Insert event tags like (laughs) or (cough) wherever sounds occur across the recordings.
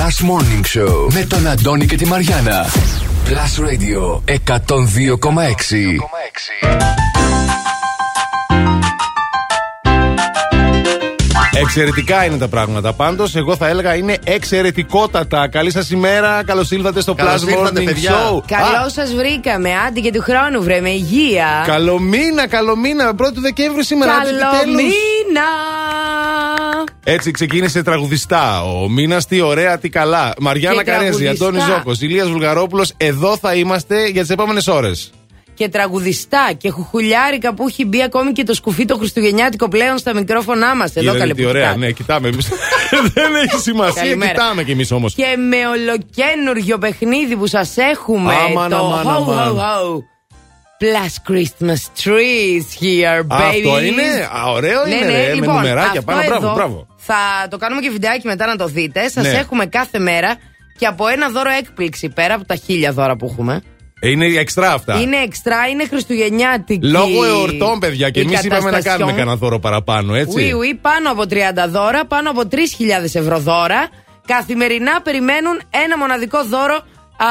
Last Morning Show με τον Αντώνη και τη Μαριάνα. Plus Radio 102,6. Εξαιρετικά είναι τα πράγματα. Πάντως, εγώ θα έλεγα είναι εξαιρετικότατα. Καλή σας ημέρα. Καλώς ήλθατε στο Plus Morning Show. Καλώ σας βρήκαμε. Άντι και του χρόνου, βρε, με υγεία. Καλό μήνα, καλό μήνα. 1η Δεκέμβρη σήμερα. Καλό μήνα. Έτσι ξεκίνησε τραγουδιστά. Ο μήνας, τι ωραία, τι καλά. Μαριάννα Καρέζη, Αντώνης Ζώκος, Ηλίας Βουλγαρόπουλος. Εδώ θα είμαστε για τις επόμενες ώρες και τραγουδιστά και χουχουλιάρικα που έχει μπει ακόμη και το σκουφί το χριστουγεννιάτικο πλέον στα μικρόφωνά μας. Εδώ καλή Τι ωραία, ναι, κοιτάμε εμείς. (laughs) Δεν έχει σημασία, Καλημέρα. κοιτάμε κι εμείς όμως. Και με ολοκένουργιο παιχνίδι που σας έχουμε. Αμάν, το αμάν, ho, ho, ho. Plus Christmas trees here, baby. Αυτό είναι, α, ωραίο ναι, είναι, ναι, ρε, λοιπόν, με νουμεράκια πάνω, μπράβο, μπράβο. Θα το κάνουμε και βιντεάκι μετά να το δείτε. Σας ναι. έχουμε κάθε μέρα και από ένα δώρο έκπληξη πέρα από τα χίλια δώρα που έχουμε. Είναι εξτρά αυτά. Είναι εξτρά, είναι χριστουγεννιάτικη. Λόγω εορτών, παιδιά. Και εμείς είπαμε να κάνουμε κανένα δώρο παραπάνω, έτσι. Oui, oui, πάνω από 30 δώρα, πάνω από 3.000 ευρώ δώρα. Καθημερινά περιμένουν ένα μοναδικό δώρο Α,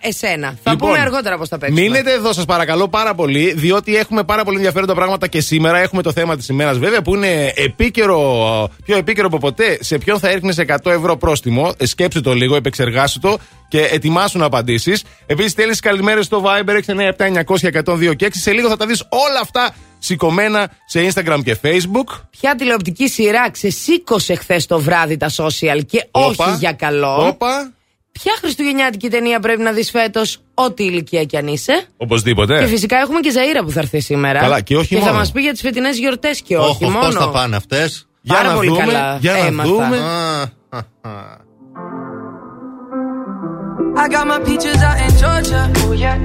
εσένα. Θα λοιπόν, πούμε αργότερα πώς θα παίξουμε. Μείνετε εδώ, σας παρακαλώ πάρα πολύ, διότι έχουμε πάρα πολύ ενδιαφέροντα πράγματα και σήμερα. Έχουμε το θέμα της ημέρας, βέβαια, που είναι επίκαιρο, πιο επίκαιρο από ποτέ. Σε ποιον θα έρθει 100 ευρώ πρόστιμο. Ε, σκέψου το λίγο, επεξεργάσου το και ετοιμάσου να απαντήσεις. Επίσης, στέλνεις καλημέρες στο Viber 697-900-102 και 6. Σε λίγο θα τα δεις όλα αυτά σηκωμένα σε Instagram και Facebook. Ποια τηλεοπτική σειρά ξεσήκωσε χθες το βράδυ τα social και όχι για καλό; Όπα. Ποια χριστουγεννιάτικη ταινία πρέπει να δεις φέτος, ό,τι ηλικία κι αν είσαι. Οπωσδήποτε. Και φυσικά έχουμε και Ζαήρα που θα έρθει σήμερα. Καλά, και όχι και μόνο. θα μας πει για τις φετινές γιορτές και όχι, όχι μόνο. Πώ θα πάνε αυτές; Για Πάρα να πολύ δούμε. καλά. Για να Έμαθα. δούμε. I got my peaches out in Georgia. Oh yeah.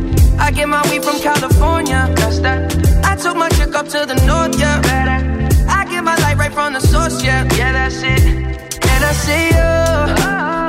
I get my weed from California. That's that. I took my chick up to the north, yeah. Better. I get my light right from the source, yeah. Yeah, that's it. And I say, oh,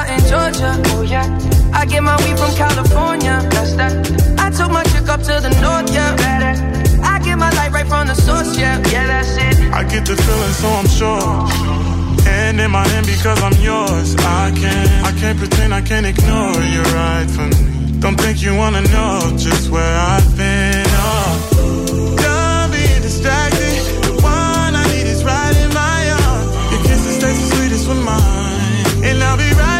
out in Georgia. Oh yeah. I get my weed from California. That's that. I took my chick up to the north. Yeah, better. I get my light right from the source. Yeah, yeah, that's it. I get the feeling, so I'm sure. And in my hand because I'm yours. I can't, I can't pretend, I can't ignore you right from me. Don't think you wanna know just where I've been. Oh, done being distracted. The one I need is right in my arms. Your kisses taste the sweetest with mine, and I'll be right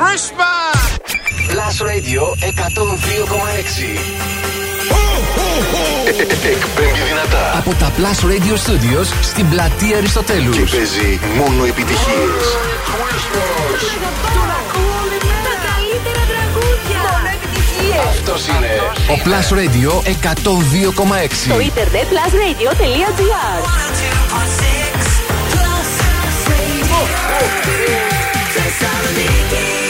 Christmas! Plus Radio 102,6 Εκπέμπει δυνατά. Από τα Plus Radio Studios στην πλατεία Αριστοτέλους. Και παίζει μόνο επιτυχίες. Αυτός είναι. Ο Plus Radio 102,6 Στο ίντερνετ plusradio.gr Cuando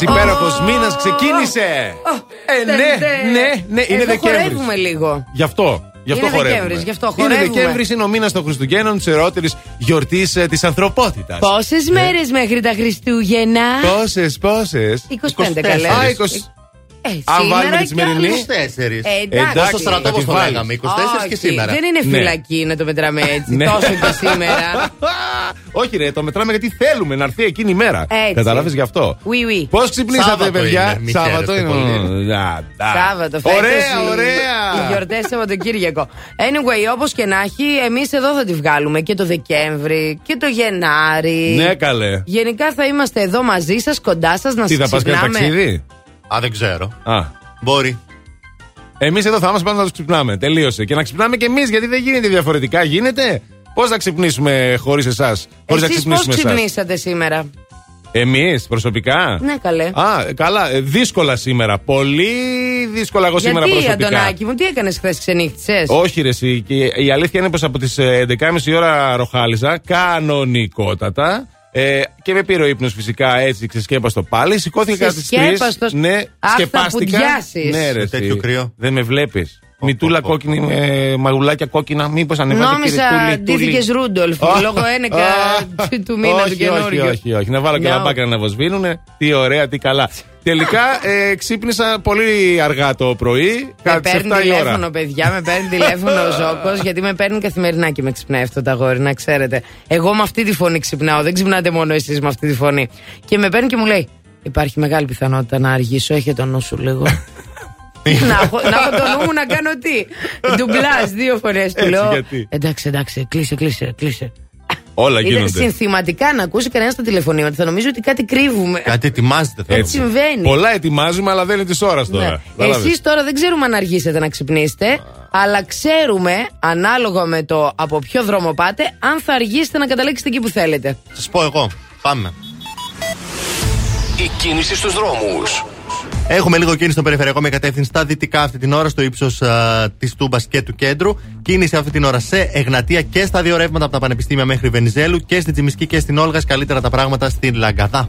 υπέροχος μήνας ξεκίνησε. Ε, ναι, ναι, ναι, είναι Εδώ Δεκέμβρης. χορεύουμε λίγο. Γι' αυτό. Γι' αυτό Είναι χορεύουμε. Δεκέμβρης, γι' αυτό Είναι χορεύουμε. Δεκέμβρης, είναι ο μήνας των Χριστουγέννων, της ερώτηρη γιορτής της ανθρωπότητας. Πόσες μέρες μέχρι τα Χριστούγεννα; Πόσες, πόσες; 25 καλές. Α, 20. Ε, Αν σήμερα βάλουμε τη κι σημερινή. άλλες. 24. Ε, εντάξει. Εντάξει, Το στρατό θα όπως τη το βάλεις. λέγαμε. 24 και Όχι, σήμερα. Δεν είναι Ναι. φυλακή να το μετράμε έτσι. Ναι. Τόσο και σήμερα. (laughs) Όχι, ρε, το μετράμε γιατί θέλουμε να έρθει εκείνη η μέρα. Έτσι. Καταλάβει γι' αυτό; Oui, oui. Πώς ξυπνήσατε, Σάββατο παιδιά; είναι, μη Σάββατο χαίρεστε είναι. πολύ. Α, α. Σάββατο, φέτος Ωραία, οι- ωραία. Οι γιορτές Σαββατοκύριακο. Anyway, όπως και να έχει, εμείς εδώ θα τη βγάλουμε και το Δεκέμβρη και το Γενάρη. Ναι, καλέ. Γενικά θα είμαστε εδώ μαζί σας, κοντά σας, να Τι σας θα πας κάνει ξυπνάμε. ταξίδι; Α, δεν ξέρω. Α. Μπορεί. Εμείς εδώ θα είμαστε πάντα να τους ξυπνάμε. Τελείωσε. Και να ξυπνάμε και εμείς, γιατί δεν γίνεται διαφορετικά. Γίνεται. Πώς να ξυπνήσουμε χωρίς εσάς, χωρίς να Εσείς πώς ξυπνήσουμε εσάς; ξυπνήσατε σήμερα; Εμείς προσωπικά; Ναι, καλέ. Α, καλά. ε, Δύσκολα σήμερα. Πολύ δύσκολα εγώ σήμερα Γιατί, προσωπικά. Αντωνάκη μου, τι έκανες χθες, ξενύχτησες; Όχι, ρε, εσύ. Και η αλήθεια είναι πως από τις 11.30 ώρα ροχάλιζα κανονικότατα. Ε, και με πήρε ο ύπνος φυσικά έτσι ξεσκέπαστο πάλι. Σηκώθηκα κατά τι 3. Ξεσκέπαστος. Ναι, Αχ, θα σκεπάστηκα. πουδιάσεις. Ναι, ρε, Με τέτοιο εσύ. κρύο. Δεν με βλέπεις. Μητούλα πω, πω. κόκκινη με μαγουλάκια κόκκινα. Μήπως ανεβάζει Νόμιζα ντύθηκε Ρούντολφ (laughs) Α, λόγω ένεκα α, του μήνα όχι, του καινούριου. Όχι, όχι, όχι. Να βάλω και No. λαμπάκια να βοσβήνουνε. Τι ωραία, τι καλά. Τελικά ε, ξύπνησα πολύ αργά το πρωί. Με Κατά τι 7 παίρνει η ώρα. τηλέφωνο, παιδιά, με παίρνει τηλέφωνο ο Ζώκος, γιατί με παίρνει καθημερινά και με ξυπνάει αυτό το αγόρι, να ξέρετε. Εγώ με αυτή τη φωνή ξυπνάω, δεν ξυπνάτε μόνο εσείς με αυτή τη φωνή. Και με παίρνει και μου λέει: Υπάρχει μεγάλη πιθανότητα να αργήσω, έχει το νου σου λίγο. (laughs) να, (laughs) έχω, να έχω το νου μου να κάνω τι; Ντουμπλάζ δύο φορές του Έτσι, λέω. γιατί; Εντάξει, εντάξει, κλείσε, κλείσε, κλείσε. Όλα γίνονται. Συνθηματικά να ακούσει κανένας τα τηλεφωνήματα θα νομίζω ότι κάτι κρύβουμε. Κάτι ετοιμάζεται. Έτσι συμβαίνει. Πολλά ετοιμάζουμε, αλλά δεν είναι της ώρας τώρα. Ναι. Εσείς τώρα δεν ξέρουμε αν αργήσετε να ξυπνήσετε, αλλά ξέρουμε, ανάλογα με το από ποιο δρόμο πάτε, αν θα αργήσετε να καταλήξετε εκεί που θέλετε. Σας πω εγώ. Πάμε. Η κίνηση στους δρόμους. Έχουμε λίγο κίνηση στο περιφερειακό με κατεύθυνση στα δυτικά αυτή την ώρα, στο ύψος της Τούμπας και του κέντρου. Κίνηση αυτή την ώρα σε Εγνατία και στα δύο ρεύματα από τα πανεπιστήμια μέχρι Βενιζέλου και στην Τσιμισκή και στην Όλγας. Καλύτερα τα πράγματα στην Λαγκαδά.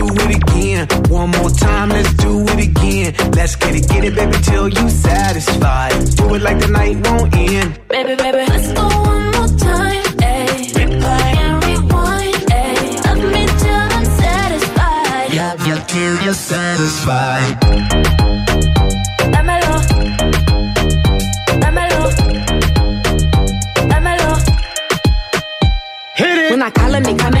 it again. One more time, let's do it again. Let's get it, get it, baby, till you satisfied. Do it like the night won't end. Baby, baby, let's go one more time. Ay. Replay and rewind. Ay. Love me till I'm satisfied. Till you're satisfied. Dámelo. Dámelo. Dámelo. Hit it. When I call him, he my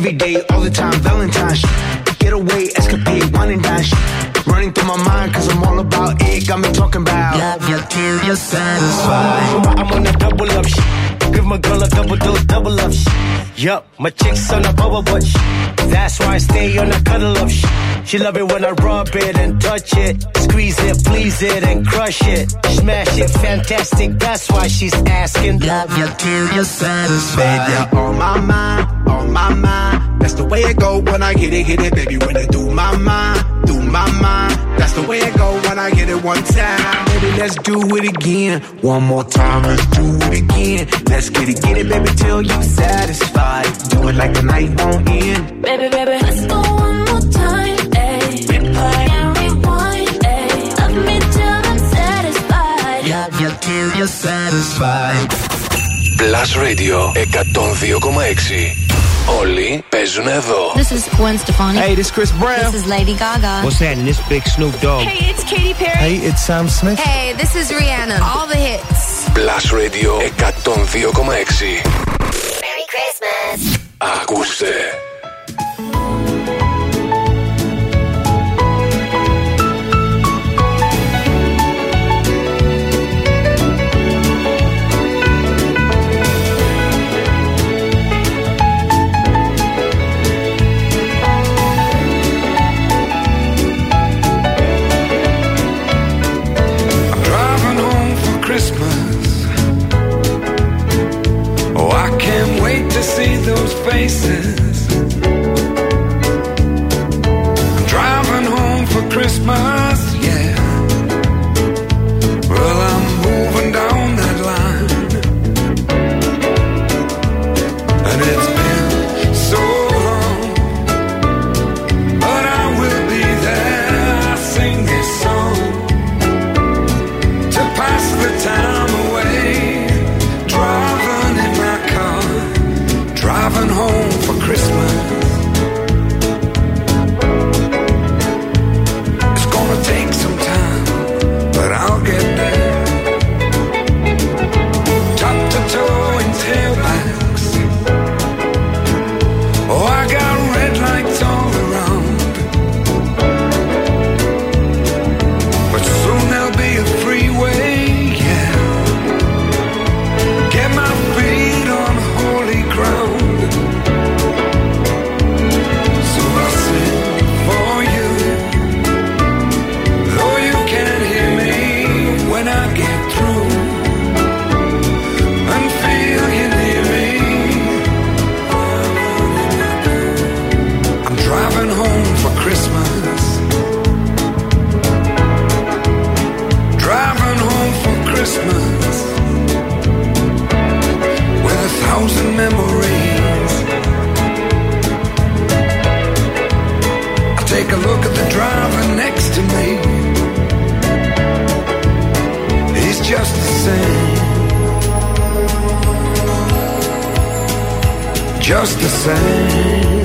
Every day, all the time, Valentine's. Get away, escapade, wine and dine. Running through my mind, cause I'm all about it. Got me talking about love you till you're satisfied. I'm on that double up shit. Give my girl a double dose, double up shit. Yup, my chick's on a bubble butt shit. That's why I stay on a cuddle up shit. She love it when I rub it and touch it. Squeeze it, please it, and crush it. Smash it, fantastic. That's why she's asking. Love you till you're satisfied. Baby, you're on my mind, on my mind. That's the way it go when I hit it, hit it, baby. When I do my mind, do my mind. That's the way it go when I get it one time. Baby, let's do it again. One more time, let's do it again. Let's get it, get it, baby, till you satisfied. Do it like the night won't end. Baby, baby, let's go one more time. Ay. Replay and rewind. Ay. Love me till I'm satisfied. Love you till you're satisfied. Plus Radio 102,6. Όλοι παίζουν εδώ. This is Gwen Stefani. Hey, this is Chris Brown. This is Lady Gaga. What's happening? This Big Snoop Dogg. Hey, it's Katy Perry. Hey, it's Sam Smith. Hey, this is Rihanna. All the hits. Plus Radio 102,6. Merry Christmas. Ακούστε. See those faces. Just the same.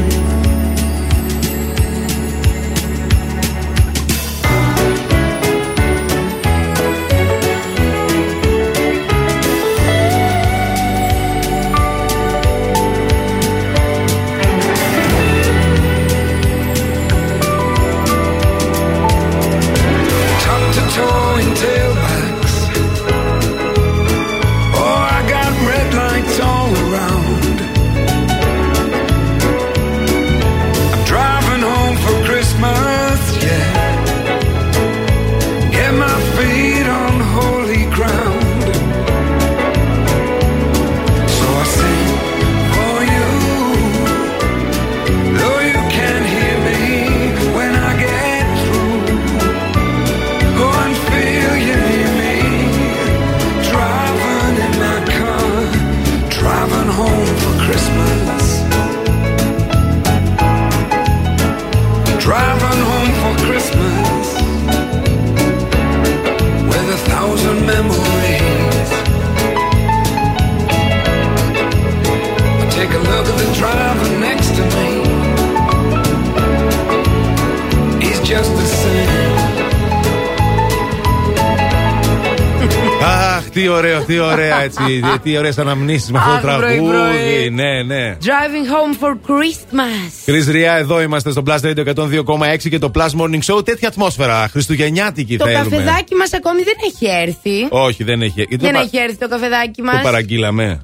Τι ωραίο, τι ωραία έτσι. (laughs) τι ωραίες αναμνήσεις με αυτό το Αχ, πρωί, τραγούδι. πρωί. Ναι, ναι. Driving home for Christmas. Κρυ Ριά, εδώ είμαστε στο Plus Radio 102,6 και το Plus Morning Show. Τέτοια ατμόσφαιρα. Χριστουγεννιάτικη Το θέλουμε. καφεδάκι μας ακόμη δεν έχει έρθει. Όχι, δεν έχει. Γιατί Δεν το, έχει έρθει το καφεδάκι το μα. παραγγείλαμε.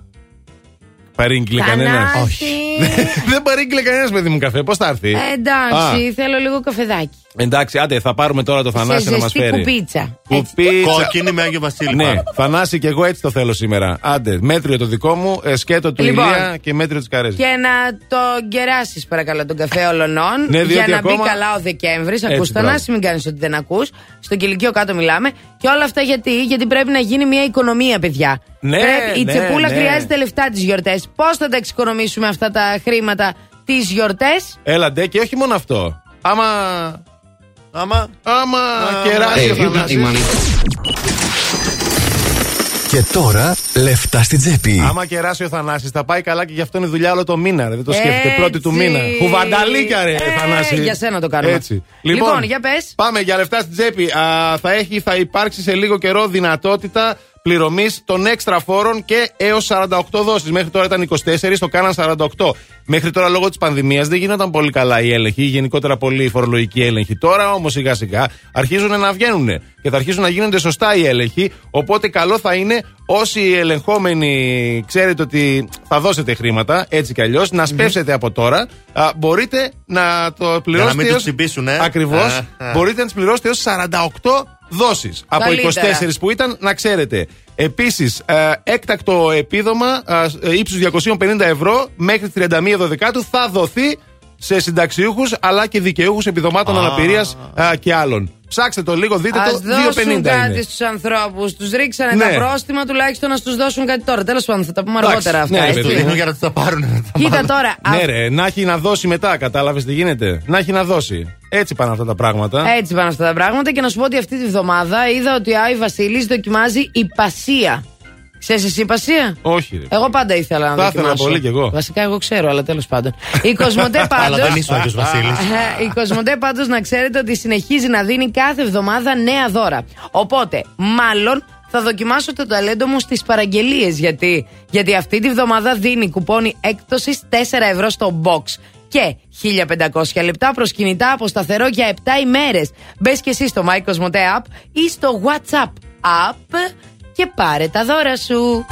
Παρήγγειλε κανένας; Όχι. (laughs) δεν παρήγγειλε κανένας, παιδί μου, καφέ. Πώς θα έρθει; εντάξει, θέλω λίγο καφεδάκι. Εντάξει, άντε, θα πάρουμε τώρα το Θανάση Σε να μας ζεστή φέρει. κουπίτσα. Κουπίτσα. Κόκκινη με Άγιο Βασίλη. Ναι, πάνω. Θανάση και εγώ έτσι το θέλω σήμερα. Άντε, μέτριο το δικό μου, ε, σκέτο του Λοιπόν. Ηλία και μέτριο της Καρέζης. Και να το γκεράσει παρακαλώ τον καφέ ολονών Ναι, διότι για να ακόμα- μπει καλά ο Δεκέμβρης. Έτσι, Ακού τον μπράβο. Άση, μην κάνεις ότι δεν ακούς. Στο κηλικείο κάτω μιλάμε. Και όλα αυτά γιατί, γιατί πρέπει να γίνει μια οικονομία, παιδιά. Ναι, πρέπει, η ναι, τσεπούλα ναι. χρειάζεται λεφτά τις γιορτές. Πώς θα τα εξοικονομήσουμε αυτά τα χρήματα τις γιορτές; Έλα ντε, και όχι μόνο αυτό. Άμα. Άμα. Άμα κεράσει ο Θανάσης. Και τώρα λεφτά στην τσέπη. Άμα κεράσει ο Θανάσης, θα πάει καλά και γι' αυτό είναι δουλειά όλο το μήνα. Ρε. Δεν το σκέφτεται Έτσι. πρώτη του μήνα. Χουβανταλίκια, ρε, Ε, Θανάση. για σένα το κάνουμε. Έτσι. Λοιπόν, για πες. Πάμε για λεφτά στην τσέπη. Α, θα, έχει, θα υπάρξει σε λίγο καιρό δυνατότητα πληρωμής των έξτρα φόρων και έως 48 δόσεις. Μέχρι τώρα ήταν 24, το κάναν 48. Μέχρι τώρα λόγω της πανδημίας δεν γινόταν πολύ καλά οι έλεγχοι, γενικότερα πολύ φορολογικοί έλεγχοι. Τώρα όμως σιγά σιγά αρχίζουν να βγαίνουν και θα αρχίσουν να γίνονται σωστά οι έλεγχοι. Οπότε καλό θα είναι όσοι ελεγχόμενοι ξέρετε ότι θα δώσετε χρήματα, έτσι κι αλλιώς, να σπεύσετε από τώρα. Α, μπορείτε να το πληρώσετε. μην τους έως- τσιμπήσουν, ε. Ακριβώς. Α, α. Μπορείτε να τι πληρώσετε έως 48 δόσεις. Από Καλύτερα. 24 που ήταν, να ξέρετε. Επίσης, έκτακτο επίδομα ύψους 250 ευρώ μέχρι 31 Δεκάτου θα δοθεί σε συνταξιούχους αλλά και δικαιούχους επιδομάτων Α. αναπηρίας και άλλων. Ψάξτε το λίγο, δείτε Α το. 2,50 δώσουν κάτι είναι. στους ανθρώπους. Τους ρίξανε Ναι. τα πρόστιμα, τουλάχιστον να του δώσουν κάτι τώρα. Τέλος πάντων, θα τα πούμε Εντάξει, αργότερα αυτά. ναι, ρε έτσι. παιδί Το μου. δίνουν για να του τα πάρουν. να τα Κοίτα πάρουν. τώρα. Ναι, α- ρε, να έχει να δώσει μετά, κατάλαβες τι γίνεται. Να έχει να δώσει. Έτσι πάνε αυτά τα πράγματα. Έτσι πάνε αυτά τα πράγματα και να σου πω ότι αυτή τη βδομάδα είδα ότι ο Άι Βασίλης δοκιμάζει υπασία. Ξέρει εσύ πασία. Όχι, ρε. Εγώ πάντα ήθελα να Θα ήθελα δοκιμάσω. πολύ κι εγώ. Βασικά εγώ ξέρω, αλλά τέλος πάντων. (laughs) Η Κοσμοτέ πάντω. Αλλά δεν είσαι ο Άγιος Βασίλης. η Κοσμοτέ πάντως να ξέρετε ότι συνεχίζει να δίνει κάθε εβδομάδα νέα δώρα. Οπότε, μάλλον θα δοκιμάσω το ταλέντο μου στις παραγγελίες. Γιατί, γιατί αυτή τη βδομάδα δίνει κουπόνι έκπτωσης 4 ευρώ στο box. Και 1500 λεπτά προς κινητά από σταθερό για 7 ημέρες. Μπες και εσύ στο My Cosmote App ή στο WhatsApp App και πάρε τα δώρα σου.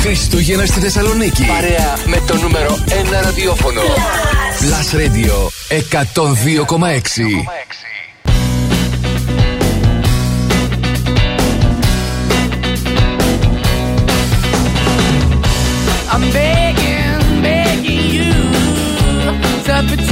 Χριστούγεννα στη Θεσσαλονίκη. Παρέα με το νούμερο 1 ραδιόφωνο. Plus Radio 102,6. I'm begging, begging you to put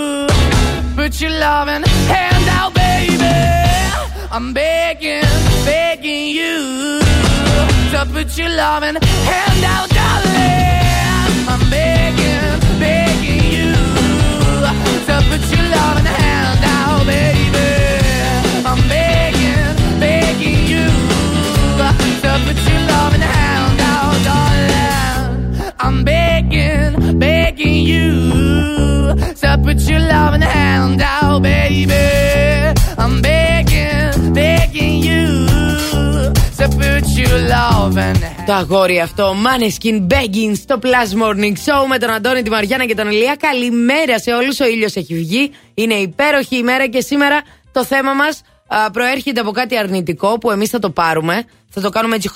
Put your loving hand out, baby. I'm begging, begging you. To put your loving hand out, darling. I'm begging, begging you. To put your loving hand out, baby. I'm begging, begging you. To put your loving hand. I'm begging, begging you to put your love in the hand out, baby. I'm begging, begging you to put your love in the hand. Το αγόρι αυτό, Maneskin Begging στο Plus Morning Show με τον Αντώνη, τη Μαριάννα και τον Ελία. Καλημέρα σε όλους. Ο ήλιος έχει βγει. Είναι υπέροχη ημέρα και σήμερα το θέμα μας προέρχεται από κάτι αρνητικό που εμείς θα το πάρουμε. Θα το κάνουμε έτσι.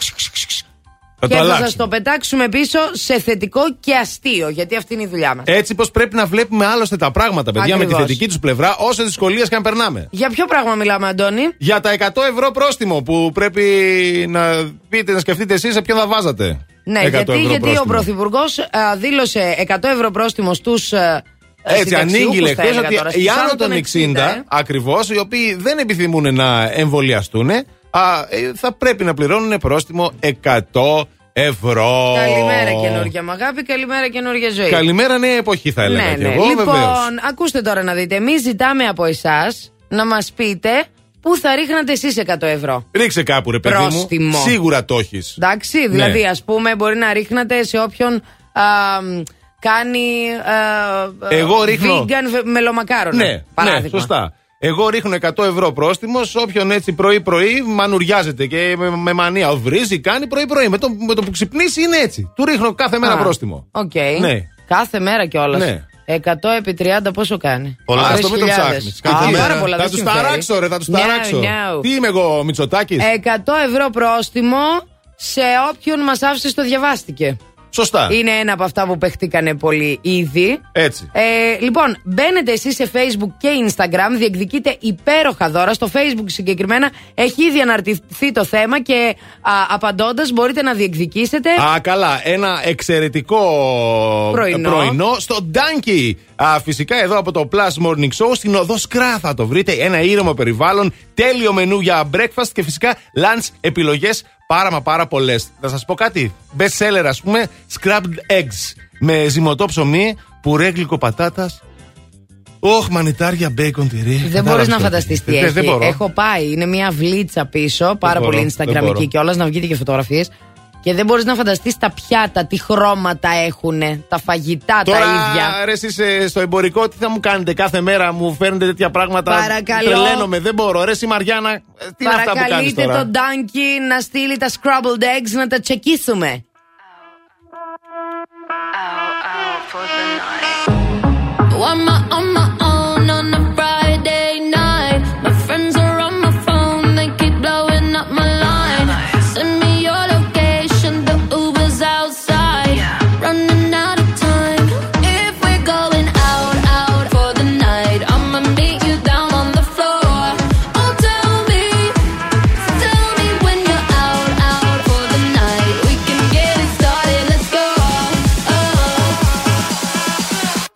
Θα και το θα σας αλλάξουμε. το πετάξουμε πίσω σε θετικό και αστείο. Γιατί αυτή είναι η δουλειά μας. Έτσι πως πρέπει να βλέπουμε άλλωστε τα πράγματα, παιδιά, με Ακριβώς. τη θετική τους πλευρά, όσε δυσκολίες και αν περνάμε. Για ποιο πράγμα μιλάμε, Αντώνη; Για τα 100 ευρώ πρόστιμο που πρέπει να πείτε, να σκεφτείτε εσείς σε ποιον θα βάζατε. Ναι, 100 γιατί, ευρώ γιατί ο πρόστιμο. Πρωθυπουργός δήλωσε 100 ευρώ πρόστιμο στους. Έτσι, ανήγγειλε χθε ότι οι άνω των 60, ε. ακριβώς, οι οποίοι δεν επιθυμούν να εμβολιαστούν, α, ε, θα πρέπει να πληρώνουν πρόστιμο 100 ευρώ. Καλημέρα καινούργια μου αγάπη, καλημέρα καινούργια ζωή. Καλημέρα νέα εποχή θα έλεγα ναι, και ναι. εγώ, λοιπόν, βεβαίως. ακούστε τώρα να δείτε. Εμείς ζητάμε από εσάς να μας πείτε πού θα ρίχνατε εσείς 100 ευρώ. Ρίξε κάπου ρε παιδί Πρόστιμο. μου. Σίγουρα το έχεις. Εντάξει, δηλαδή, ας πούμε, μπορεί να ρίχνατε σε όποιον α, μ, κάνει. α, Εγώ ρίχνω- Vegan βε- μελομακάρονα. Ναι, ναι, παράδειγμα. σωστά. Εγώ ρίχνω 100 ευρώ πρόστιμο σε όποιον έτσι πρωί-πρωί μανουριάζεται και με, με μανία βρίζει, κάνει πρωί-πρωί. Με το, με το που ξυπνήσει είναι έτσι. Του ρίχνω κάθε μέρα Α, πρόστιμο. Οκ. Ναι. Κάθε μέρα κιόλας. Ναι. 100 επί 30 πόσο κάνει; Πολλά. Τρεις Άστο, μην το χιλιάδες. ψάχνεις. Α, Κάθε πάρα μέρα. πολλά, Θα δεν τους συμφέρει. ταράξω, ρε, θα τους No, ταράξω. no. Τι είμαι εγώ, Μητσοτάκης; 100 ευρώ πρόστιμο σε όποιον μας άφησε στο διαβάστηκε. Σωστά. Είναι ένα από αυτά που παιχτήκανε πολύ ήδη. Έτσι. Ε, λοιπόν, μπαίνετε εσείς σε Facebook και Instagram, διεκδικείτε υπέροχα δώρα. Στο Facebook συγκεκριμένα έχει ήδη αναρτηθεί το θέμα και απαντώντας μπορείτε να διεκδικήσετε. Α, καλά. Ένα εξαιρετικό Πρωινό. στο Ντάνκι. Α, φυσικά εδώ από το Plus Morning Show στην οδό Σκρά θα το βρείτε. Ένα ήρεμο περιβάλλον, τέλειο μενού για breakfast και φυσικά lunch επιλογές πάρα μα πάρα πολλές. Θα σας πω κάτι. Best seller, ας πούμε, scrubbed eggs με ζυμωτό ψωμί, πουρέ γλυκοπατάτας. Όχ, μανιτάρια, μπέικον, τυρί. Δεν Κατάλαβες μπορεί να τώρα φανταστείς τι Δεν- έχει. Δεν μπορώ. Έχω πάει. Είναι μια βλίτσα πίσω, πάρα μπορώ, πολύ δεν μπορώ. Instagramική κιόλας, να βγείτε και φωτογραφίες. Και δεν μπορείς να φανταστείς τα πιάτα, τι χρώματα έχουν, τα φαγητά Τώρα, τα ίδια. ρε, εσείς, ε, στο εμπορικό, τι θα μου κάνετε κάθε μέρα, μου φέρνετε τέτοια πράγματα. Παρακαλώ. Τρελαίνομαι, δεν μπορώ. Ρε, η Μαριάννα, ε, τι είναι αυτά που κάνεις Παρακαλείτε τώρα; τον Ντάνκι να στείλει τα scrambled eggs να τα τσεκίσουμε. Why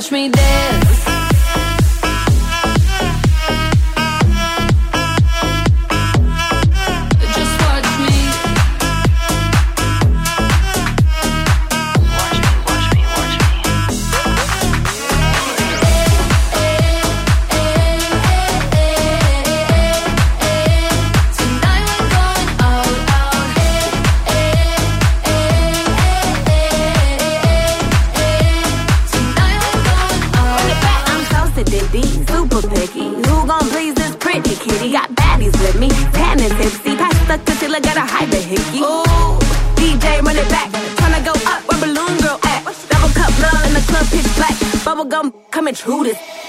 Watch me dance. Tipsy. Pass the concealer, got a hyper hickey. Ooh, DJ run it back, tryna go up where balloon girl at. Double cup love in the club, pitch black. Bubble gum coming true this.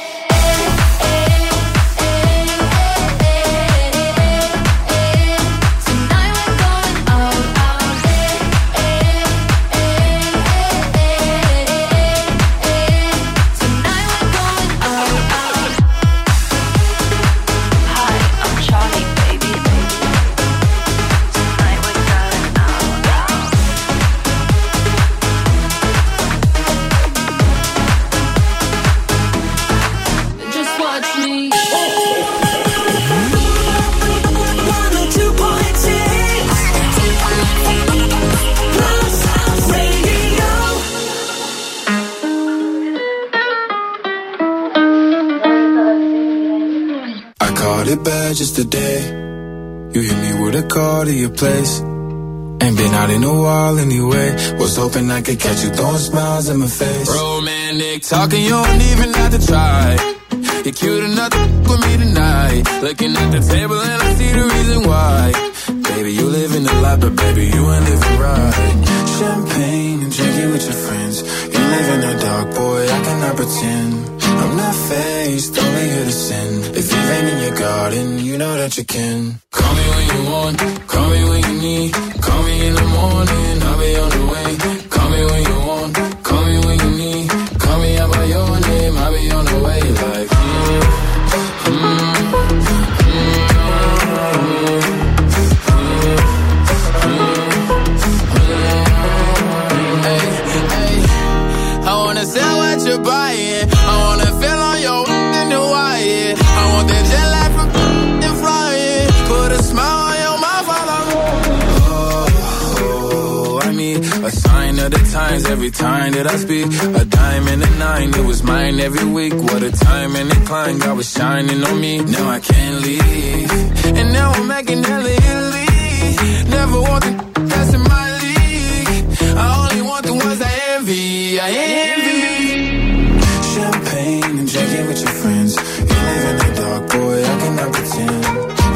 Call to your place. Ain't been out in a while anyway. Was hoping I could catch you throwing smiles in my face. Romantic talking, you don't even have to try. You're cute enough to with me tonight. Looking at the table and I see the reason why. Baby, you live in the life, but baby, you ain't living right. Champagne and drinking with your friends. You live in the dark, boy, I cannot pretend. I'm not faced, only here to sin. If you ain't in your garden, you know that you can. Call me when you want, call me when you need. Call me in the morning, times every time that I speak. A dime and a nine, it was mine every week. What a time and a climb, God was shining on me. Now I can't leave. And now I'm making hella Italy. Never want the that's in my league. I only want the ones I envy. I envy. Champagne and drinking with your friends. You live in the dark, boy, I cannot pretend.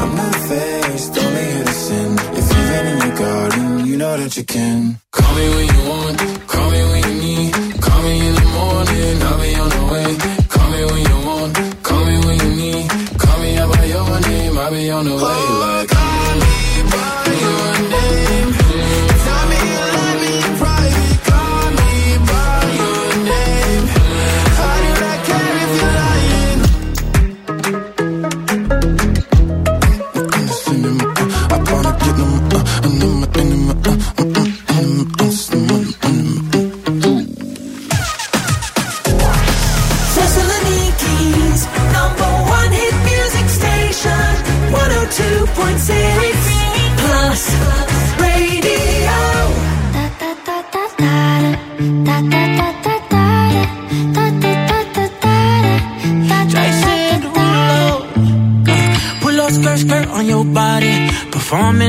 I'm not faced, only sin. If you've been in your garden, you know that you can.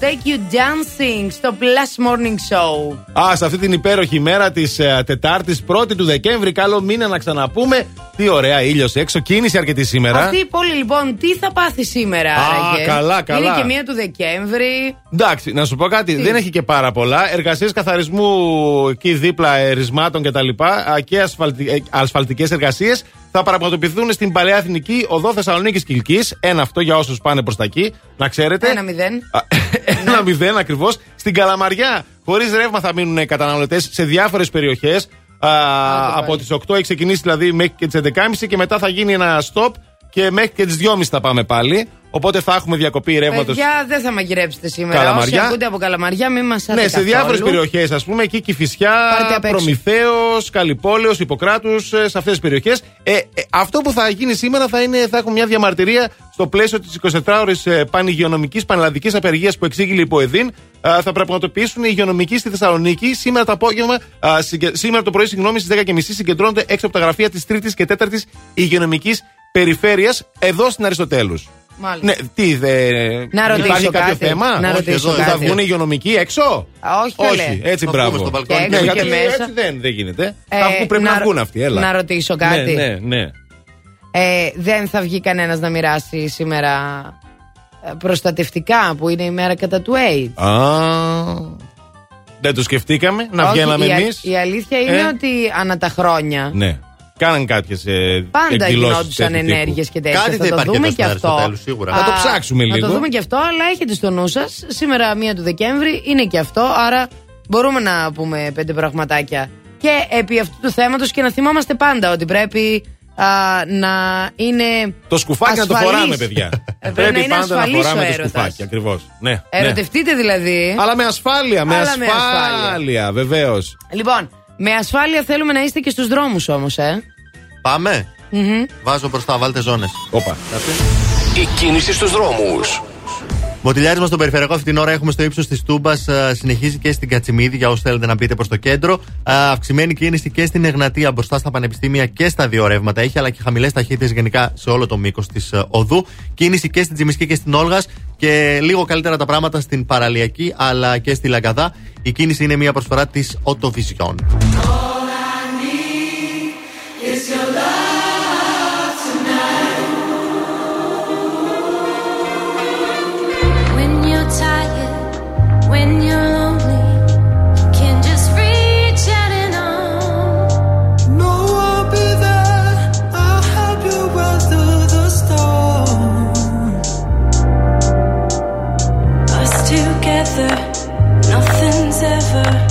Take You Dancing στο Plus Morning Show. Α, σε αυτή την υπέροχη μέρα της uh, Τετάρτης, 1η του Δεκέμβρη, καλό μήνα να ξαναπούμε. Τι ωραία ήλιος έξω, κίνηση αρκετή σήμερα. Αυτή η πόλη λοιπόν τι θα πάθει σήμερα, Α, άραγε; καλά, καλά. Είναι και μία του Δεκέμβρη. Εντάξει, να σου πω κάτι, δεν έχει και πάρα πολλά. Εργασίες καθαρισμού εκεί δίπλα ερισμάτων κτλ. και ασφαλτι... ασφαλτικές εργασίες θα πραγματοποιηθούν στην Παλαιά Εθνική Οδό Θεσσαλονίκη Κυλκή. Ένα αυτό για όσους πάνε προς τα εκεί, να ξέρετε. Ένα μηδέν. Ένα μηδέν ακριβώς. Στην Καλαμαριά, χωρίς ρεύμα θα μείνουν οι καταναλωτές σε διάφορες περιοχές. από τις 8 έχει ξεκινήσει δηλαδή μέχρι και τις 11.30 και μετά θα γίνει ένα stop και μέχρι και τις 2.30 θα πάμε πάλι. Οπότε θα έχουμε διακοπή ρεύματος. Παιδιά, δεν θα μαγειρέψετε σήμερα. Καλαμαριά. Όσοι ακούτε από καλαμαριά, μην μας Ναι, σε διάφορες περιοχές, ας πούμε, εκεί Κυφυσιά, Πάρτε απ' έξω. Προμηθέο, Καλυπόλεω, Ιπποκράτους, σε αυτές τις περιοχές. Ε, ε, αυτό που θα γίνει σήμερα θα, είναι, θα έχουμε μια διαμαρτυρία στο πλαίσιο της 24ωρη πανηγειονομικής πανελλαδικής απεργίας που εξήγηλε η ΠΟΕΔΗΝ. Α, θα πραγματοποιήσουν οι υγειονομικοί στη Θεσσαλονίκη. Σήμερα το απόγευμα, α, συγκε- σήμερα το πρωί, συγγνώμη, στις 10.30 συγκεντρώνονται έξω από τα γραφεία της 3η και 4η υγειονομικής περιφέρειας εδώ στην Αριστοτέλους. Μάλιστα. Ναι, τι, δε, Να ρωτήσω υπάρχει κάποιο κάτι. θέμα; Να Όχι, ρωτήσω εδώ. Θα κάτι. βγουν οι υγειονομικοί έξω; Α, όχι, καλέ. όχι έτσι Θα μπράβο. βγούμε στο μπαλκόνι. Και Ναι, έξω γιατί και μέσα. έτσι δεν, δεν γίνεται. Ε, Αφού πρέπει να, να- βγουν αυτοί, έλα. να ρωτήσω κάτι. Ναι, ναι, ναι. Ε, δεν θα βγει κανένας να μοιράσει σήμερα ε, προστατευτικά που είναι η μέρα κατά του AIDS; Α, δεν το σκεφτήκαμε να Όχι, βγαίναμε η, α- εμείς; η αλήθεια είναι Ε. ότι ανά τα χρόνια Ναι. Κάναν κάποιες ε, πάντα εκδηλώσεις γινόντουσαν τέτοιου τύπου. ενέργειες και τέτοια. Κάτι θα θα το υπάρχει δούμε εδώ και στην αυτό. Αριστοτέλου, σίγουρα. Θα το ψάξουμε Να λίγο. το δούμε και αυτό, αλλά έχετε στο νου σας. Σήμερα, 1 του Δεκέμβρη, είναι και αυτό. Άρα μπορούμε να πούμε πέντε πραγματάκια. Και επί αυτού του θέματος και να θυμόμαστε πάντα ότι πρέπει α, να είναι. Το σκουφάκι να το ασφαλής. φοράμε, παιδιά. Ε, πρέπει να είναι πάντα να ασφαλής φοράμε ο το έρωτας. σκουφάκι, ακριβώς. Ναι, ναι. Ερωτευτείτε δηλαδή. Αλλά με ασφάλεια, με Αλλά με ασφάλεια. ασφάλεια, βεβαίως. Λοιπόν, με ασφάλεια θέλουμε να είστε και στους δρόμους όμως, ε. Πάμε. Μμμ. Βάζω μπροστά, βάλτε ζώνες. Όπα. Η κίνηση στους δρόμους. Μοτιλιάρισμα στον περιφερειακό αυτή την ώρα έχουμε στο ύψος της Τούμπας. Συνεχίζει και στην Κατσιμίδη για όσους θέλετε να μπείτε προς το κέντρο. Α, Αυξημένη κίνηση και στην Εγνατία μπροστά στα πανεπιστήμια και στα δύο ρεύματα έχει, αλλά και χαμηλές ταχύτητες γενικά σε όλο το μήκος της οδού. Κίνηση και στην Τζιμισκή και στην Όλγας και λίγο καλύτερα τα πράγματα στην Παραλιακή αλλά και στη Λαγκαδά. Η κίνηση είναι μια προσφορά της Οτοβιζιόν. Nothing's ever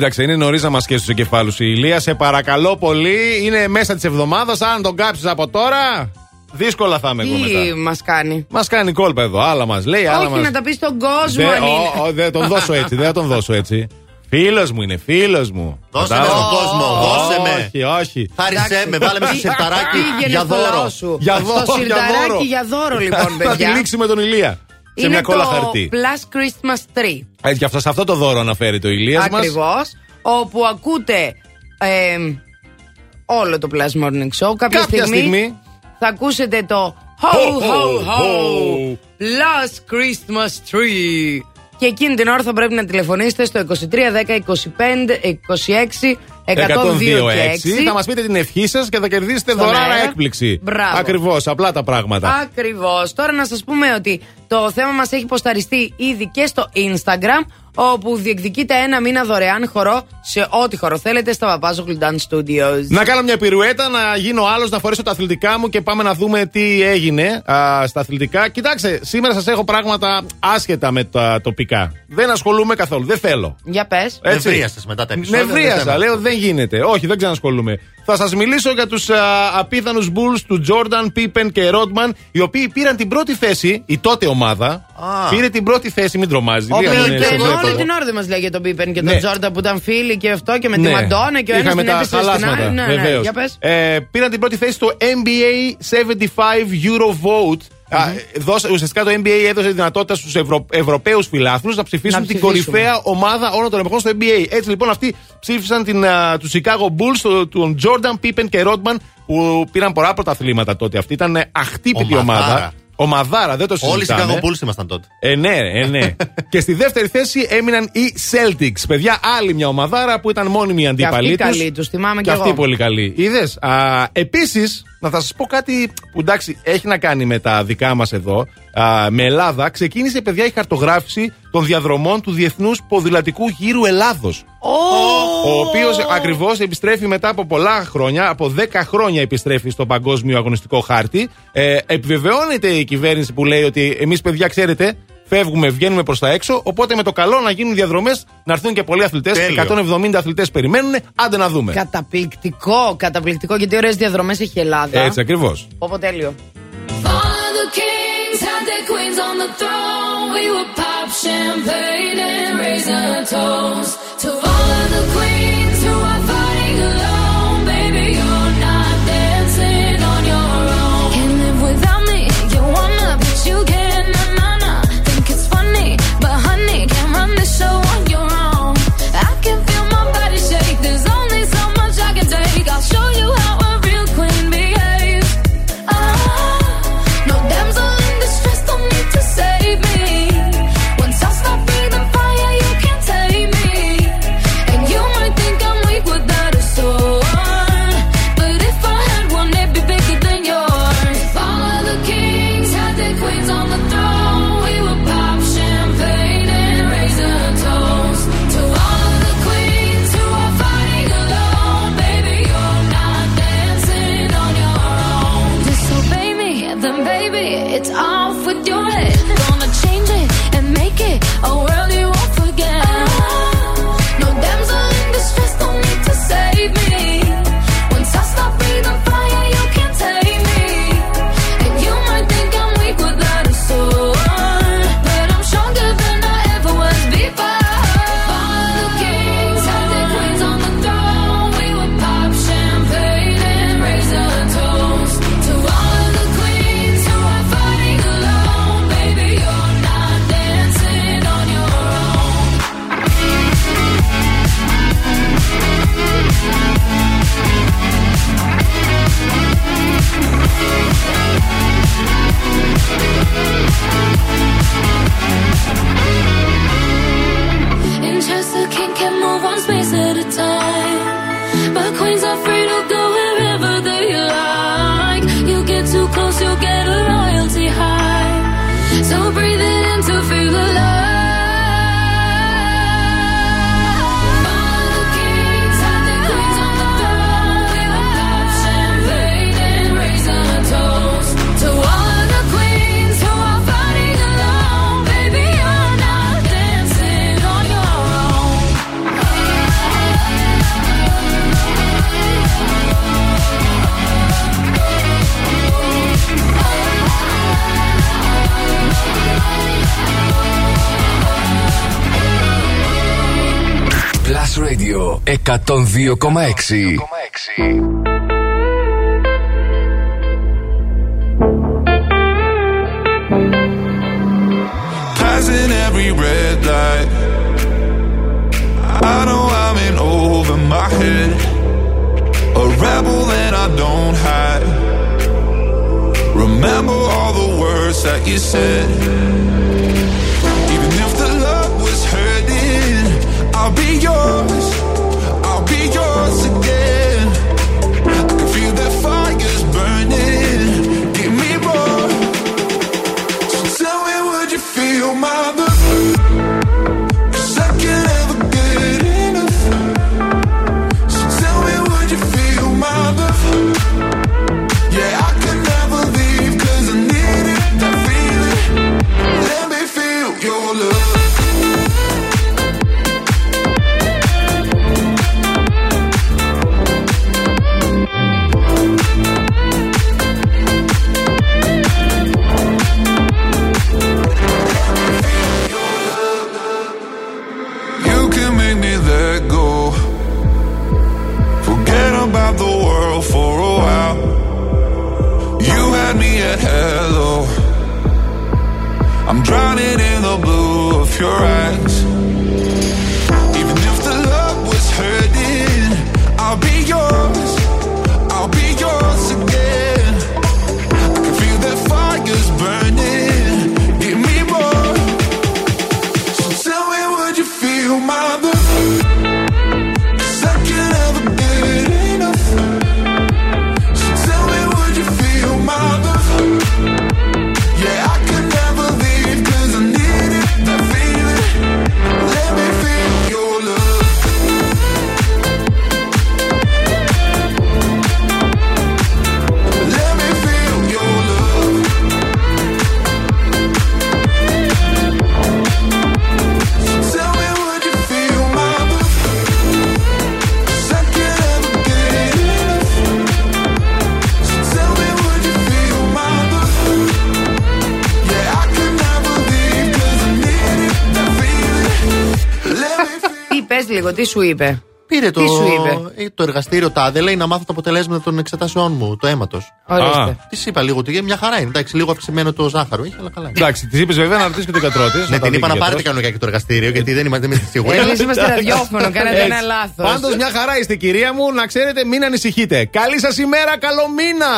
Κοίταξε, είναι νωρίς να μας και στου εγκεφάλους η Ηλία. Σε παρακαλώ πολύ, είναι μέσα της εβδομάδας. Αν τον κάψεις από τώρα, δύσκολα θα είμαι εγώ μετά. Τι μας κάνει; Μας κάνει κόλπα εδώ. Άλλα μας λέει, άλλα Όχι μας... να τα πεις στον κόσμο Δεν αν είναι. ο- ο- δεν τον δώσω έτσι, δεν θα τον δώσω έτσι. Φίλος μου είναι, φίλος μου. Δώσε με Κατάλαβα. στον κόσμο, δώσε με. Όχι, όχι. Χάρισέ με, βάλε με στο σερταράκι Πήγαινε για στο δώρο. λαό σου; Για Στο δώρο, για σιρταράκι δώρο. για δώρο, λοιπόν, Θα τη παιδιά. λήξει με τον Ηλία. Σε Είναι μια κόλλα το χαρτί. Plus Christmas Tree. Έτσι, γι' αυτό, σε αυτό το δώρο αναφέρει το Ηλίας μας. Ακριβώς. Όπου ακούτε ε, όλο το Plus Morning Show. Κάποια, Κάποια στιγμή. θα ακούσετε το Ho Ho, Ho ho, Ho ho. Plus Christmas Tree. Και εκείνη την ώρα θα πρέπει να τηλεφωνήσετε στο 23 10 25 26 102 και 6. Θα μας πείτε την ευχή σας και θα κερδίσετε Στον δωράρα αέρα. έκπληξη. Μπράβο. Ακριβώς, απλά τα πράγματα. Ακριβώς. Τώρα να σας πούμε ότι το θέμα μας έχει ποσταριστεί ήδη και στο Instagram, όπου διεκδικείται ένα μήνα δωρεάν χορό σε ό,τι χορό θέλετε στα Παπάζο Dance Studios. Να κάνω μια πυρουέτα, να γίνω άλλος, να φορέσω τα αθλητικά μου και πάμε να δούμε τι έγινε α, στα αθλητικά. Κοιτάξτε, σήμερα σας έχω πράγματα άσχετα με τα τοπικά. Δεν ασχολούμαι καθόλου, δεν θέλω. Για πες. Έτσι. Νευρίασες μετά τα επεισόδια, δεν Νευρίασα, θέμα. λέω δεν γίνεται. Όχι, δεν ξανασχολούμαι. Θα σας μιλήσω για τους απίθανους Bulls του Jordan, Pippen και Rodman, οι οποίοι πήραν την πρώτη θέση, η τότε ομάδα. Α. Πήρε την πρώτη θέση, μην τρομάζει. Ο Λίγα Πίπεν μήνες σε και βλέπω όλη εδώ. την ώρα δεν μας λέει για τον Πίπεν και τον Ναι. Τζόρντα που ήταν φίλοι και αυτό και με τη Ναι. Μαντόνα και ο ένας Είχαμε την τα έπεσε στην χαλάσματα, άλλη. Ναι, ναι, βεβαίως. για πες. Ε, πήραν την πρώτη θέση στο NBA 75 Euro Vote. Α, δώσε- ουσιαστικά το NBA έδωσε δυνατότητα στους Ευρω, Ευρωπαίους φιλάθλους να ψηφίσουν Να την ψηφίσουμε. κορυφαία ομάδα όλων των εποχών στο NBA. Έτσι λοιπόν αυτοί ψήφισαν την, α, τους Chicago Bulls, το- τον Jordan, Pippen και Rodman που πήραν πολλά πρωταθλήματα τότε. Αυτή ήταν ε, αχτύπητη Ομαδάρα. ομάδα. Ομαδάρα, δεν το Όλοι οι συζητάμε. Chicago Bulls ήμασταν τότε. Ε, ναι, ε, ναι. (laughs) και στη δεύτερη θέση έμειναν οι Celtics. Παιδιά, άλλη μια ομαδάρα που ήταν μόνιμη Και αντίπαλοι αυτή τους. καλή, τους θυμάμαι Και κι αυτή εγώ. πολύ καλή. Είδες. Επίσης, να θα σας πω κάτι που εντάξει έχει να κάνει με τα δικά μας εδώ. Α, με Ελλάδα. Ξεκίνησε, παιδιά, η χαρτογράφηση των διαδρομών του Διεθνούς Ποδηλατικού Γύρου Ελλάδος. Ο οποίος ακριβώς επιστρέφει μετά από πολλά χρόνια, από 10 χρόνια επιστρέφει στο παγκόσμιο αγωνιστικό χάρτη. Ε, επιβεβαιώνεται η κυβέρνηση που λέει ότι εμείς, παιδιά, ξέρετε, φεύγουμε, βγαίνουμε προς τα έξω. Οπότε με το καλό να γίνουν διαδρομές, να έρθουν και πολλοί αθλητές. Τέλειο. 170 αθλητές περιμένουν. Άντε να δούμε. Καταπληκτικό, καταπληκτικό γιατί ωραίες διαδρομές έχει η Ελλάδα. Έτσι ακριβώς. Πω τέλειο. All the kings had their queens on the throne. We would pop champagne and raise our toast to all of the queens Radio 102,6. Passing every red light. I know I'm in over my head. A rebel and I don't hide. Remember all the words that you said. I'll be yours. I'll be yours again. At hello. I'm drowning in the blue of your eyes. Λίγο, τι σου είπε; Πήρε το, Τι σου είπε; ε, το εργαστήριο τάδε, λέει να μάθω τα αποτελέσματα των εξετάσεών μου, το αίματος. Ορίστε. Της είπα λίγο ότι μια χαρά είναι. Εντάξει, λίγο αυξημένο το ζάχαρο έχει, αλλά καλά. είναι. Εντάξει, της είπες βέβαια να ρωτήσεις και τον γιατρό της. Ναι, την είπα να πάρετε κανονικά και το εργαστήριο, γιατί δεν είμαστε εμεί σίγουροι. Εμείς είμαστε ραδιόφωνο, (laughs) κάνατε ένα λάθος. Πάντως μια χαρά είστε, κυρία μου, να ξέρετε, μην ανησυχείτε. Καλή σας ημέρα, καλό μήνα!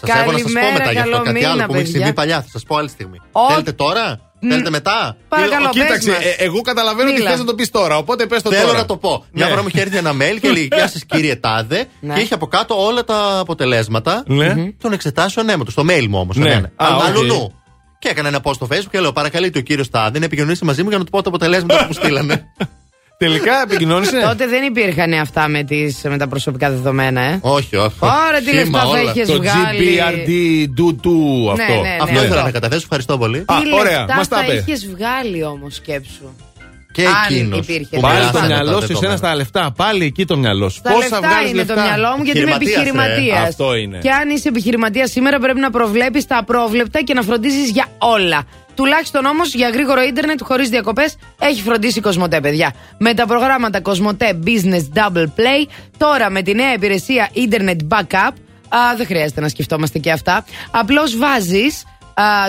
Σας έχω να σας πω Καλημέρα, μετά γι' αυτό καλό κάτι μήνα, άλλο που μου έχεις παιδιά. συμβεί παλιά. Θα σας πω άλλη στιγμή. Ω. Θέλετε τώρα, θέλετε μετά; Παρακαλώ, πες Κοίταξε, μας. ε, εγώ καταλαβαίνω ότι Μίλα. θες να το πεις τώρα, οπότε πες το τώρα. Θέλω να το πω. Μια Ναι. φορά μου είχε έρθει ένα mail και λέει (laughs) Γεια σας κύριε Τάδε. Ναι. Και είχε από κάτω όλα τα αποτελέσματα Ναι. των εξετάσεων αίματος. Στο mail μου όμως. Ναι. Α, οκ. Αλλού. Και έκανα ένα post στο facebook και λέω Παρακαλείται ο κύριος Τάδε να επικοινωνήσει μαζί μου για να του πω τα αποτελέσματα που μου στείλανε. (laughs) Τελικά επικοινώνησε; Τότε δεν υπήρχαν αυτά με, τις, με τα προσωπικά δεδομένα, ε. όχι, όχι. Ωραία, τι Χύμα λεφτά θα όλα. είχε Το βγάλει. GBRD do to Ναι, αυτό. ναι, ναι. Αυτό Ναι. ήθελα να καταθέσω. Ευχαριστώ πολύ. Α, Τι ωραία, λεφτά μας τα θα είπε. είχες βγάλει όμως, σκέψου. Και Αν εκείνος. υπήρχε. Πάλι Μοιράσανε το τα μυαλό σου, εσένα στα λεφτά. Πάλι εκεί το μυαλό σου. Τα Πόσα λεφτά βγάζει είναι λεφτά; το μυαλό μου γιατί είμαι Επιχειρηματίας, ε. επιχειρηματίας. Αυτό είναι. Και αν είσαι επιχειρηματίας σήμερα πρέπει να προβλέπεις τα απρόβλεπτα και να φροντίζεις για όλα. Τουλάχιστον όμως για γρήγορο ίντερνετ χωρίς διακοπές έχει φροντίσει η Κοσμοτέ, παιδιά. Με τα προγράμματα Κοσμοτέ Business Double Play, τώρα με τη νέα υπηρεσία Internet Backup. Α, δεν χρειάζεται να σκεφτόμαστε και αυτά. Απλώς βάζεις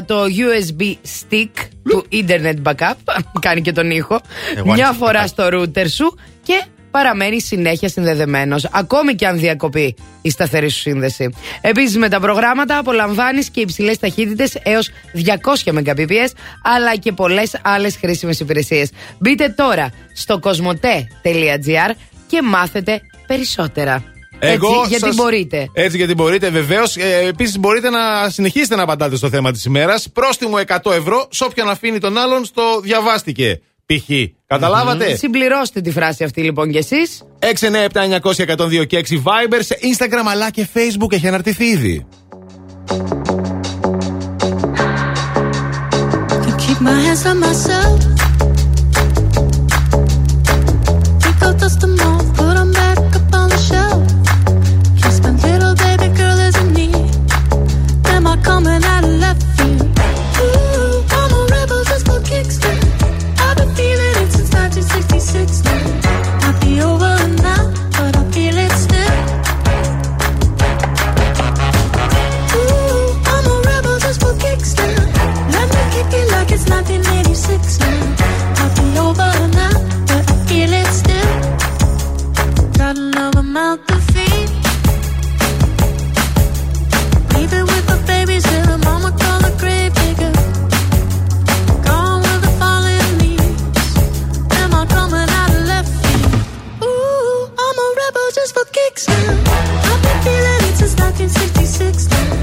το USB stick του Internet Backup, (laughs) κάνει και τον ήχο, Εγώ μια άνοιξα φορά το στο router σου και παραμένει συνέχεια συνδεδεμένος, ακόμη και αν διακοπεί η σταθερή σου σύνδεση. Επίσης, με τα προγράμματα απολαμβάνεις και υψηλές ταχύτητες έως 200 Mbps, αλλά και πολλές άλλες χρήσιμες υπηρεσίες. Μπείτε τώρα στο κοσμοτέ.gr και μάθετε περισσότερα. Έτσι, γιατί σας- μπορείτε. Έτσι, γιατί μπορείτε, βεβαίως. Ε, Επίσης, μπορείτε να συνεχίσετε να απαντάτε στο θέμα της ημέρας. Πρόστιμο 100 ευρώ σε όποιον αφήνει τον άλλον στο διαβάστηκε. Π.χ. καταλαβατε Συμπληρώστε τη φράση αυτή λοιπόν κι εσείς. 697-900-102 και 6 Viber σε Instagram αλλά και Facebook έχει αναρτηθεί ήδη. Can keep my hands on myself. I've been feeling it since 1966.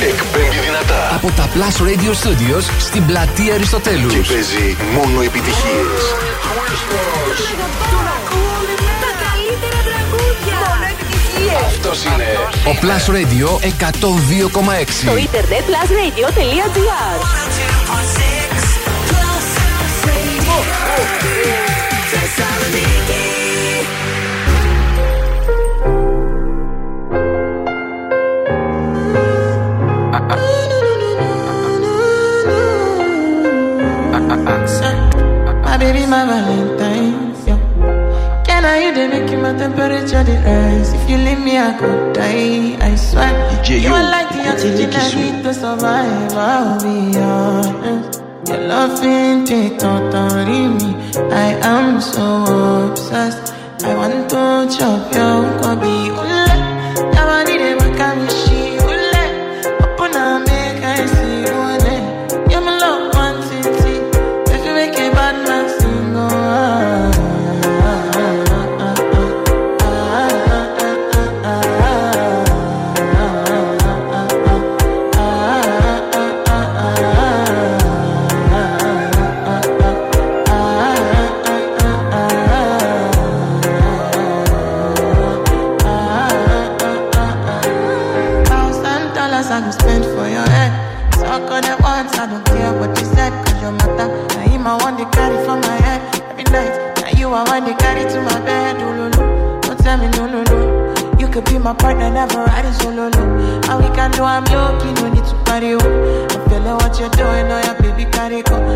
Εκπέμπει δυνατά από τα Plus Radio Studios στην πλατεία Αριστοτέλους και παίζει μόνο επιτυχίες. Τα καλύτερα τραγούδια. Μόνο επιτυχίες. Αυτός είναι ο Plus Radio 102,6. Το ίντερνετ plusradio.gr Θεσσαλονίκη my Valentine's. Yeah. Can I you they make my temperature rise? If you leave me, I could die. I swear. DJ you are like the oxygen I need to survive. I'll be honest. Your love ain't it, totally me. I am so obsessed. I want to chop your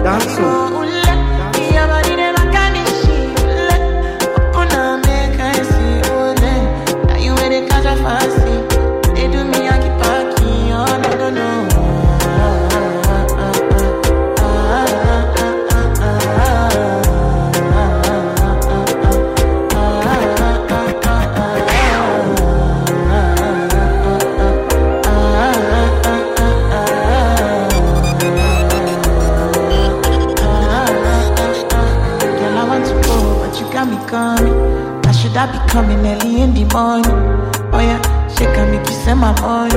Dancing. Coming early in the morning. Oh yeah, she can make you send my money.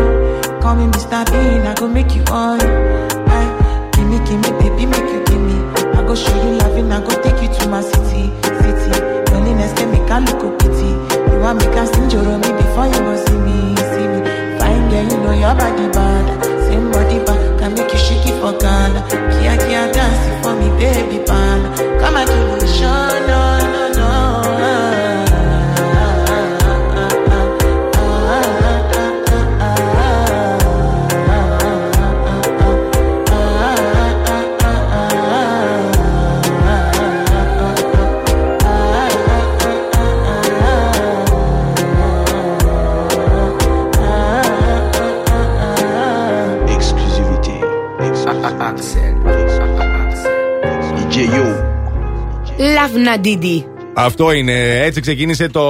Call me Mr. Bean, I go make you want. Aye, gimme, gimme, baby, make you gimme. I go show you loving, I go take you to my city, city. Loneliness can make I look a pity. You want me I sing me before you go see me, see me. Fine girl, you know your body bad. Same body bad, can make you shake it for Ghana. Kia, kia, dance for me, baby, pan. Come and do the show, no, no, no. Daphna Didi. Αυτό είναι. Έτσι ξεκίνησε το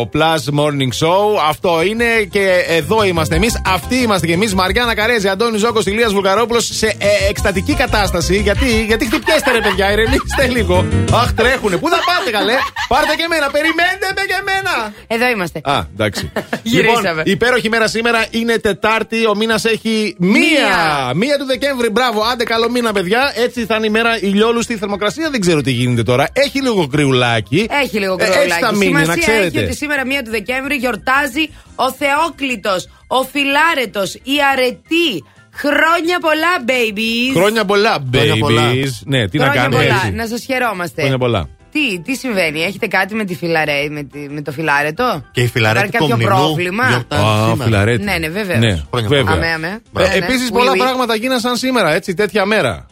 Plus Morning Show. Αυτό είναι και εδώ είμαστε εμείς. Αυτοί είμαστε και εμείς. Μαριάννα Καρέζη, Αντώνη Ζόκο, Ηλίας Βουλγαρόπουλος σε ε, εκστατική κατάσταση. Γιατί, γιατί χτυπιέστε ρε παιδιά, ηρεμήστε λίγο. Αχ, τρέχουνε. Πού θα πάτε, καλέ. Πάρτε και εμένα, περιμένετε με και εμένα. Εδώ είμαστε. Α, εντάξει. (laughs) Γυρίσαμε. λοιπόν, υπέροχη μέρα σήμερα είναι Τετάρτη. Ο μήνας έχει μία. Μία. Μία του Δεκέμβρη. Μπράβο, άντε καλό μήνα, παιδιά. Έτσι θα είναι η μέρα ηλιόλουστη. Η θερμοκρασία δεν ξέρω τι γίνεται τώρα. Έχει λίγο κρυουλάκι. Έχει λίγο Ε, κρυολάκι. έτσι θα μείνει, να Σημασία ξέρετε. έχει ότι σήμερα 1 του Δεκέμβρη γιορτάζει ο Θεόκλητος, ο Φιλάρετος, η Αρετή. Χρόνια πολλά, babies. Χρόνια πολλά, Χρόνια πολλά. babies. Ναι, τι να Χρόνια κάνουμε πολλά. έτσι. Να σας χαιρόμαστε. Χρόνια πολλά. Τι, τι συμβαίνει, έχετε κάτι με τη φιλαρέ, με, τη- με το φιλάρετο; Και η φιλαρέτη Υπάρχει κάποιο Κομνηνού πρόβλημα; γιορτάζει Α, σήμερα. φιλαρέτη. Ναι, ναι, βεβαίως. Ναι, Χρόνια βέβαια. Αμέ, αμέ. Ε, Ναι, ναι. Επίσης, Oui, πολλά oui. πράγματα γίνασαν σήμερα, έτσι, τέτοια μέρα.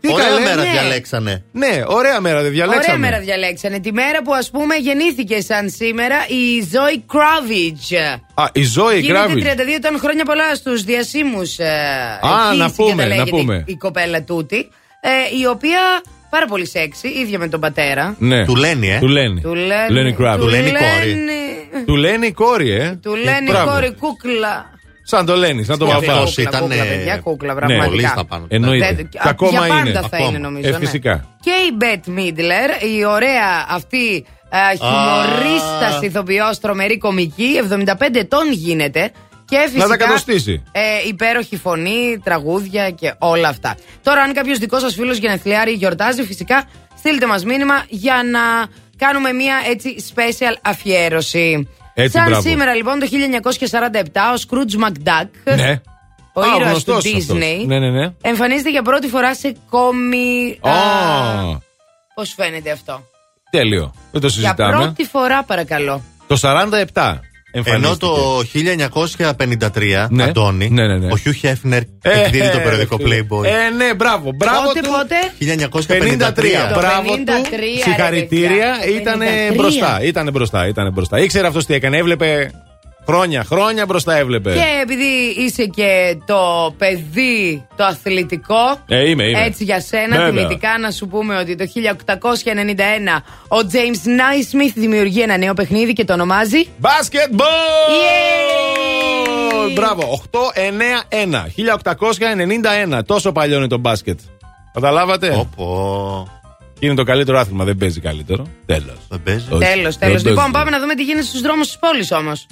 Τι Ωραία καλέ. μέρα ναι. διαλέξανε. Ναι, ωραία μέρα, δεν διαλέξαμε. Ωραία μέρα διαλέξανε. Τη μέρα που ας πούμε γεννήθηκε σαν σήμερα η Ζωή Κράβιτζ. Α, η Ζωή Γίνεται Γκράβι. 32 ετών χρόνια πολλά στους διασύμους ε, Α, εκεί να πούμε, συγκαταλέγεται να πούμε. Η, η κοπέλα τούτη, ε, η οποία πάρα πολύ σεξy, ίδια με τον πατέρα. Ναι. Του λένε, ε. Του λένε. Του λένε, Του λένε Γκράβι. Του λένε η κόρη. λένε- Του λένε η κόρη, ε. Του λένε η Μπράβο. κόρη κούκλα. Σαν το λένε, σαν το Και παπά. αυτός Κούκλα, ήταν, κούκλα, ε, παιδιά, κούκλα, ναι, πραγματικά. πολύ στα πάνω. Εννοείται. Δεν- Και ακόμα για πάντα είναι. θα Ακόμα. είναι νομίζω. Ε, ναι. φυσικά. Και η Μπέτ Μίτλερ, η ωραία αυτή ε, χιουμορίστα ηθοποιό, τρομερή κομική, 75 ετών γίνεται. Και φυσικά. τα κατοστήσει. Ε, υπέροχη φωνή, τραγούδια και όλα αυτά. Τώρα, αν κάποιος δικός σας φίλος γενεθλιάρη γιορτάζει, φυσικά στείλτε μας μήνυμα για να κάνουμε μια έτσι special αφιέρωση. Έτσι, Σαν μπράβο. σήμερα λοιπόν το 1947 ο Scrooge McDuck Ναι. ο Α, ήρωας γνωστός του αυτός. Disney Ναι, ναι, ναι. εμφανίζεται για πρώτη φορά σε κόμι. Α, Πώς φαίνεται αυτό; τέλειο. Δεν το Για συζητάμε. πρώτη φορά, παρακαλώ. Το 47 Ενώ εμφανίστηκε. το 1953, Ναι. Αντώνη, Ναι, ναι, ναι. ο Χιου Χέφνερ Ε, εκδίδει το ε, περιοδικό φίλε. Playboy. Ε, ναι, μπράβο. Μπράβο Πότε, του. πότε; 1953. Το Μπράβο 53, του. ρε Συγχαρητήρια. παιδιά. Το Ήταν 53. μπροστά. Ήταν μπροστά. Ήταν μπροστά. Ήξερε αυτός τι έκανε. Έβλεπε χρόνια. Χρόνια μπροστά έβλεπε. Και επειδή είσαι και το παιδί το αθλητικό. Ε, είμαι, είμαι. Έτσι για σένα, Βέβαια. τιμητικά να σου πούμε ότι το 1891 ο James Naismith δημιουργεί ένα νέο παιχνίδι και το ονομάζει. Basketball! Yay! Μπράβο, 8-9-1. 1891. Τόσο παλιό είναι το μπάσκετ. Καταλάβατε; Όπω. Είναι το καλύτερο άθλημα. Δεν παίζει καλύτερο. Τέλος. Δεν παίζει. Τέλος, τέλος. Λοιπόν, πάμε να δούμε τι γίνεται στους δρόμους της πόλης όμως.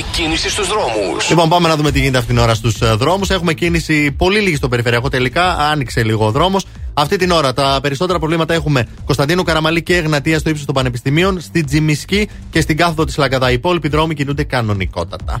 Η κίνηση στους δρόμους. Λοιπόν, πάμε να δούμε τι γίνεται αυτήν την ώρα στους δρόμους. Έχουμε κίνηση πολύ λίγη στο περιφερειακό τελικά. Άνοιξε λίγο ο δρόμος. Αυτή την ώρα τα περισσότερα προβλήματα έχουμε Κωνσταντίνου Καραμαλή και Εγνατία στο ύψος των Πανεπιστημίων, στην Τζιμισκή και στην κάθοδο της Λαγκαδά. Οι υπόλοιποι δρόμοι κινούνται κανονικότατα.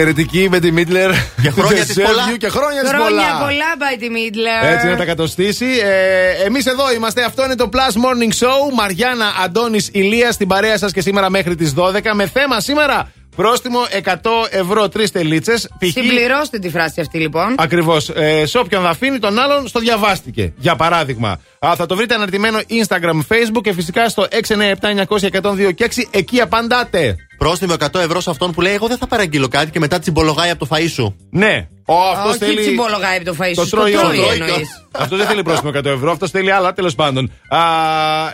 Εξαιρετική με τη Μίτλερ. Και χρόνια της Deserve πολλά. you Και χρόνια της Χρόνια πολλά. πολλά, πάει τη Μίτλερ. Έτσι να τα κατοστήσει. Ε, Εμείς εδώ είμαστε. Αυτό είναι το Plus Morning Show. Μαριάννα Αντώνης Ηλίας στην παρέα σας και σήμερα μέχρι τις 12. Με θέμα σήμερα πρόστιμο 100 ευρώ τρεις τελίτσες. Συμπληρώστε τη φράση αυτή λοιπόν. Ακριβώς. Ε, σε όποιον θα αφήνει τον άλλον, στο διαβάστηκε. Για παράδειγμα. Α, θα το βρείτε αναρτημένο Instagram, Facebook και φυσικά στο 697-900-102 και 6. Εκεί απαντάτε. Πρόστιμο 100 ευρώ σε αυτόν που λέει: Εγώ δεν θα παραγγείλω κάτι και μετά τσιμπολογάει από το φαΐ σου. Ναι. Ο, αυτός Όχι θέλει... τσιμπολογάει από το φαΐ Το σου, τρώει το όλο. τρώει εννοείς. Αυτό δεν θέλει πρόστιμο 100 ευρώ, αυτός θέλει άλλα, τέλος πάντων. Α,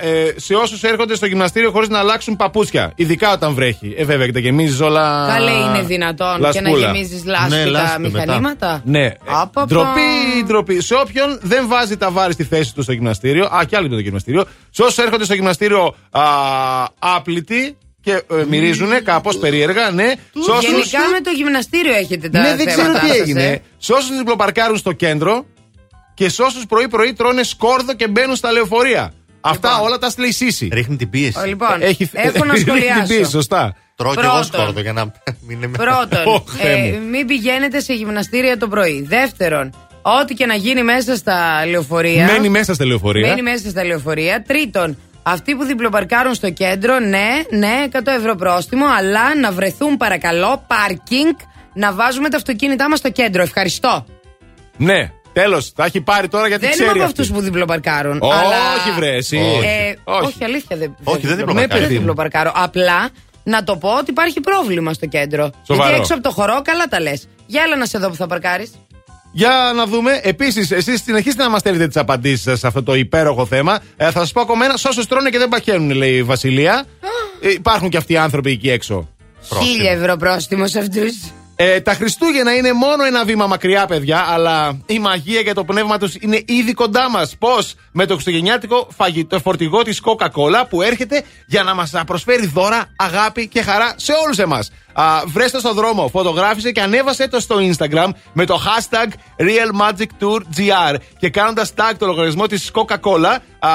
ε, σε όσους έρχονται στο γυμναστήριο χωρίς να αλλάξουν παπούτσια. Ειδικά όταν βρέχει. Ε, βέβαια, και τα γεμίζεις όλα. Καλέ είναι δυνατόν και να λασκούλα. γεμίζεις λάστιχα Ναι, λάστιχα μηχανήματα; Ναι. Απαπα. Ντροπή, ντροπή. Σε όποιον δεν βάζει τα βάρη στη θέση του στο γυμναστήριο. Α, και άλλοι με το γυμναστήριο. Σε όσους έρχονται στο γυμναστήριο α, άπλητοι και ε, μυρίζουν κάπως περίεργα, ναι. Σε όσους- Γενικά με το γυμναστήριο έχετε τα ναι, δεν ξέρω θέματα τι σας, έγινε. ε. Σε όσου διπλοπαρκάρουν στο κέντρο και σε όσου πρωί-πρωί τρώνε σκόρδο και μπαίνουν στα λεωφορεία. Αυτά όλα τα στείλει η Σύση. Ρίχνει την πίεση. Λοιπόν, Έχει έχω να (laughs) ρίχνει την σχολιάσω. πίεση, σωστά. Τρώω κι εγώ Πρώτον. σκόρδο για να (laughs) μην είναι Πρώτον, (laughs) Ωχ, Θεέ ε, μου. μην πηγαίνετε σε γυμναστήρια το πρωί. Δεύτερον, ό,τι και να γίνει μέσα στα λεωφορεία. Μένει μέσα στα λεωφορεία. Μένει μέσα στα λεωφορεία. Τρίτον, αυτοί που διπλοπαρκάρουν στο κέντρο, ναι, ναι, 100 ευρώ πρόστιμο, αλλά να βρεθούν παρακαλώ πάρκινγκ να βάζουμε τα αυτοκίνητά μας στο κέντρο. Ευχαριστώ. Ναι, τέλος. Τα έχει πάρει τώρα γιατί δεν ξέρει. είμαι από αυτή. αυτούς που διπλοπαρκάρουν. Όχι, αλλά... βρε, εσύ. Ε, Όχι. όχι. αλήθεια δεν. Όχι, δεν με διπλοπαρκάρεις. δεν διπλοπαρκάρω. Απλά να το πω ότι υπάρχει πρόβλημα στο κέντρο. Σοβαρό. Γιατί έξω από το χορό, καλά τα λες. Για έλα να σε δω που θα παρκάρεις. Για να δούμε. Επίσης, εσείς συνεχίστε να μας στέλνετε τις απαντήσεις σα σε αυτό το υπέροχο θέμα. Ε, θα σας πω ακόμα ένα. Σε όσου τρώνε και δεν παχαίνουν, λέει η Βασιλεία. Ε, υπάρχουν και αυτοί οι άνθρωποι εκεί έξω. Χίλια ευρώ πρόστιμος σε αυτούς. Ε, τα Χριστούγεννα είναι μόνο ένα βήμα μακριά, παιδιά, αλλά η μαγεία και το πνεύμα τους είναι ήδη κοντά μας. Πώς; Με το χριστουγεννιάτικο φαγητό φορτηγό της Coca-Cola που έρχεται για να μας προσφέρει δώρα, αγάπη και χαρά σε όλους εμάς. Βρες το στο δρόμο, φωτογράφησε και ανέβασε το στο Instagram με το hashtag Real Magic Tour GR και κάνοντας tag το λογαριασμό της Coca-Cola α,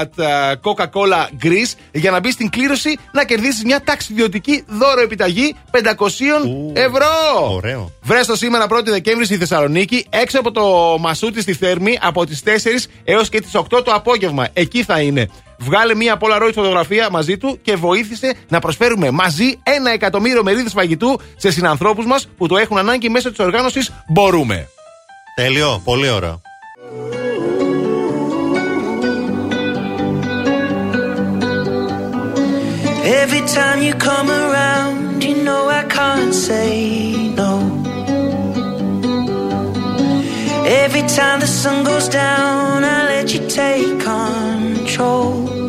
at α, Coca-Cola Greece για να μπει στην κλήρωση να κερδίσεις μια ταξιδιωτική δώρο επιταγή 500 ευρώ. Ωραίο. Βρες το σήμερα 1η Δεκέμβρη στη Θεσσαλονίκη, έξω από το Μασούτι στη Θέρμη, από τις 4 έως και τις 8 το απόγευμα. Εκεί θα είναι. Βγάλε μία Polaroid φωτογραφία μαζί του και βοήθησε να προσφέρουμε μαζί ένα εκατομμύριο μερίδες φαγητού σε συνανθρώπους μας που το έχουν ανάγκη μέσω της οργάνωσης Μπορούμε. Τέλειο, πολύ ωραίο. Every time you come around, you know I can't say no. Every time the sun goes down, I let you take control.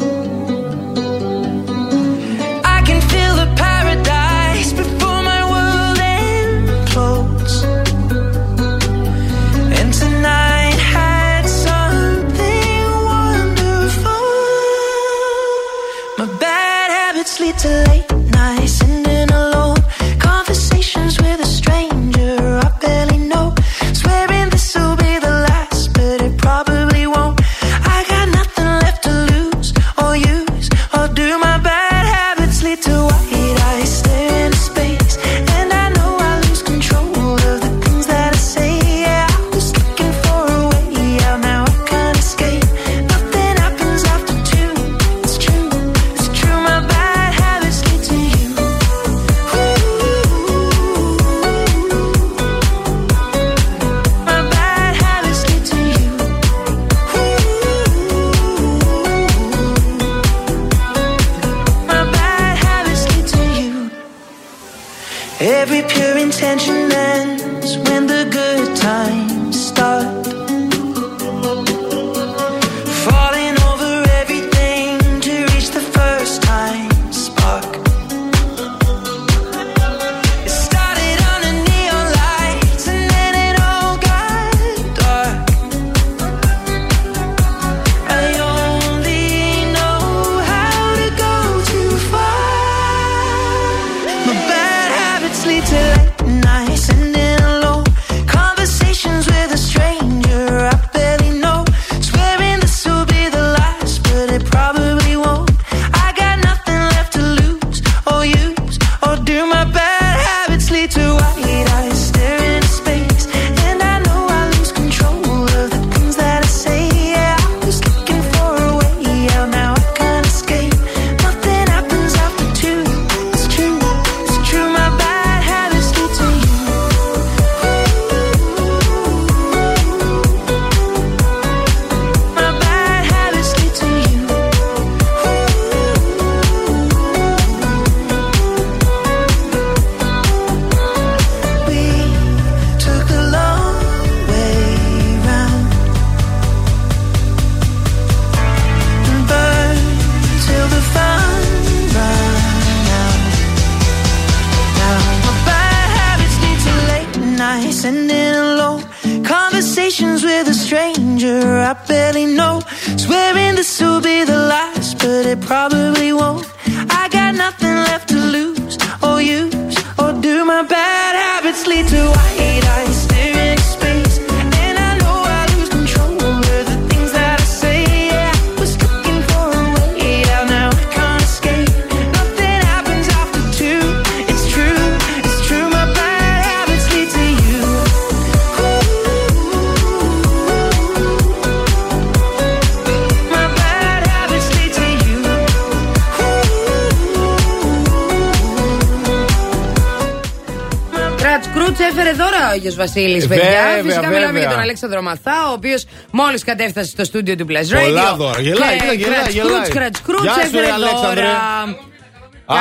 Βασίλης, Ε, παιδιά. βέβαια, Φυσικά βέβαια. μιλάμε για τον Αλέξανδρο Μαθά, ο οποίος μόλις κατέφτασε στο στούντιο του Plus Radio. Πολλά δώρα. Γελάει, κοίτα, γελάει, γελάει. Κρατς Κρούτ Γεια σου, έφερε ρε, Αλέξανδρε. δώρα.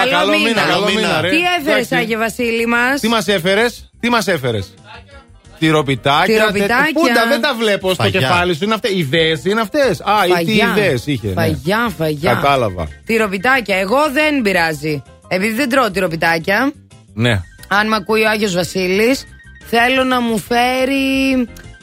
Α, καλό μήνα, καλό μήνα, ρε. Τι έφερες, Εντάξει. Άγιο Βασίλη μας; Τι μας έφερες, τι μας έφερες; Τυροπιτάκια. Τυροπιτάκια. τε- Πού τα δεν τα βλέπω στο Φαγιά. κεφάλι σου. Είναι αυτές. Ιδέες είναι αυτές. Α, ή τι ιδέες είχε. ναι. Φαγιά, φαγιά. Κατάλαβα. Τυροπιτάκια. Εγώ δεν πειράζει. Επειδή δεν τρώω τυροπιτάκια, Ναι. αν με ακούει ο Άγιος Βασίλης, θέλω να μου φέρει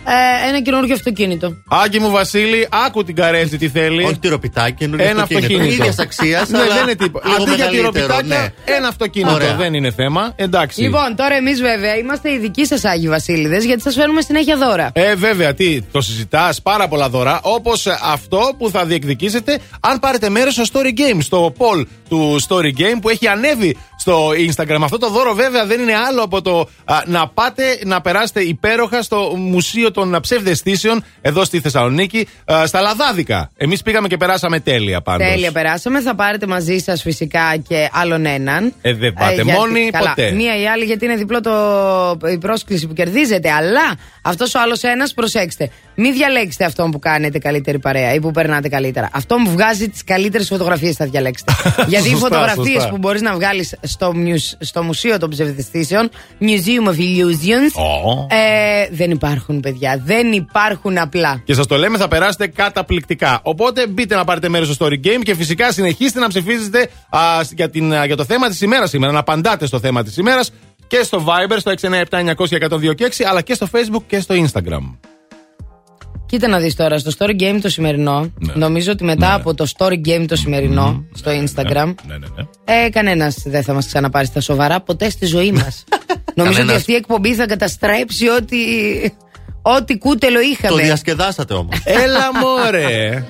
ε, ένα καινούργιο αυτοκίνητο. Άκη μου Βασίλη, άκου την καρέζη τι θέλει. Όχι τυροπιτάκι, καινούργιο Ένα αυτοκίνητο. αυτοκίνητο. Ίδιας αξίας, Ναι, αλλά δεν είναι τίποτα. λίγο Αντί για μεγαλύτερο, τυροπιτάκια, ναι. ένα αυτοκίνητο. Ωραία. Δεν είναι θέμα. Εντάξει. Λοιπόν, τώρα εμείς βέβαια είμαστε οι δικοί σας Άγιοι Βασίλειδε, γιατί σας φέρνουμε συνέχεια δώρα. Ε, βέβαια, τι, το συζητάς πάρα πολλά δώρα. Όπως αυτό που θα διεκδικήσετε αν πάρετε μέρος στο Story Game, στο poll του Story Game που έχει ανέβει στο Instagram. Αυτό το δώρο βέβαια δεν είναι άλλο από το α, να πάτε να περάσετε υπέροχα στο Μουσείο των Ψευδεστήσεων εδώ στη Θεσσαλονίκη, α, στα Λαδάδικα. Εμείς πήγαμε και περάσαμε τέλεια πάντως. Τέλεια, περάσαμε. Θα πάρετε μαζί σας φυσικά και άλλον έναν. Ε, δεν πάτε γιατί- μόνοι καλά, ποτέ. Μία ή άλλη, γιατί είναι διπλό το, η πρόσκληση που κερδίζετε. Αλλά αυτός ο άλλος ένας, προσέξτε. Μην διαλέξετε αυτόν που κάνετε καλύτερη παρέα ή που περνάτε καλύτερα. Αυτόν που βγάζει τις καλύτερες φωτογραφίες θα διαλέξετε. (laughs) γιατί οι Σωστά, φωτογραφίες σωστά. που μπορείς να βγάλεις στο, μιους- στο Μουσείο των Ψευδεστήσεων, Museum of Illusions, Ω. ε, δεν υπάρχουν, παιδιά. Δεν υπάρχουν απλά. Και σας το λέμε, θα περάσετε καταπληκτικά. Οπότε μπείτε να πάρετε μέρος στο Story Game και φυσικά συνεχίστε να ψηφίζετε α, για, την, α, για το θέμα της ημέρας σήμερα. Να απαντάτε στο θέμα της ημέρας και στο Viber, στο 697-900-1026, αλλά και στο Facebook και στο Instagram. Κοίτα να δεις τώρα, στο story game το σημερινό, νομίζω ότι μετά από το story game το σημερινό στο Instagram, Ναι, ναι, ναι. ε, κανένας δεν θα μας ξαναπάρει στα σοβαρά ποτέ στη ζωή μας. (laughs) νομίζω ότι Κανένας. αυτή η εκπομπή θα καταστρέψει ό,τι, ό,τι κούτελο Το είχαμε. διασκεδάσατε όμως. Έλα μωρέ.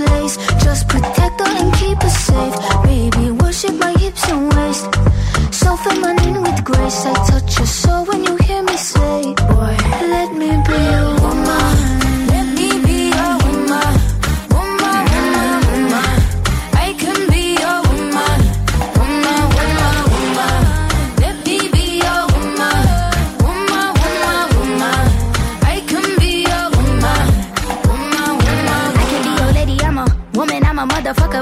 Place. Just protect her and keep her safe. Baby, worship my hips and waist. So feminine with grace. I touch your soul when you hear me say, Boy, let me be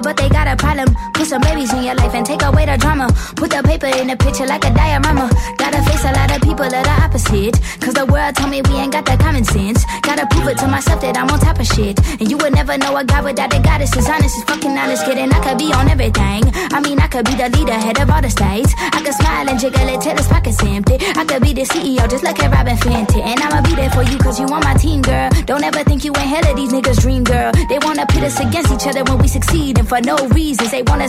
but they got a problem. Some babies in your life and take away the drama. Put the paper in the picture like a diorama. Gotta face a lot of people that are opposite. Cause the world told me we ain't got that common sense. Gotta prove it to myself that I'm on top of shit. And you would never know a guy without a goddess is honest, is fucking honest, kidding. I could be on everything. I mean, I could be the leader, head of all the states. I could smile and jiggle it till his pockets empty. I could be the CEO, just like a Robin Fenty. And I'ma be there for you cause you on my team, girl. Don't ever think you ain't hell of these niggas' dream, girl. They wanna pit us against each other when we succeed. And for no reasons, they wanna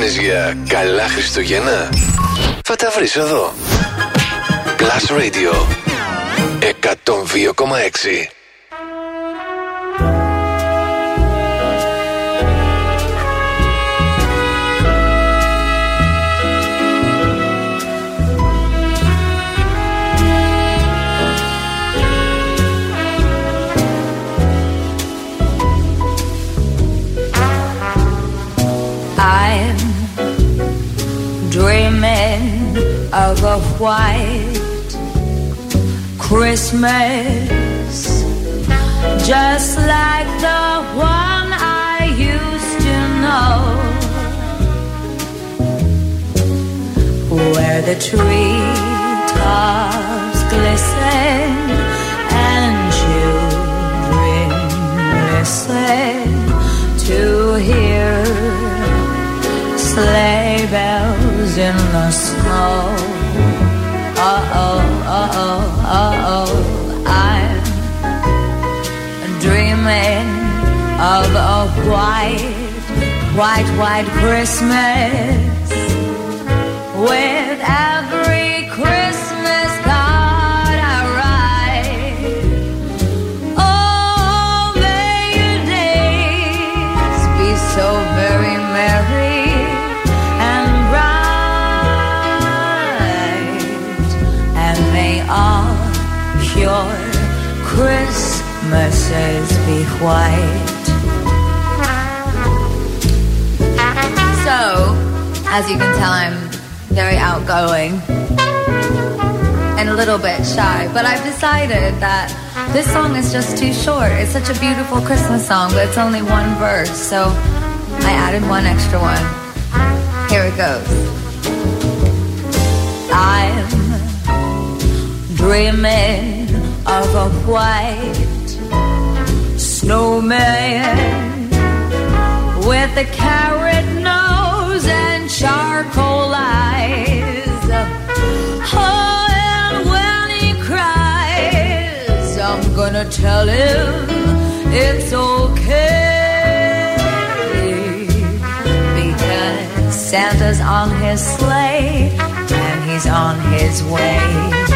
Ψάχνεις για καλά Χριστούγεννα; Θα τα βρεις εδώ. Plus Radio 102,6 of a white Christmas, just like the one I used to know, where the tree tops glisten and children listen to hear sleigh bells in the snow. Uh oh, uh oh, uh oh. I'm dreaming of a white, white, white Christmas with Christmases be white. So, as you can tell, I'm very outgoing and a little bit shy, but I've decided that this song is just too short. It's such a beautiful Christmas song, but it's only one verse, so I added one extra one. Here it goes. I'm dreaming of a white snowman with a carrot nose and charcoal eyes. Oh, and when he cries, I'm gonna tell him it's okay because Santa's on his sleigh and he's on his way.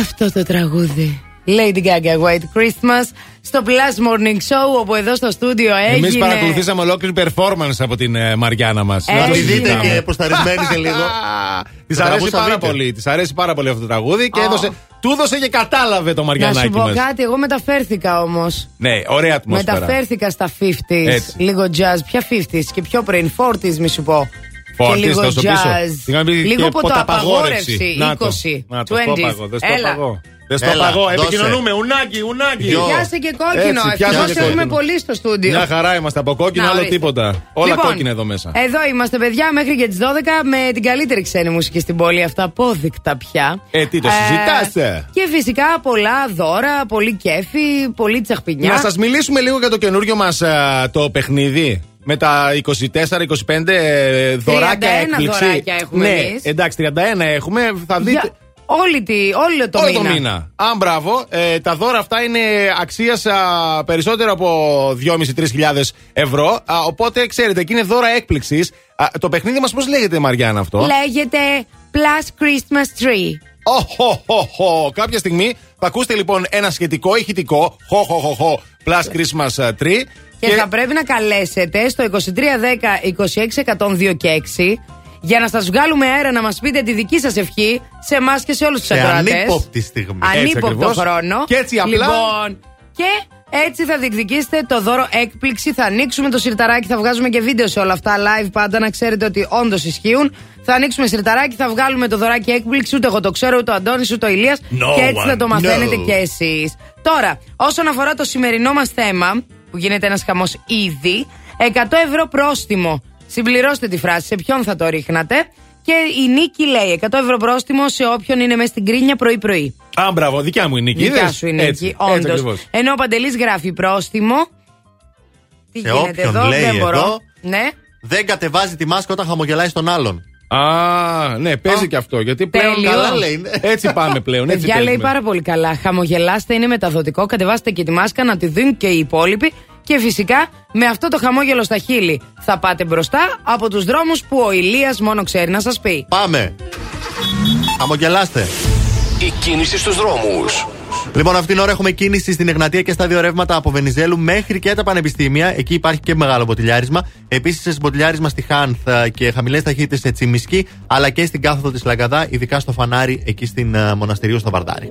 Αυτό το τραγούδι. Lady Gaga White Christmas στο Plus Morning Show όπου εδώ στο στούντιο έγινε. Εμεί παρακολουθήσαμε ολόκληρη performance από την ε, Μαριάννα μας. Να τη δείτε και προσταρισμένη σε λίγο. (laughs) Της Το αρέσει τραβούσα πάρα βίντεο. πολύ. Της αρέσει πάρα πολύ αυτό το τραγούδι και Α. έδωσε, του έδωσε και κατάλαβε το Να σου Μαριανάκι πω μας. κάτι, εγώ μεταφέρθηκα όμως. Ναι, ωραία ατμόσφαιρα. Μεταφέρθηκα στα 50s. Έτσι. Λίγο jazz. Ποια 50s και πιο πριν, 40s, μη σου πω. Forties, και λίγο τόσο πίσω. jazz. Είχαμε πει Λίγο και ποτοαπαγόρευση. ποταπαγόρευση. Να το. 20. Να το, στο 20s. παγώ, δεν στο Έλα. παγώ. Δεν στο Έλα, παγώ. δώσε. Επικοινωνούμε. Ουνάκι, ουνάκι. Πιάσε και κόκκινο. Έτσι, πιάσε Ευτυχώς και έχουμε κόκκινο. πολύ στο στούντιο. Μια χαρά είμαστε από κόκκινο, Να, άλλο ορίστε. τίποτα. Όλα Λοιπόν, κόκκινα εδώ μέσα. Εδώ είμαστε, παιδιά, μέχρι και τις 12 με την καλύτερη ξένη μουσική στην πόλη. Αυτά απόδεικτα πια. Ε, τι το συζητάτε. Και φυσικά πολλά δώρα, πολύ κέφι, πολύ τσαχπινιά. Να σας μιλήσουμε λίγο για το καινούριο μας το παιχνίδι. Με τα 24-25 ε, δωράκια 31 έκπληξη. δωράκια έχουμε ναι, εμείς. εντάξει, 31 έχουμε. Θα δείτε. Για όλη τη, όλο το Όλο μήνα. το μήνα. Α, μπράβο. Ε, τα δώρα αυτά είναι αξίας περισσότερο από 2.500-3.000 ευρώ. Α, οπότε ξέρετε, εκεί είναι δώρα έκπληξης. Το παιχνίδι μας πώς λέγεται, Μαριάννα, αυτό; Λέγεται Plus Christmas Tree. Οχοχοχο. Κάποια στιγμή θα ακούσετε λοιπόν ένα σχετικό ηχητικό. Χοχοχοχο. Plus Christmas uh, Tree. Και, θα πρέπει να καλέσετε στο 2310 26 και 6 για να σας βγάλουμε αέρα να μας πείτε τη δική σας ευχή σε εμάς και σε όλους τους Σε ακροατές. ανύποπτη στιγμή. Έτσι Ανύποπτο ακριβώς. χρόνο. Και έτσι απλά- Λοιπόν, και έτσι θα διεκδικήσετε το δώρο έκπληξη. Θα ανοίξουμε το σιρταράκι, θα βγάζουμε και βίντεο σε όλα αυτά live πάντα να ξέρετε ότι όντως ισχύουν. Θα ανοίξουμε σιρταράκι, θα βγάλουμε το δωράκι έκπληξη. Ούτε εγώ το ξέρω, ούτε ο Αντώνης, ούτε ο Ηλίας No και έτσι θα one το μαθαίνετε knows. και εσείς. Τώρα, όσον αφορά το σημερινό μας θέμα, που γίνεται ένας χαμός ήδη, 100 ευρώ πρόστιμο. Συμπληρώστε τη φράση, σε ποιον θα το ρίχνατε. Και η Νίκη λέει 100 ευρώ πρόστιμο σε όποιον είναι μέσα στην κρίνια πρωί-πρωί. Α, μπράβο, δικιά μου η νίκη. Δικιά είδες; σου είναι Έτσι, εκεί, έτσι όντως. ακριβώς. Ενώ ο Παντελής γράφει πρόστιμο. Τι Σε γίνεται όποιον εδώ, λέει δεν μπορώ. εδώ. Ναι. Δεν κατεβάζει τη μάσκα όταν χαμογελάει στον άλλον. Α, ναι, παίζει και αυτό. Γιατί πλέον. Τέλειο. Καλά λέει. Έτσι πάμε πλέον. Έτσι Παιδιά λέει παίζουμε. πάρα πολύ καλά. Χαμογελάστε, είναι μεταδοτικό. Κατεβάστε και τη μάσκα να τη δουν και οι υπόλοιποι. Και φυσικά με αυτό το χαμόγελο στα χείλη θα πάτε μπροστά από τους δρόμους που ο Ηλίας μόνο ξέρει να σας πει. Πάμε. Χαμογελάστε. Η κίνηση στους δρόμους. Λοιπόν, αυτήν την ώρα έχουμε κίνηση στην Εγνατία και στα δύο ρεύματα από Βενιζέλου μέχρι και τα πανεπιστήμια. Εκεί υπάρχει και μεγάλο μποτιλιάρισμα. Επίσης, σε μποτιλιάρισμα στη Χάνθ ε, και χαμηλές ταχύτητες σε Τσιμισκή, αλλά και στην κάθοδο της Λαγκαδά, ειδικά στο φανάρι εκεί στην ε, Μοναστηρίου στο Βαρδάρι.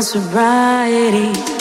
sobriety.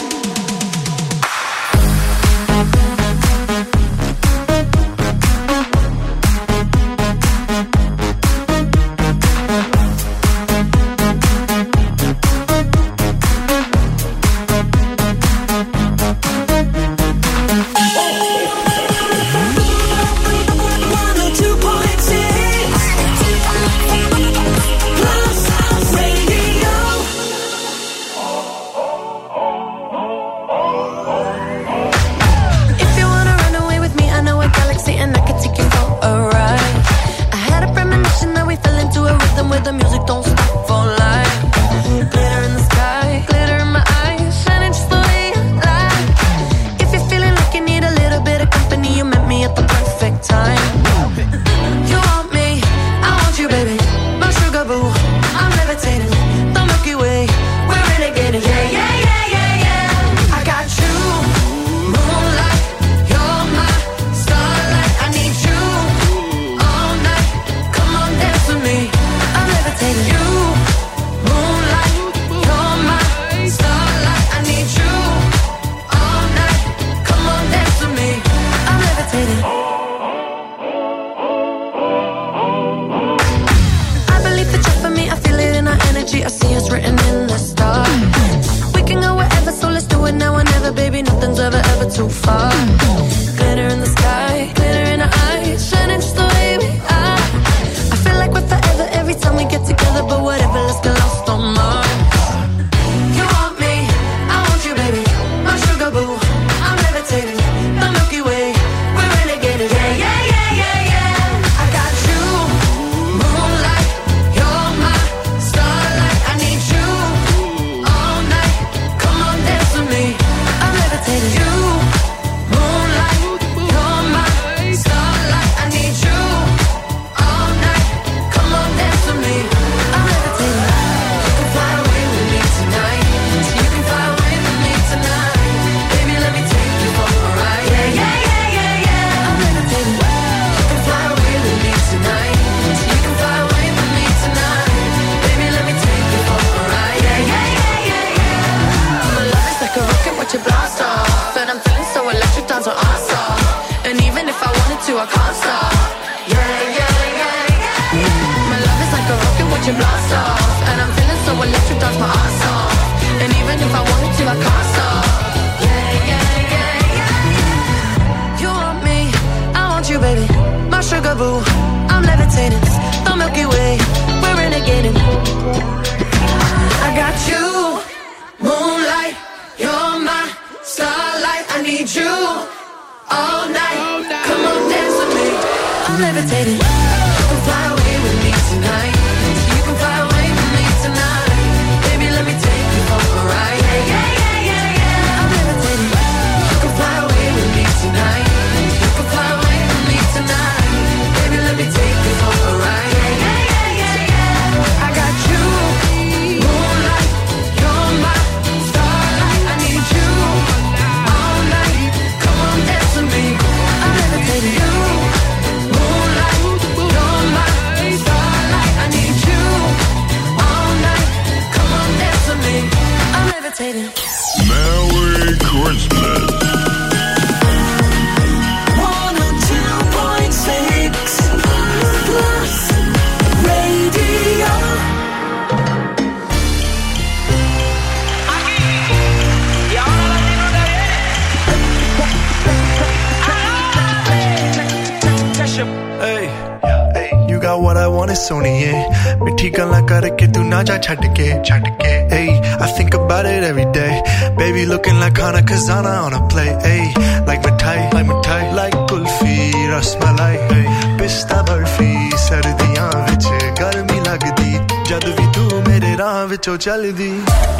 चल the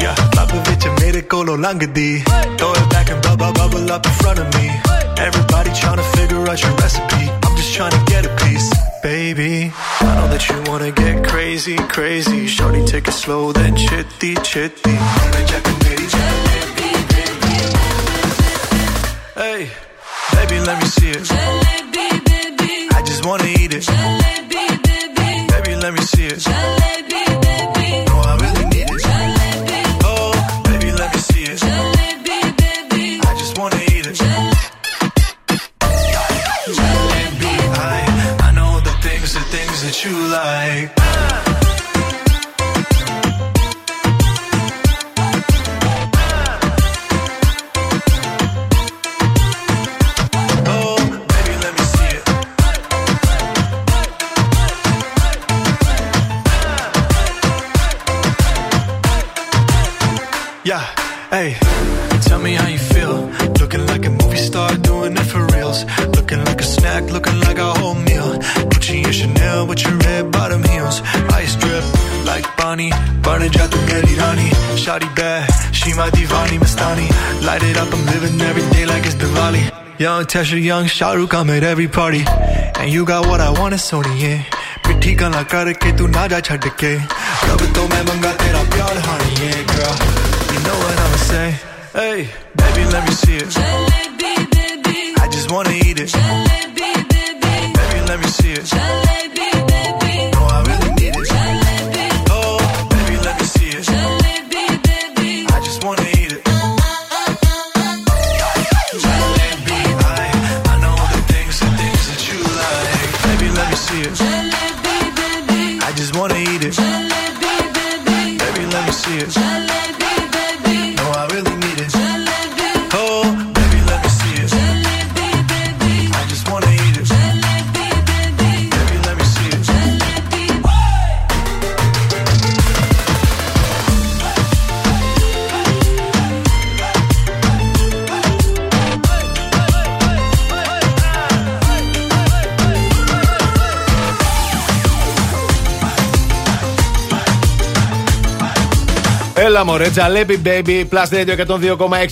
club बिच मेरे को लंघ दी special young Shahrukh, I'm at every party. And you got what I want, it's only yeah. ਮਿੱਠੀ ਗੱਲਾਂ ਕਰਕੇ ਤੂੰ ਨਾ ke. ਛੱਡ ਕੇ main ਤੋਂ ਮੈਂ ਮੰਗਾ ਤੇਰਾ ਪਿਆਰ ਹਾਣੀਏ girl you know what i'm saying hey baby let me see it Καλά, μωρέ. Τζαλέπι, baby. Plus Radio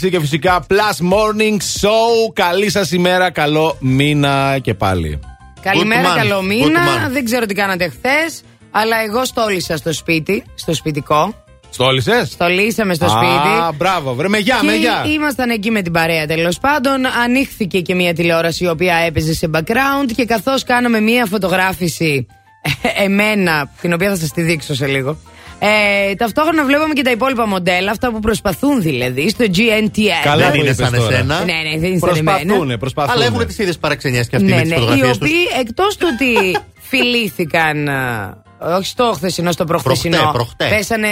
102,6 και φυσικά Plus Morning Show. Καλή σας ημέρα, καλό μήνα και πάλι. Καλημέρα, καλό μήνα. Δεν ξέρω τι κάνατε χθες, αλλά εγώ στόλισα στο σπίτι, στο σπιτικό. Στόλισες; Στολίσαμε στο σπίτι. Α, μπράβο, βρε, μεγιά, με γεια. Ήμασταν εκεί με την παρέα τέλος πάντων. Ανοίχθηκε και μια τηλεόραση η οποία έπαιζε σε background και καθώς κάναμε μια φωτογράφηση (laughs) εμένα, την οποία θα σας τη δείξω σε λίγο. Ε, ταυτόχρονα βλέπαμε και τα υπόλοιπα μοντέλα, αυτά που προσπαθούν δηλαδή, στο GNTS. Καλά που είναι είπες σαν τώρα. εσένα. Ναι, ναι, δεν είναι σαν εμένα. Προσπαθούνε, προσπαθούνε. Αλλά έχουν τις ίδιες παραξενιές και αυτοί Ναι, με τις ναι, οι φωτογραφίες τους. οποίοι εκτός του ότι (laughs) φιλήθηκαν. α, Όχι στο χθεσινό, στο προχθεσινό. Προχτέ, προχτέ. Πέσανε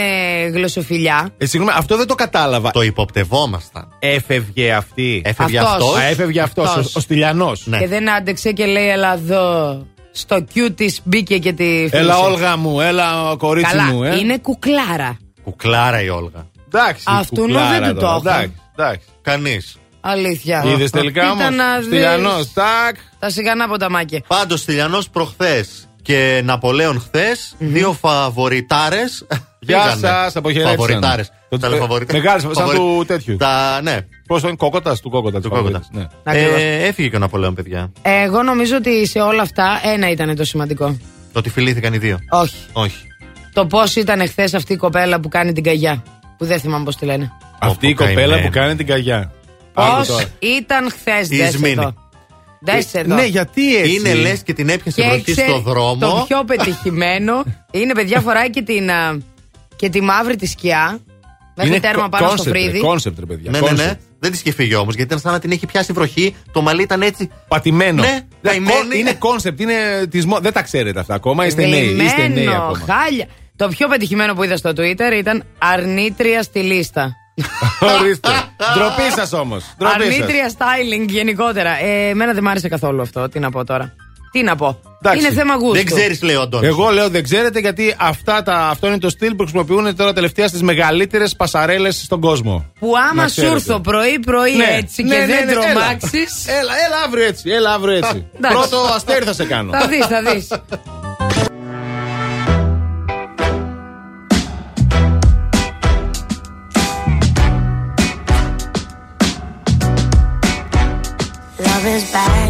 γλωσσοφιλιά. Ε, συγγνώμη, αυτό δεν το κατάλαβα. Το υποπτευόμασταν. Έφευγε αυτή. Έφευγε Αυτός. αυτός. Α, έφευγε αυτός, Αυτός. ο, ο Στυλιανός. Ναι. Και δεν άντεξε και λέει, Ελά εδώ. Στο Q της μπήκε και τη φίλησε. Έλα, Όλγα μου, έλα, κορίτσι Καλά, μου. Ε. είναι κουκλάρα. Κουκλάρα η Όλγα. Εντάξει. Αυτού κουκλάρα δεν το τώρα, είχα. Εντάξει, εντάξει. Κανείς. Αλήθεια. Είδες τελικά όμως; Κοίτα να δεις. Στυλιανός, τάκ. Τα σιγανά ποταμάκια. Πάντως Στυλιανός προχθές και Ναπολέον χθες, δύο φαβοριτάρες. Γεια σας, αποχαιρέτησαν. Φαβοριτάρες. Το- Τα λέω φαβοριτάρες. Μεγάλες, σαν Φαβορι- του τέτοιου. Τα, ναι, Πώς είναι, κόκοτας του κόκοτας. του κόκοτας. Ναι. Ακριβώς. Ε, έφυγε και ο Ναπολέον, παιδιά. Εγώ νομίζω ότι σε όλα αυτά ένα ήταν το σημαντικό. Το ότι φιλήθηκαν οι δύο. Όχι. Όχι. Το πώς ήταν χθες αυτή η κοπέλα που κάνει την καγιά. Που δεν θυμάμαι πώς τη λένε. Αυτή η Πω, πω, κοπέλα καημένη. που κάνει την καγιά. Πώς Άκου τώρα. ήταν χθες, Η Δες Ισμήνη. εδώ. Δες εδώ. Ναι, γιατί έτσι; Είναι λες και την έπιασε βροχή Φτιάξε στο δρόμο. Το πιο πετυχημένο είναι, παιδιά, φοράει και την, α, και τη μαύρη τη σκιά. Μέχρι τέρμα πάνω στο φρύδι. Concept, ρε παιδιά. Ναι, ναι, ναι. concept. Δεν τη είχε φύγει όμως γιατί ήταν σαν να την έχει πιάσει βροχή. Το μαλλί ήταν έτσι. Πατημένο. Ναι, καημένη. είναι concept, είναι της μο- Δεν τα ξέρετε αυτά ακόμα. Είστε νέοι. Είστε νέοι Δεμένο, ακόμα. χάλια. Το πιο πετυχημένο που είδα στο Twitter ήταν αρνήτρια στη λίστα. (laughs) Ορίστε. Ντροπή σας όμως. Αρνήτρια styling γενικότερα. Ε, εμένα δεν μ' άρεσε καθόλου αυτό. Τι να πω τώρα. Τι να πω; Εντάξει. Είναι θέμα γούστου. Δεν ξέρεις, λέει ο Αντώνης. Εγώ λέω δεν ξέρετε γιατί αυτά τα, αυτό είναι το στυλ που χρησιμοποιούν τώρα τελευταία στις μεγαλύτερες πασαρέλες στον κόσμο. Που άμα Να σου ξέρετε. έρθω πρωί-πρωί Ναι, έτσι ναι, και ναι, δεν ναι, έλα. τρομάξεις. Έλα, έλα αύριο έτσι. Έλα αύριο έτσι. εντάξει. Πρώτο αστέρι θα σε κάνω. θα δεις, θα δεις. Love is bad.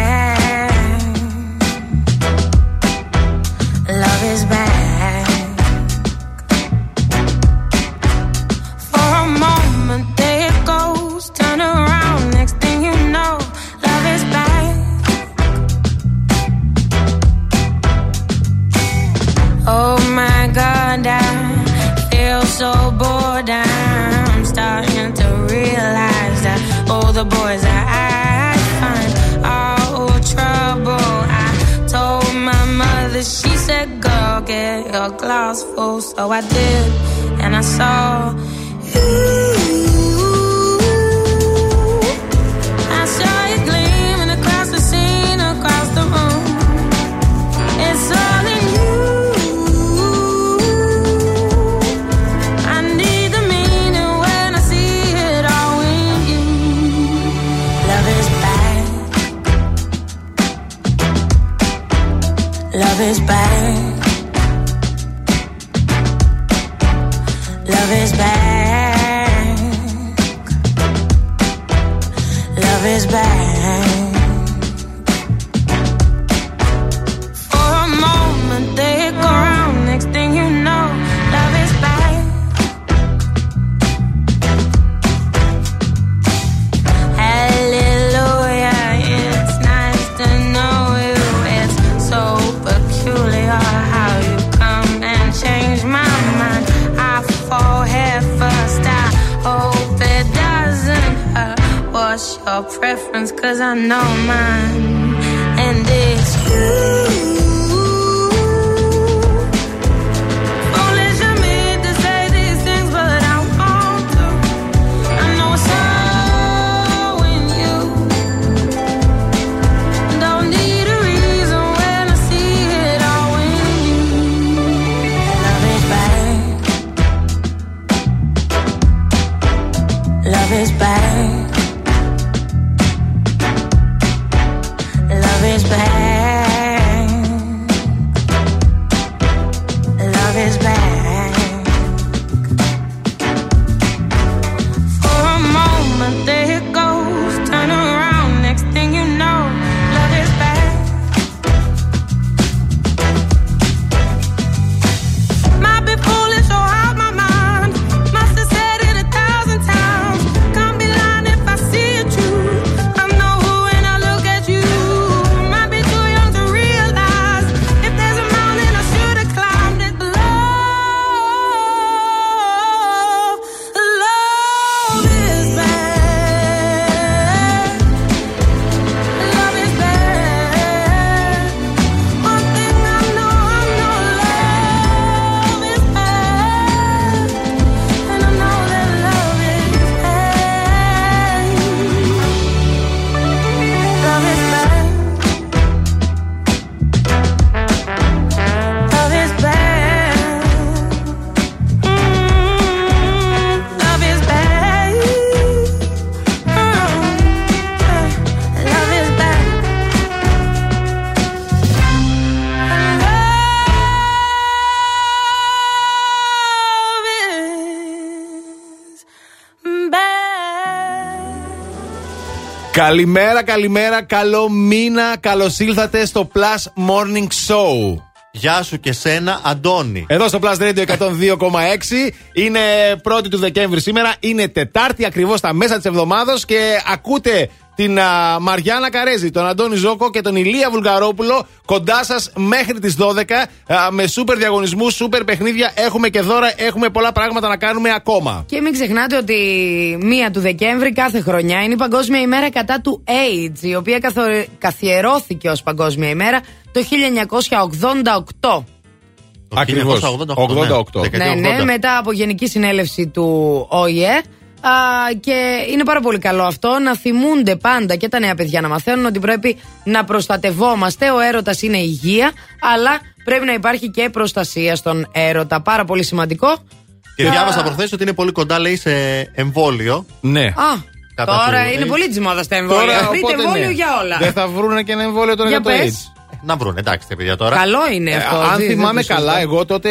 Your glass full. So I did, and I saw you. I saw preference? Cause I know mine, and it's you. Foolish of Καλημέρα, καλημέρα, καλό μήνα. Καλώς ήλθατε στο Plus Morning Show. Γεια σου και σένα, Αντώνη. Εδώ στο Plus Radio 102,6 είναι 1η του Δεκέμβρη σήμερα. Είναι Τετάρτη ακριβώς στα μέσα της εβδομάδας και ακούτε την α, Μαριάννα Καρέζη, τον Αντώνη Ζόκο και τον Ηλία Βουλγαρόπουλο κοντά σας μέχρι τις 12 α, με σούπερ διαγωνισμού, σούπερ παιχνίδια. Έχουμε και δώρα, έχουμε πολλά πράγματα να κάνουμε ακόμα. Και μην ξεχνάτε ότι μία του Δεκέμβρη κάθε χρονιά είναι η Παγκόσμια ημέρα κατά του AIDS, η οποία καθο- καθιερώθηκε ως Παγκόσμια ημέρα το 1988. Ακριβώς. 88. Ναι, ναι, μετά από Γενική Συνέλευση του ΟΗΕ. Α, και είναι πάρα πολύ καλό αυτό να θυμούνται πάντα και τα νέα παιδιά να μαθαίνουν ότι πρέπει να προστατευόμαστε. Ο έρωτας είναι υγεία, αλλά πρέπει να υπάρχει και προστασία στον έρωτα. Πάρα πολύ σημαντικό. Και διάβασα προχθές ότι είναι πολύ κοντά, λέει, σε εμβόλιο. Ναι. Α, Κατά τώρα του είναι AIDS. πολύ τη μόδα τα εμβόλια. Τώρα, Βρείτε οπότε, εμβόλιο ναι. για όλα. Δεν θα βρουν και ένα εμβόλιο τώρα Για για, το πες. AIDS. Να βρουν, εντάξει, τα παιδιά τώρα. Καλό είναι Ε, αυτό. αν δεν- θυμάμαι δεν το καλά, συζητώ. εγώ τότε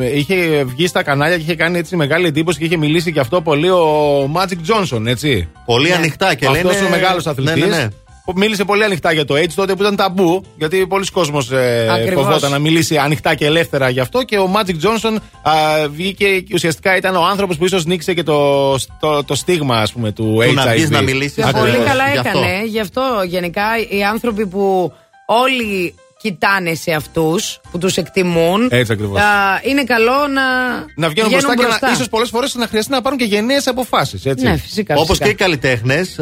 ε, είχε βγει στα κανάλια και είχε κάνει έτσι μεγάλη εντύπωση και είχε μιλήσει και αυτό πολύ ο Magic Johnson, έτσι. Πολύ ανοιχτά και Αυτός λένε. ο μεγάλος αθλητή. Ναι, ναι, ναι. Μίλησε πολύ ανοιχτά για το AIDS τότε που ήταν ταμπού, γιατί πολλοί κόσμος ε, Ακριβώς. φοβόταν να μιλήσει ανοιχτά και ελεύθερα γι' αυτό. Και ο Magic Johnson α, βγήκε και ουσιαστικά ήταν ο άνθρωπος που ίσως νίξε και το, το, το στίγμα ας πούμε, του HIV. να βγεις να μιλήσεις. Ακριβώς. Πολύ καλά Γι' αυτό. έκανε. Γι' αυτό γενικά οι άνθρωποι που όλοι κοιτάνε σε αυτούς, που τους εκτιμούν. Έτσι ακριβώς. α, είναι καλό να, Να βγαίνουν μπροστά, και να, ίσως πολλές φορές να χρειαστεί να πάρουν και γενναίες αποφάσεις, έτσι. Ναι, φυσικά. Όπως φυσικά. και οι καλλιτέχνες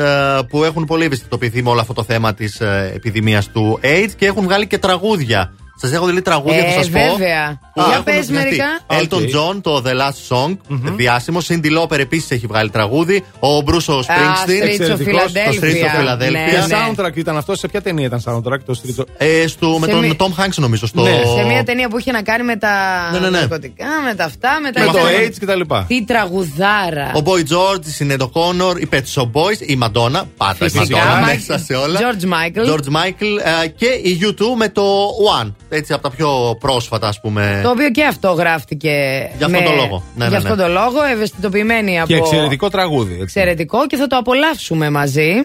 που έχουν πολύ ευαισθητοποιηθεί με όλο αυτό το θέμα της επιδημίας του AIDS και έχουν βγάλει και τραγούδια. Σας έχω δει τραγούδια Ε, θα σας πω. βέβαια. που Για έχουν πες βγει. μερικά. Elton OK. John, το The Last Song, διάσημο. Cyndi Lauper επίσης έχει βγάλει τραγούδι. Ο Bruce Springsteen. Streets of εξαιρετικός, το Streets of Philadelphia. Philadelphia. Ναι, Ποια ναι. soundtrack ήταν αυτό, σε ποια ταινία ήταν soundtrack, το Street of- Ε, στο, με Σε τον μη- Tom Hanks νομίζω. Στο... Ναι. Σε μια ταινία που είχε να κάνει με τα Ναι, ναι, ναι. ναρκωτικά, με τα αυτά, με τα. με το είχε- AIDS κτλ. Τι τραγουδάρα. Ο Boy George, η Sinead O'Connor, η Pet Shop Boys, η Madonna. Πάντα η Φυσικά. Madonna Μα- μέσα σε όλα. George Michael. George Michael ε, και η U2 με το One. Έτσι από τα πιο πρόσφατα, ας πούμε. Το οποίο και αυτό γράφτηκε. Για αυτόν τον λόγο. Ναι, για ναι, αυτόν ναι. τον λόγο, ευαισθητοποιημένοι από. Και εξαιρετικό τραγούδι. έτσι. Εξαιρετικό και θα το απολαύσουμε μαζί.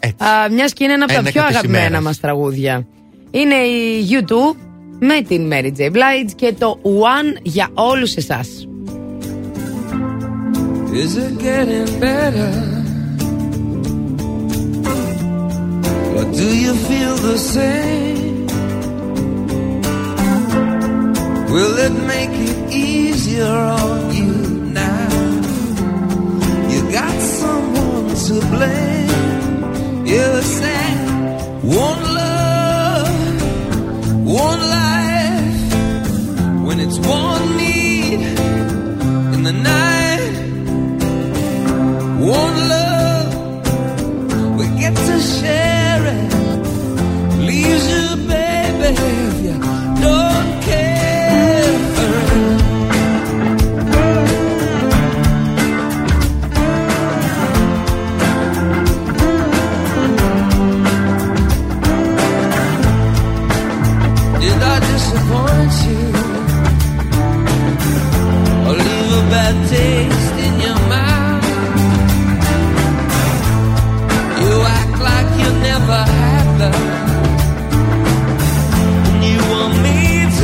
Έτσι. Μιας και είναι ένα από τα Ένεκα πιο της αγαπημένα ημέρας. μας τραγούδια. Είναι η U2 με την Mary J. Blige και το One για όλους εσάς. Is it getting better? Or do you feel the same? Will it make it easier on you now? You got someone to blame. You say, one love, one life. When it's one need in the night. One love, we get to share it. Leaves you, baby,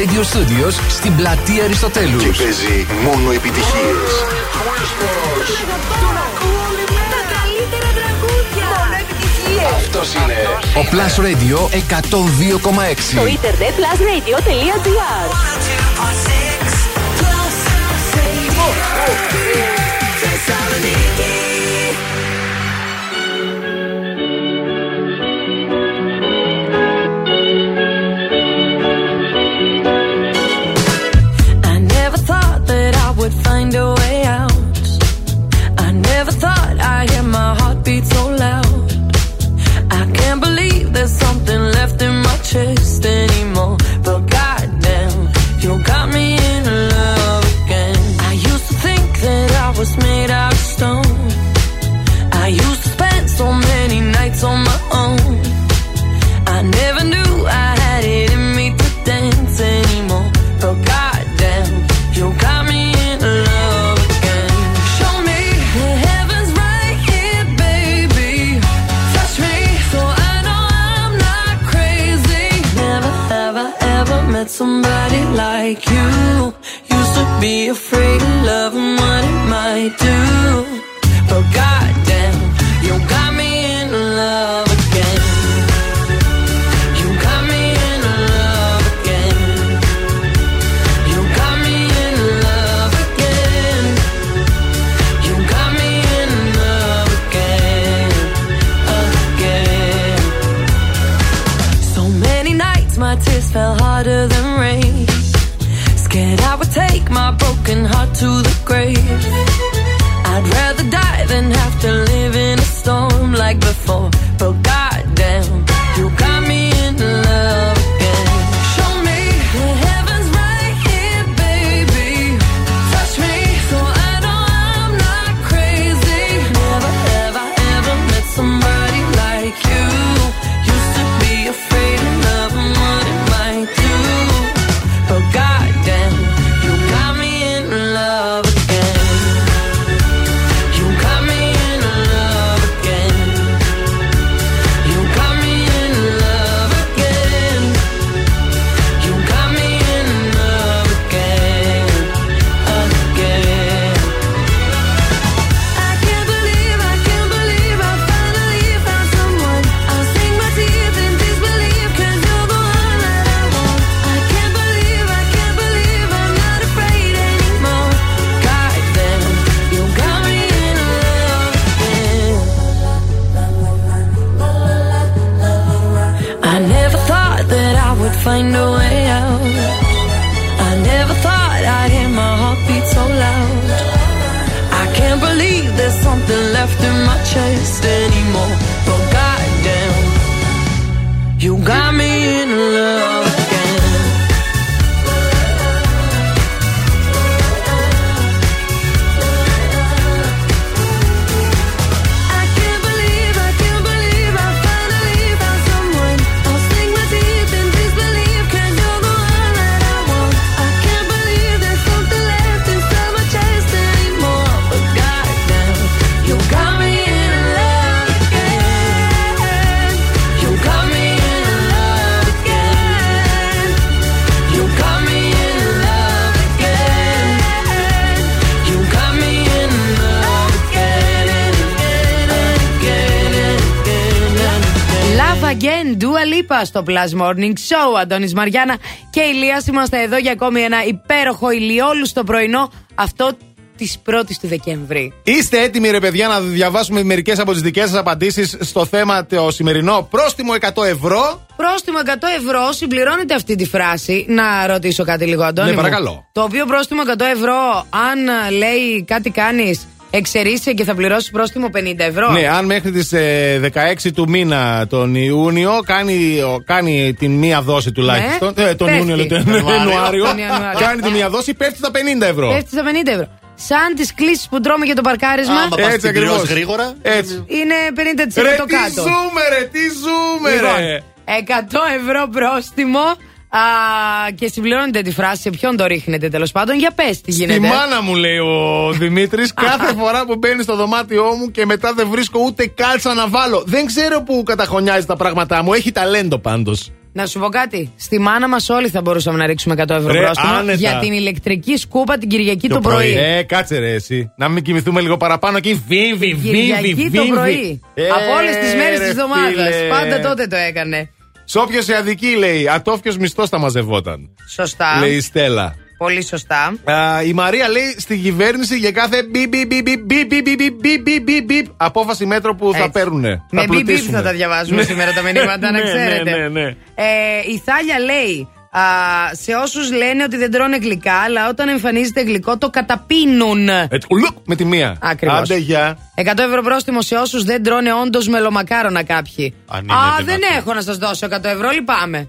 Radio Studios στην πλατεία Αριστοτέλους. Και παίζει μόνο επιτυχίες. Τα καλύτερα Αυτός είναι ο Plus Radio 102,6. Το internet plusradio.gr. Θεσσαλονίκη. στο Plus Morning Show. Αντώνης Μαριάνα και Ηλίας είμαστε εδώ για ακόμη ένα υπέροχο ηλιόλου στο πρωινό. Αυτό της 1η του Δεκέμβρη. Είστε έτοιμοι, ρε παιδιά, να διαβάσουμε μερικές από τις δικές σας απαντήσεις στο θέμα το σημερινό. Πρόστιμο 100 ευρώ. Πρόστιμο 100 ευρώ, συμπληρώνεται αυτή τη φράση. Να ρωτήσω κάτι λίγο, Αντώνη. Ναι, παρακαλώ. Μου. Το οποίο πρόστιμο 100 ευρώ, αν λέει κάτι κάνεις Εξαιρείσαι και θα πληρώσεις πρόστιμο 50 ευρώ. Ναι, αν μέχρι τις ε, 16 του μήνα τον Ιούνιο κάνει, κάνει τη μία δόση τουλάχιστον. Ναι. Ε, τον Ιούνιο, λέει, τον Ιανουάριο. κάνει τη μία δόση, πέφτει τα 50 ευρώ. Πέφτει τα 50 ευρώ. Σαν τις κλήσεις που τρώμε για το παρκάρισμα. Έτσι, ακριβώς. Γρήγορα. Έτσι. Είναι 50% ρε, κάτω. Τι ζούμε, ρε, τι ζουμερέ; λοιπόν, 100 ευρώ πρόστιμο. Α, και συμπληρώνετε τη φράση σε ποιον το ρίχνετε τέλος πάντων. Για πες τι γίνεται. Στη μάνα μου λέει ο Δημήτρης, κάθε φορά που μπαίνει στο δωμάτιό μου και μετά δεν βρίσκω ούτε κάλτσα να βάλω. Δεν ξέρω που καταχωνιάζει τα πράγματά μου. Έχει ταλέντο πάντως. Να σου πω κάτι. Στη μάνα μας όλοι θα μπορούσαμε να ρίξουμε 100 ευρώ Ρε, πρόστιμο άνετα. για την ηλεκτρική σκούπα την Κυριακή το, πρωί. Ε, κάτσε ρε εσύ. Να μην κοιμηθούμε λίγο παραπάνω εκεί. Βίβι, βίβι, Κυριακή βίβι. το πρωί. Ε, Από όλες τις μέρες ρε, της εβδομάδας. φίλε. Πάντα τότε το έκανε. Σε όποιο σε αδική λέει, ατόφιο μισθό θα μαζευόταν. Σωστά. Λέει η Στέλλα. Πολύ σωστά. Η Μαρία λέει στην κυβέρνηση για κάθε μπιπ, μπιπ, μπιπ, μπιπ, μπιπ, απόφαση μέτρο που θα παίρνουν. Με μπιπ θα τα διαβάζουμε σήμερα τα μηνύματα, να ξέρετε. Η Θάλια λέει, α, σε όσους λένε ότι δεν τρώνε γλυκά, αλλά όταν εμφανίζεται γλυκό το καταπίνουν. Έτσι, ουλουκ, με τη μία. Ακριβώς. Άντε, γεια. 100 ευρώ πρόστιμο σε όσους δεν τρώνε όντως μελομακάρονα κάποιοι. Αν είναι Α, δυνατόν. δεν έχω να σας δώσω 100 ευρώ, λυπάμαι.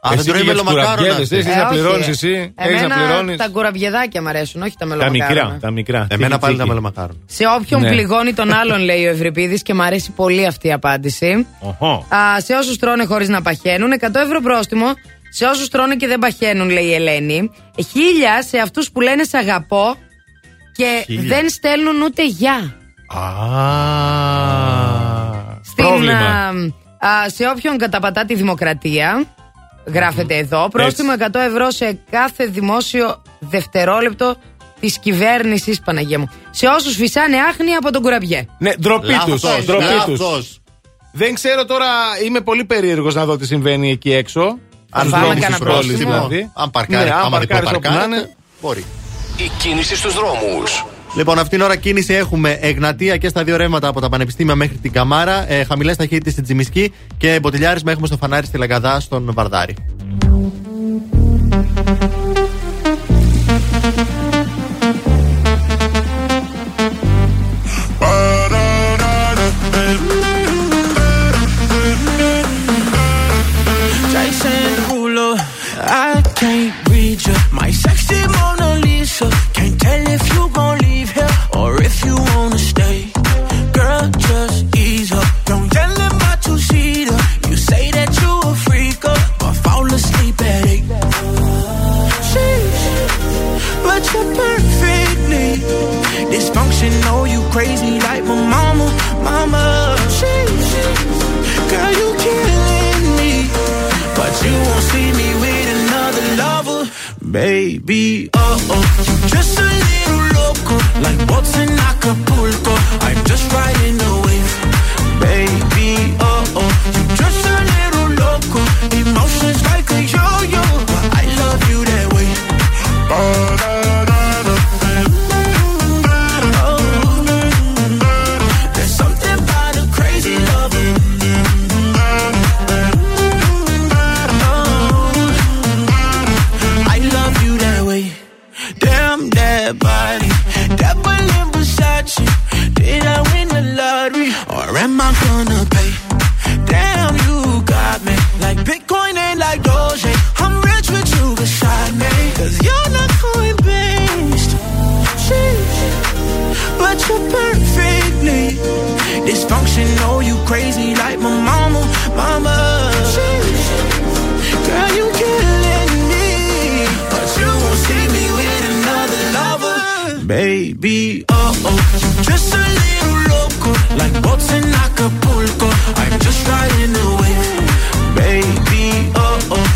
Α, δεν Εσύ τρώει και για τους μελομακάρονα. κουραμπιέδες, Εσύ Ε, να όχι. πληρώνεις εσύ. Έχεις να Εμένα πληρώνεις. τα κουραμπιεδάκια μου αρέσουν, όχι τα Τα μελομακάρονα. μικρά. Τα μικρά. Εμένα Τσίκι, πάλι τα τσίκι. μελομακάρονα. Σε όποιον Ναι. πληγώνει τον άλλον, λέει ο Ευρυπίδης, και μου αρέσει πολύ αυτή η απάντηση. Οχο. Α, σε όσους τρώνε χωρίς να παχαίνουν, 100 ευρώ πρόστιμο. Σε όσους τρώνε και δεν παχαίνουν, λέει η Ελένη. Χίλια σε αυτούς που λένε Σ' αγαπώ και Χίλια. δεν στέλνουν ούτε γεια. Α, Στην, Πρόβλημα. α, α, σε όποιον καταπατά τη δημοκρατία, γράφεται εδώ, πρόστιμο 100 ευρώ σε κάθε δημόσιο δευτερόλεπτο της κυβέρνησης Παναγία μου. Σε όσους φυσάνε άχνη από τον κουραμπιέ. Ναι, ντροπή τους. Λάθος, Ντροπή λάθος. τους. Δεν ξέρω τώρα, είμαι πολύ περίεργος να δω τι συμβαίνει εκεί έξω. Θα Στους πάμε δρόμους κανένα της πόλης, πρόστιμο. δηλαδή. Αν παρκάρει, Ναι, αν άμα δεν παρκάρεις όπου να παρκάρετε, είναι. μπορεί. Η κίνηση στους δρόμους. Λοιπόν, αυτήν την ώρα κίνηση έχουμε Εγνατία και στα δύο ρεύματα από τα πανεπιστήμια μέχρι την Καμάρα. Ε, Χαμηλές ταχύτητες στην Τζιμισκή και μποτιλιάρισμα έχουμε στο φανάρι στη Λαγκαδά στον Βαρδάρη. Crazy like my mama, mama. Sheesh, girl, you killing me. But you won't see me with another lover, baby. Oh oh, just a little loco, like boats in Acapulco. I'm just riding the wave, baby. Oh oh, just a little loco, emotions like dysfunctional. You crazy like my mama, mama. Girl, you killing me, but you won't see me with another lover, baby. Oh oh, just a little loco, like boats in Acapulco. I'm just riding wave, baby. Oh oh,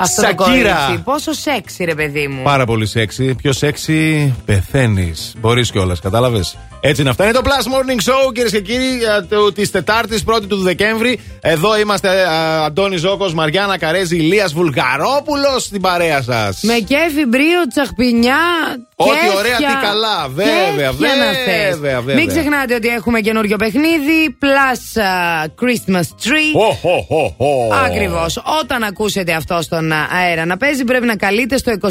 Αυτό το Σακύρα. κορίτσι. Πόσο σεξι, ρε παιδί μου. Πάρα πολύ σεξι. Πιο σεξι πεθαίνεις. Μπορείς κιόλας, κατάλαβες; Έτσι είναι αυτά. Είναι το Plus Morning Show, κυρίες και κύριοι, της Τετάρτης, 1η του Δεκέμβρη. Εδώ είμαστε α, Αντώνης Ζώκος, Μαριάννα Καρέζη, Ηλίας Βουλγαρόπουλος στην παρέα σας. Με κέφι, μπρίο, τσαχπινιά. Ό,τι κέφια. ωραία, τι καλά. Βέβαια, Κέφια να θες. βέβαια, βέβαια. Μην ξεχνάτε ότι έχουμε καινούριο παιχνίδι. Plus α, Christmas Tree. Χω, χω, χω, χω. Ακριβώς. Όταν ακούσετε αυτό στον α, αέρα να παίζει, πρέπει να καλείτε στο 26126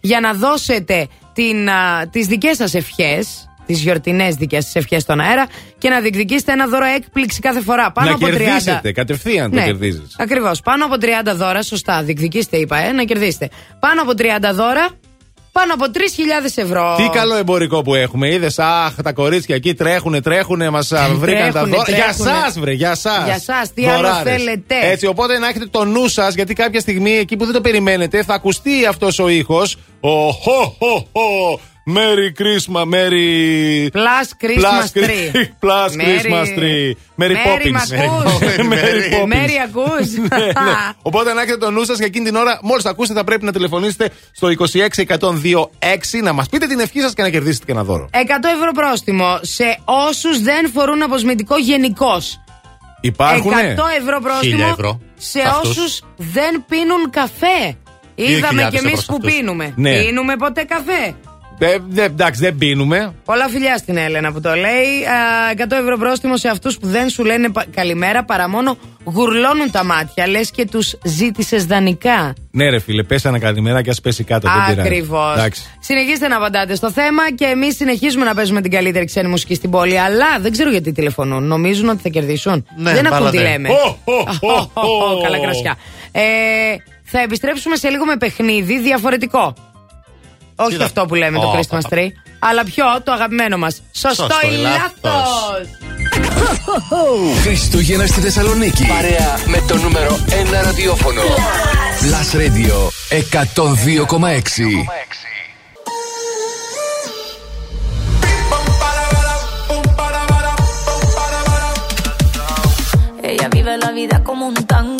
για να δώσετε την, α, τις δικές σας ευχές, τις γιορτινές δικές σας ευχές στον αέρα και να διεκδικήσετε ένα δώρο έκπληξη κάθε φορά. Πάνω να από 30. κερδίσετε, κατευθείαν το Ναι, κερδίζεις. Ακριβώς. Πάνω από 30 δώρα, σωστά. Διεκδικήστε, είπα, ε, να κερδίσετε. Πάνω από 30 δώρα, πάνω από 3.000 ευρώ. Τι καλό εμπορικό που έχουμε. Είδες, αχ, τα κορίτσια εκεί τρέχουνε, τρέχουνε, μας βρήκαν τα Τρέχουνε, δώρα. Για τρέχουνε. εσά, βρε, για εσά. Για εσάς, τι άλλο θέλετε. Έτσι, οπότε να έχετε το νου σας, γιατί κάποια στιγμή εκεί που δεν το περιμένετε θα ακουστεί αυτός ο ήχος. Ο χω, χω, χω. Merry Christmas, Merry. Plus Christmas Plus tree. (laughs) Plus Merry- Christmas tree. Merry Μέρι, Poppins. μ' ακούς; Merry Poppins. Μέρι, ακούς; (laughs) (laughs) Ναι, ναι. Οπότε να έχετε το νου σας και εκείνη την ώρα, μόλις τα ακούσετε, θα πρέπει να τηλεφωνήσετε στο 26126 να μας πείτε την ευχή σας και να κερδίσετε και ένα δώρο. 100 ευρώ πρόστιμο σε όσους δεν φορούν αποσμητικό γενικώς. 100 Υπάρχουν. ευρώ πρόστιμο 1000 ευρώ. σε Αυτούς. όσους δεν πίνουν καφέ. Είδαμε 2000 κι εμείς ευρώ σε που αυτούς. πίνουμε. Ναι. Πίνουμε ποτέ καφέ. Ε, δε- εντάξει, δεν πίνουμε. Πολλά φιλιά στην Έλενα που το λέει. Α, 100 ευρώ πρόστιμο σε αυτούς που δεν σου λένε πα- καλημέρα παρά μόνο γουρλώνουν τα μάτια. Λες και τους ζήτησες δανεικά. Ναι, ρε φίλε, πέσανε καλημέρα και ας πέσει κάτω. δεν πειράζει. Ακριβώς. Εντάξει. Συνεχίστε να απαντάτε στο θέμα και εμείς συνεχίζουμε να παίζουμε την καλύτερη ξένη μουσική στην πόλη. Αλλά δεν ξέρω γιατί τηλεφωνούν. Νομίζουν ότι θα κερδίσουν; Ναι, δεν ακούν μπάλα τι δεν. λέμε. Ω, ω, ω, ω. Καλά κρασιά. Ε, θα επιστρέψουμε σε λίγο με παιχνίδι διαφορετικό. Όχι Κοίτα. αυτό που λέμε το Ω, Christmas tree. Αλλά ποιο, το αγαπημένο μας. Σωστό Σωστό ή ή λάθος. λάθος. Χριστούγεννα στη Θεσσαλονίκη. Παρέα με το νούμερο 1 ραδιόφωνο. Plus Radio 102,6. Ella vive la vida como un tango, pero ahora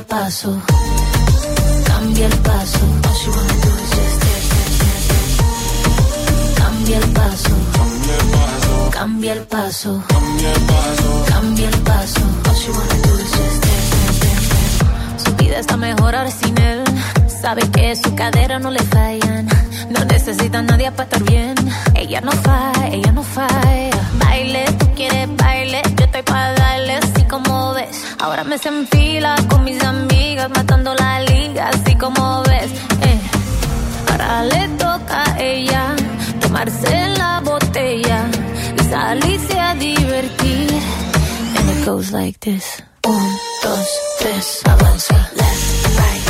el paso, cambia el paso. Cambia el paso, cambia el paso, cambia el paso. Dance, dance, dance. Su vida está mejor ahora sin él. Sabe que su cadera no le fallan. No necesita nadie para estar bien. Ella no falla, ella no falla. Baile, tú quieres baile. Yo estoy para darle así como ves. Ahora me se enfila con mis amigas, matando la liga, así como ves. Eh. Ahora le toca a ella tomarse la botella y salirse a divertir. And it goes like this. Un, dos, tres, avanza. Left, right,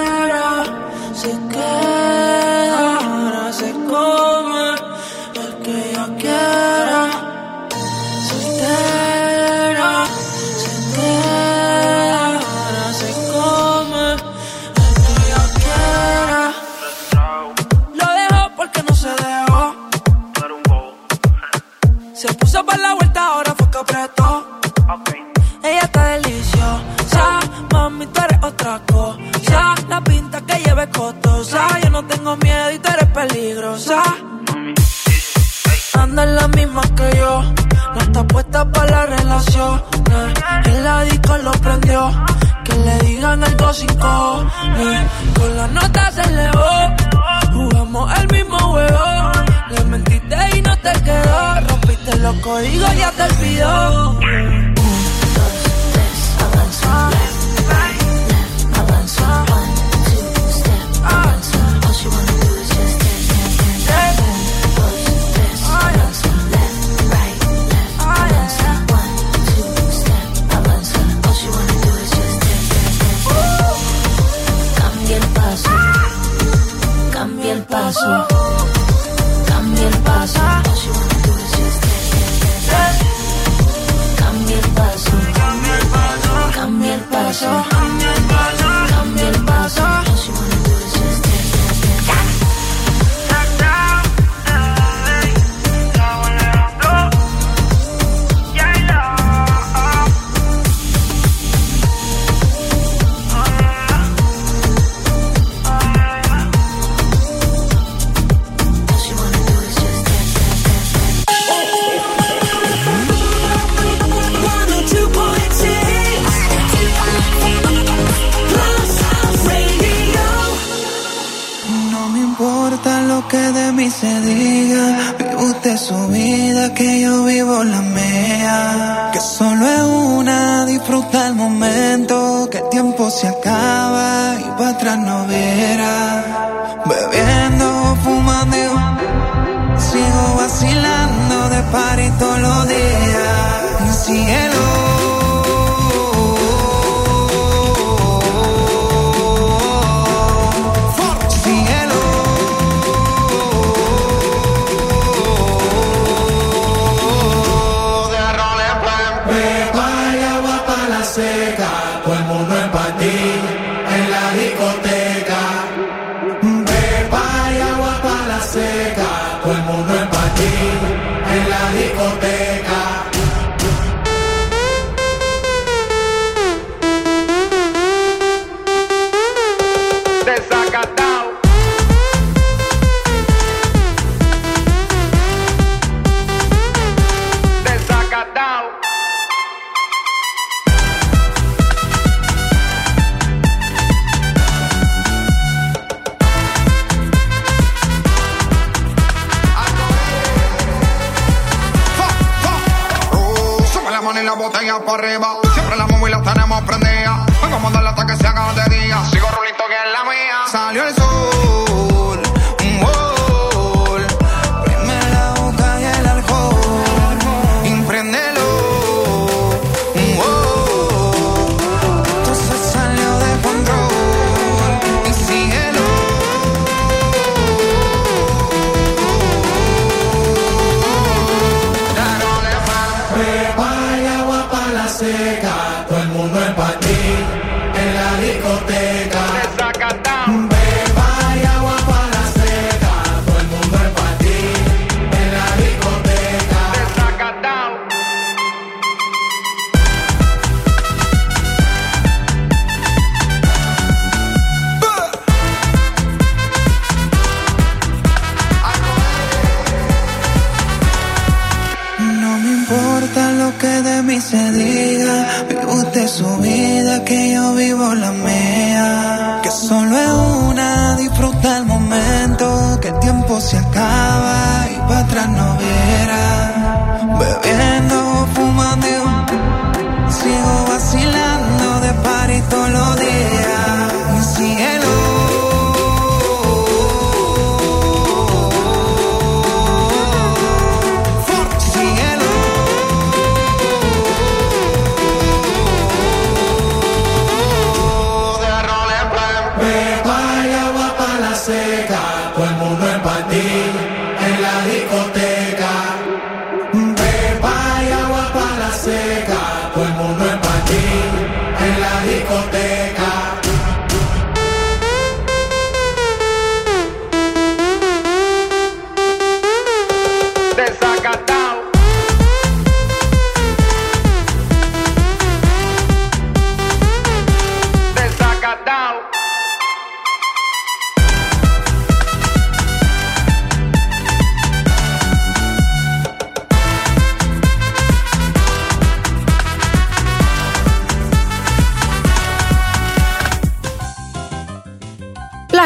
Está puesta para la relación. El la disco lo prendió. Que le digan algo sin cojones. Con la nota se elevó. Jugamos el mismo juego. Le mentiste y no te quedó. Rompiste los códigos y ya te olvidó. paso. Cambia el paso. Cambia el paso. Cambia el paso. Cambia el paso. Cambia el paso.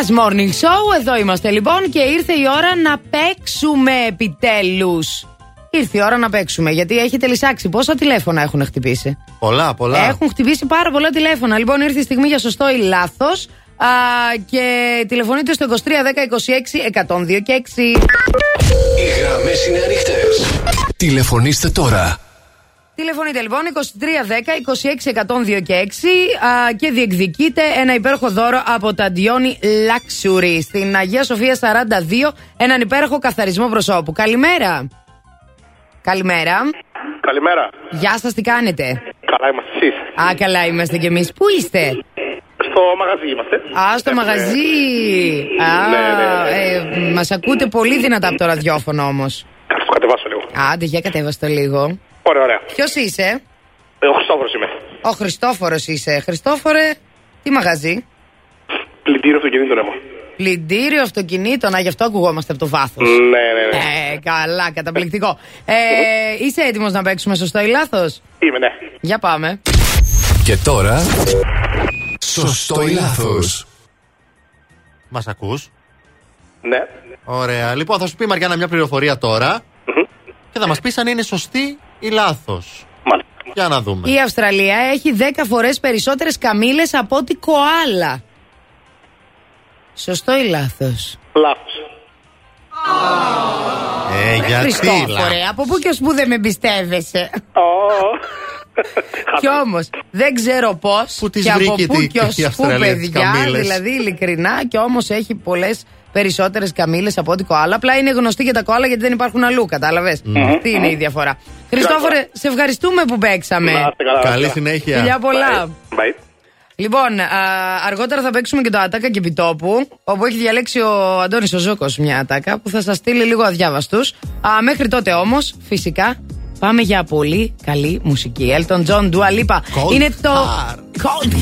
Morning Show, εδώ είμαστε λοιπόν και ήρθε η ώρα να παίξουμε επιτέλους. Ήρθε η ώρα να παίξουμε γιατί έχετε λησάξει. Πόσα τηλέφωνα έχουν χτυπήσει; Πολλά, πολλά. Έχουν χτυπήσει πάρα πολλά τηλέφωνα. Λοιπόν, ήρθε η στιγμή για σωστό ή λάθος. Και τηλεφωνείτε στο 2310 26 102 και 6. Οι γραμμές είναι ανοιχτές. Τηλεφωνήστε τώρα. Τηλεφωνείτε λοιπόν 2310 26 102 και 6 α, και διεκδικείτε ένα υπέροχο δώρο από τα Dioni Luxury στην Αγία Σοφία 42, έναν υπέροχο καθαρισμό προσώπου. Καλημέρα. Καλημέρα. Καλημέρα. Γεια σας, τι κάνετε; Καλά είμαστε εσείς. Α, καλά είμαστε κι εμείς. Πού είστε; Στο μαγαζί είμαστε. Α, στο Έχουμε- μαγαζί. Α, Ναι, ναι, ναι. ε, μας ακούτε πολύ δυνατά από το ραδιόφωνο όμως. Κάτσε το κατεβάσω λίγο. Άντε, για κατέβαστε λίγο. Ωραία, ωραία. Ποιος είσαι; Ε, Ο Χριστόφορος είμαι. Ο Χριστόφορος είσαι. Χριστόφορε, τι μαγαζί; Πλυντήριο αυτοκινήτων έχω. Πλυντήριο αυτοκινήτων. Α, γι' αυτό ακουγόμαστε από το βάθος. Ναι, ναι, ναι. Ε, καλά, καταπληκτικό. Ε, είσαι έτοιμος να παίξουμε σωστό ή λάθος; Είμαι, ναι. Για πάμε. Και τώρα. Σωστό ή λάθος. Μας ακούς; Ναι. Ωραία. Λοιπόν, θα σου πει Μαριάννα μια πληροφορία τώρα. Και θα μας πεις αν είναι σωστή ή λάθος; Για να δούμε. Η Αυστραλία έχει 10 φορές περισσότερες καμήλες από ότι κοάλα. Σωστό ή λάθος; Λάθος. Ε, γιατί Χριστόφορε, από πού και ως πού δεν με εμπιστεύεσαι; Κι όμως δεν ξέρω πώς τις και από βρήκε πού τη- και ως η πού, Αυστραλία τις παιδιά. καμήλες; Δηλαδή, ειλικρινά, και όμως έχει πολλές περισσότερες καμήλες από ό,τι κοάλα. Απλά είναι γνωστή για τα κοάλα γιατί δεν υπάρχουν αλλού, κατάλαβες; Μμμ. Τι είναι η διαφορά. Χριστόφορε, σε ευχαριστούμε που παίξαμε. Να είστε καλά, Καλή να είστε καλά. συνέχεια. Φιλιά πολλά. Bye. Λοιπόν, α, αργότερα θα παίξουμε και το Ατάκα και Επιτόπου, όπου έχει διαλέξει ο Αντώνης ο Ζώκος μια ατάκα που θα σας στείλει λίγο αδιάβαστους. Α, μέχρι τότε όμως, φυσικά, πάμε για πολύ καλή μουσική. Elton John, Dua Lipa. Cold Είναι το Cold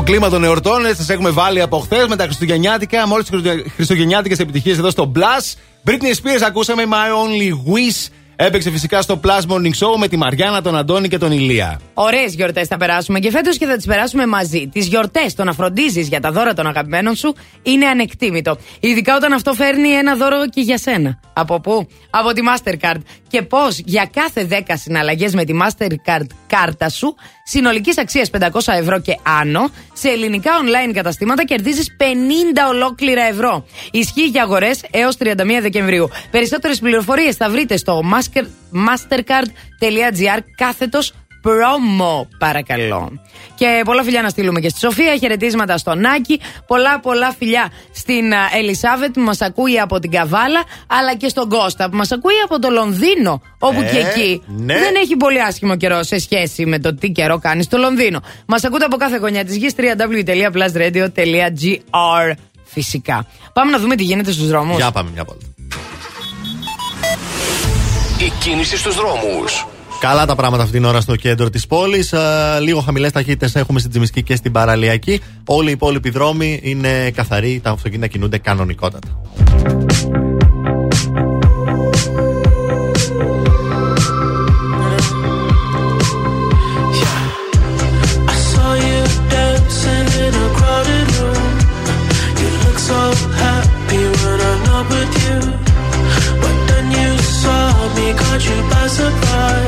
το κλίμα των εορτών. Ε, σας έχουμε βάλει από χθες με τα Χριστουγεννιάτικα, Μόλις τι Χριστουγεννιάτικες επιτυχίες εδώ στο Blast. Britney Spears ακούσαμε My Only Wish. Έπαιξε φυσικά στο Plus Morning Show με τη Μαριάννα, τον Αντώνη και τον Ηλία. Ωραίες γιορτές θα περάσουμε και φέτος και θα τις περάσουμε μαζί. Τις γιορτές, το να φροντίζεις για τα δώρα των αγαπημένων σου είναι ανεκτήμητο. Ειδικά όταν αυτό φέρνει ένα δώρο και για σένα. Από πού; Από τη Mastercard. Και πώς για κάθε 10 συναλλαγές με τη Mastercard κάρτα σου συνολικής αξίας 500 ευρώ και άνω σε ελληνικά online καταστήματα κερδίζεις 50 ολόκληρα ευρώ. Ισχύει για αγορές έως 31 Δεκεμβρίου. Περισσότερες πληροφορίες θα βρείτε στο master- mastercard.gr κάθετος promo, παρακαλώ. Και πολλά φιλιά να στείλουμε και στη Σοφία, χαιρετίσματα στον Άκη, πολλά πολλά φιλιά στην α, Ελισάβετ που μας ακούει από την Καβάλα, αλλά και στον Κώστα που μας ακούει από το Λονδίνο, όπου Ε, και εκεί ναι. δεν έχει πολύ άσχημο καιρό σε σχέση με το τι καιρό κάνει στο Λονδίνο. Μας ακούτε από κάθε γωνιά της γης www.plusradio.gr Φυσικά. Πάμε να δούμε τι γίνεται στους δρόμους. Για πάμε μια βόλτα. Η κίνηση στους δρόμους. Καλά τα πράγματα αυτήν την ώρα στο κέντρο της πόλης. Λίγο χαμηλές ταχύτητες έχουμε στην Τζιμισκή και στην Παραλιακή. Όλοι οι υπόλοιποι δρόμοι είναι καθαροί. Τα αυτοκίνητα κινούνται κανονικότατα. I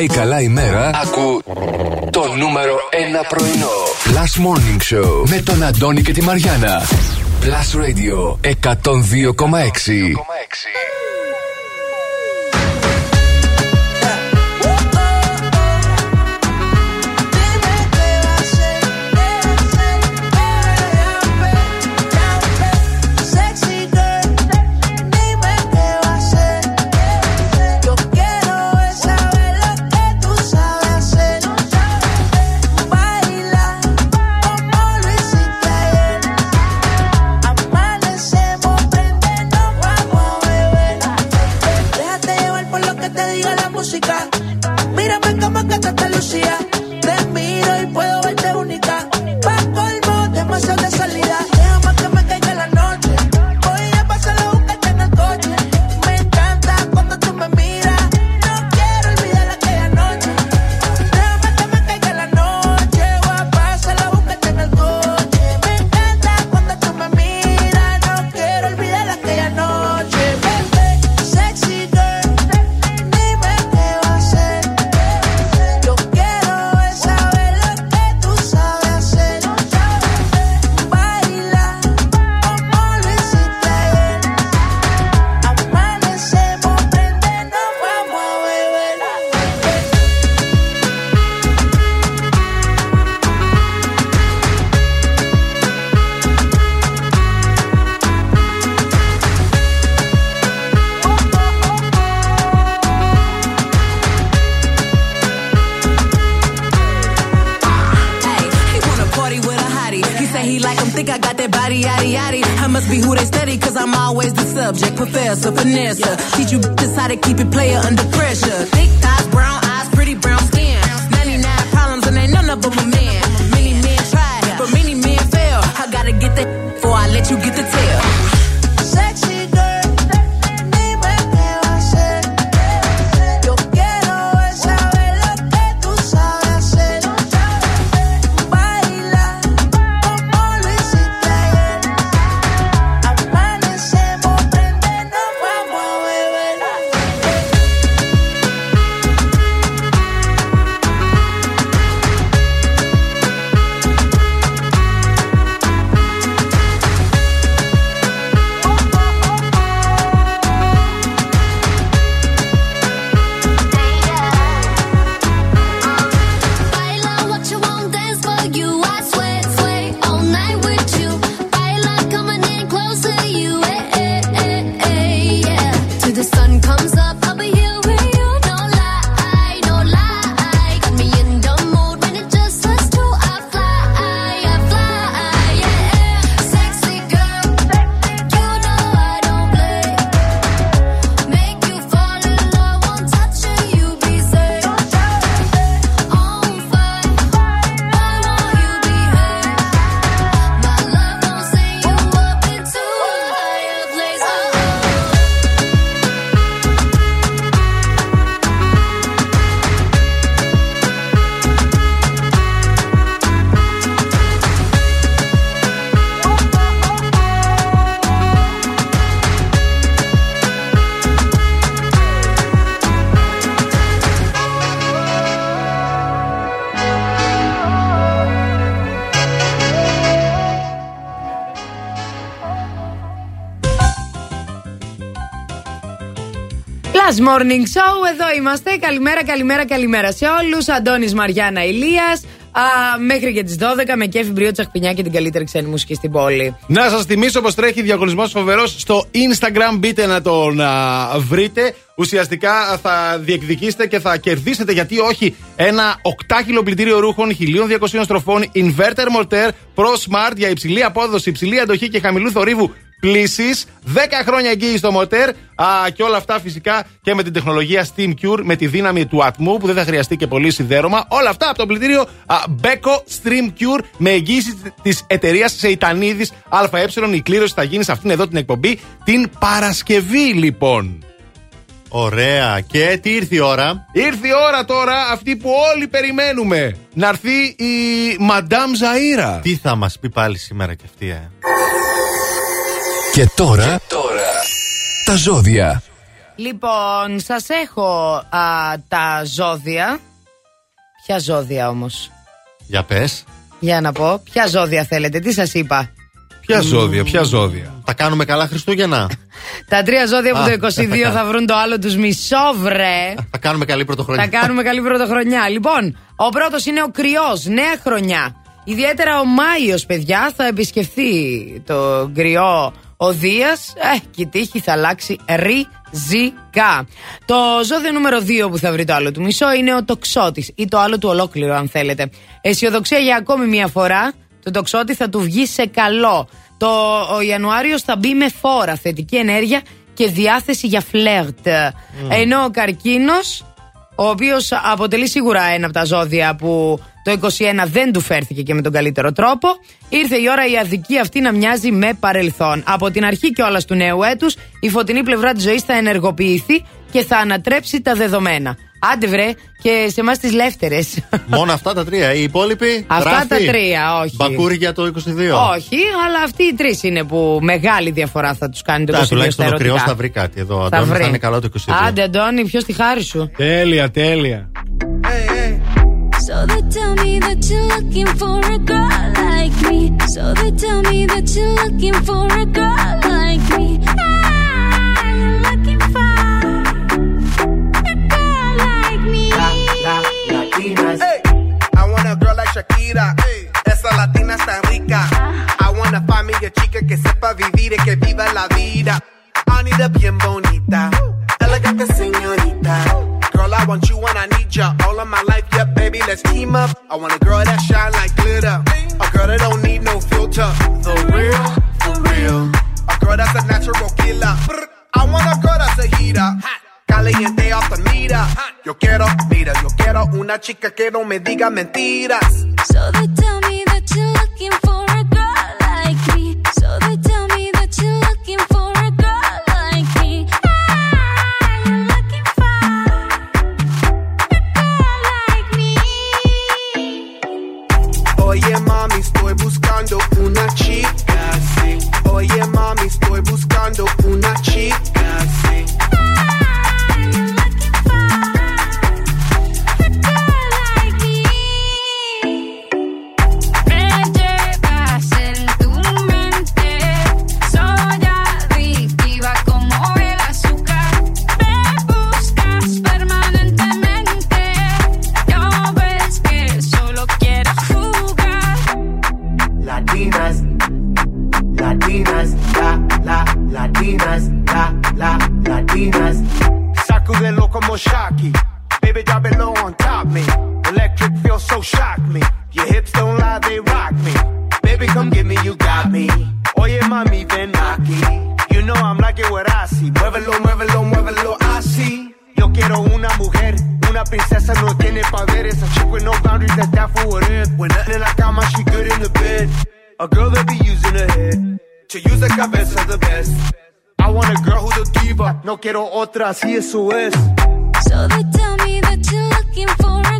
πάει καλά η μέρα, ακού το νούμερο 1 πρωινό. Last Morning Show με τον Αντώνη και τη Μαριάνα. Plus Radio 102,6. Morning Show, εδώ είμαστε. Καλημέρα, καλημέρα, καλημέρα σε όλους. Αντώνης Μαριάννα Ηλίας. Μέχρι και τις 12 με κέφι μπρίο τσαχπινιά και την καλύτερη ξένη μουσική στην πόλη. Να σας θυμίσω πως τρέχει διαγωνισμός φοβερός στο Instagram. Μπείτε να τον α, βρείτε. Ουσιαστικά θα διεκδικήσετε και θα κερδίσετε, γιατί όχι, ένα 8 πλυντήριο ρούχων 1200 στροφών Inverter Mortar Pro Smart για υψηλή απόδοση, υψηλή αντοχή και χαμηλού θορύβου πλήση. 10 χρόνια εγγύηση στο μοτέρ. Α, και όλα αυτά φυσικά και με την τεχνολογία Steam Cure, με τη δύναμη του ατμού που δεν θα χρειαστεί και πολύ σιδέρωμα. Όλα αυτά από το πλυντήριο α, Beko Stream Cure με εγγύηση της εταιρείας Σεϊτανίδης ΑΕ. Η κλήρωση θα γίνει σε αυτήν εδώ την εκπομπή την Παρασκευή λοιπόν. Ωραία. Και τι ήρθε η ώρα; Ήρθε η ώρα τώρα αυτή που όλοι περιμένουμε. Να έρθει η Μαντάμ Ζαΐρα. Τι θα μας πει πάλι σήμερα και αυτή, ε; Και τώρα, τα ζώδια. Λοιπόν, σας έχω α, τα ζώδια. Ποια ζώδια όμως; Για πες. Για να πω. Ποια ζώδια θέλετε, τι σας είπα; Ποια ζώδια, ποια ζώδια; Τα κάνουμε καλά Χριστούγεννα; (laughs) Τα τρία ζώδια που Α, το δεν θα 22 θα κάνω. βρουν το άλλο τους μισό, βρε. Θα κάνουμε καλή πρωτοχρονιά. Θα κάνουμε καλή πρωτοχρονιά. Λοιπόν, ο πρώτος είναι ο κρυός, νέα χρονιά. Ιδιαίτερα ο Μάιος, παιδιά, θα επισκεφθεί το κρυό ο Δίας. Ε, και η τύχη θα αλλάξει ριζικά. Το ζώδιο νούμερο 2 που θα βρει το άλλο του μισό είναι ο τοξότης ή το άλλο του ολόκληρο, αν θέλετε. Αισιοδοξία για ακόμη μία φορά. Το τοξότη θα του βγει σε καλό. Το, ο Ιανουάριος θα μπει με φόρα, θετική ενέργεια και διάθεση για φλερτ. Ενώ ο καρκίνος ο οποίος αποτελεί σίγουρα ένα από τα ζώδια που το 21 δεν του φέρθηκε και με τον καλύτερο τρόπο. Ήρθε η ώρα η αδικία αυτή να μοιάζει με παρελθόν. Από την αρχή κιόλας του νέου έτους, η φωτεινή πλευρά της ζωής θα ενεργοποιηθεί και θα ανατρέψει τα δεδομένα. Άντε βρε και σε εμάς τις λεύτερε. (laughs) Μόνο αυτά τα τρία. Οι υπόλοιποι. Αυτά ράφι. τα τρία, όχι. Μπακούρι για το 22. Όχι, αλλά αυτοί οι τρεις είναι που μεγάλη διαφορά θα τους κάνει το 22 Α, στα τουλάχιστον ο κρυό ερωτικά. θα βρει κάτι εδώ. Θα Αντώνης, βρει. θα είναι καλό το 22. Άντε, Αντώνη, ποιος τη χάρη σου; Τέλεια, τέλεια. So they tell me that you're looking for a girl like me. So they tell me that you're looking for a girl like me. Latinas. Hey. I want a girl like Shakira. Hey. Esa latina está rica. Ah. I want a familia chica que sepa vivir y que viva la vida. I need a bien bonita. Elegante señorita. Girl, I want you when I need ya. All of my life, yeah, baby, let's team up. I want a girl that shine like glitter. A girl that don't need no filter. The real, the real. A girl that's a natural killer. I want a girl that's a heater. caliente hasta mira. Yo quiero, mira, yo quiero una chica que no me diga mentiras. So they tell me that you're looking for a girl like me. So they tell me that you're looking for a girl like me. Ah, you're looking for a girl like me. Oye mami, estoy buscando una chica. Sí. Oye mami, estoy buscando una chica. Latinas, Latinas, la, la, Latinas, la, la, Latinas. Sacudelo como Shaki To cabeza the best. I want a girl who's a diva. No quiero otra, si eso es. So they tell me that you're looking for a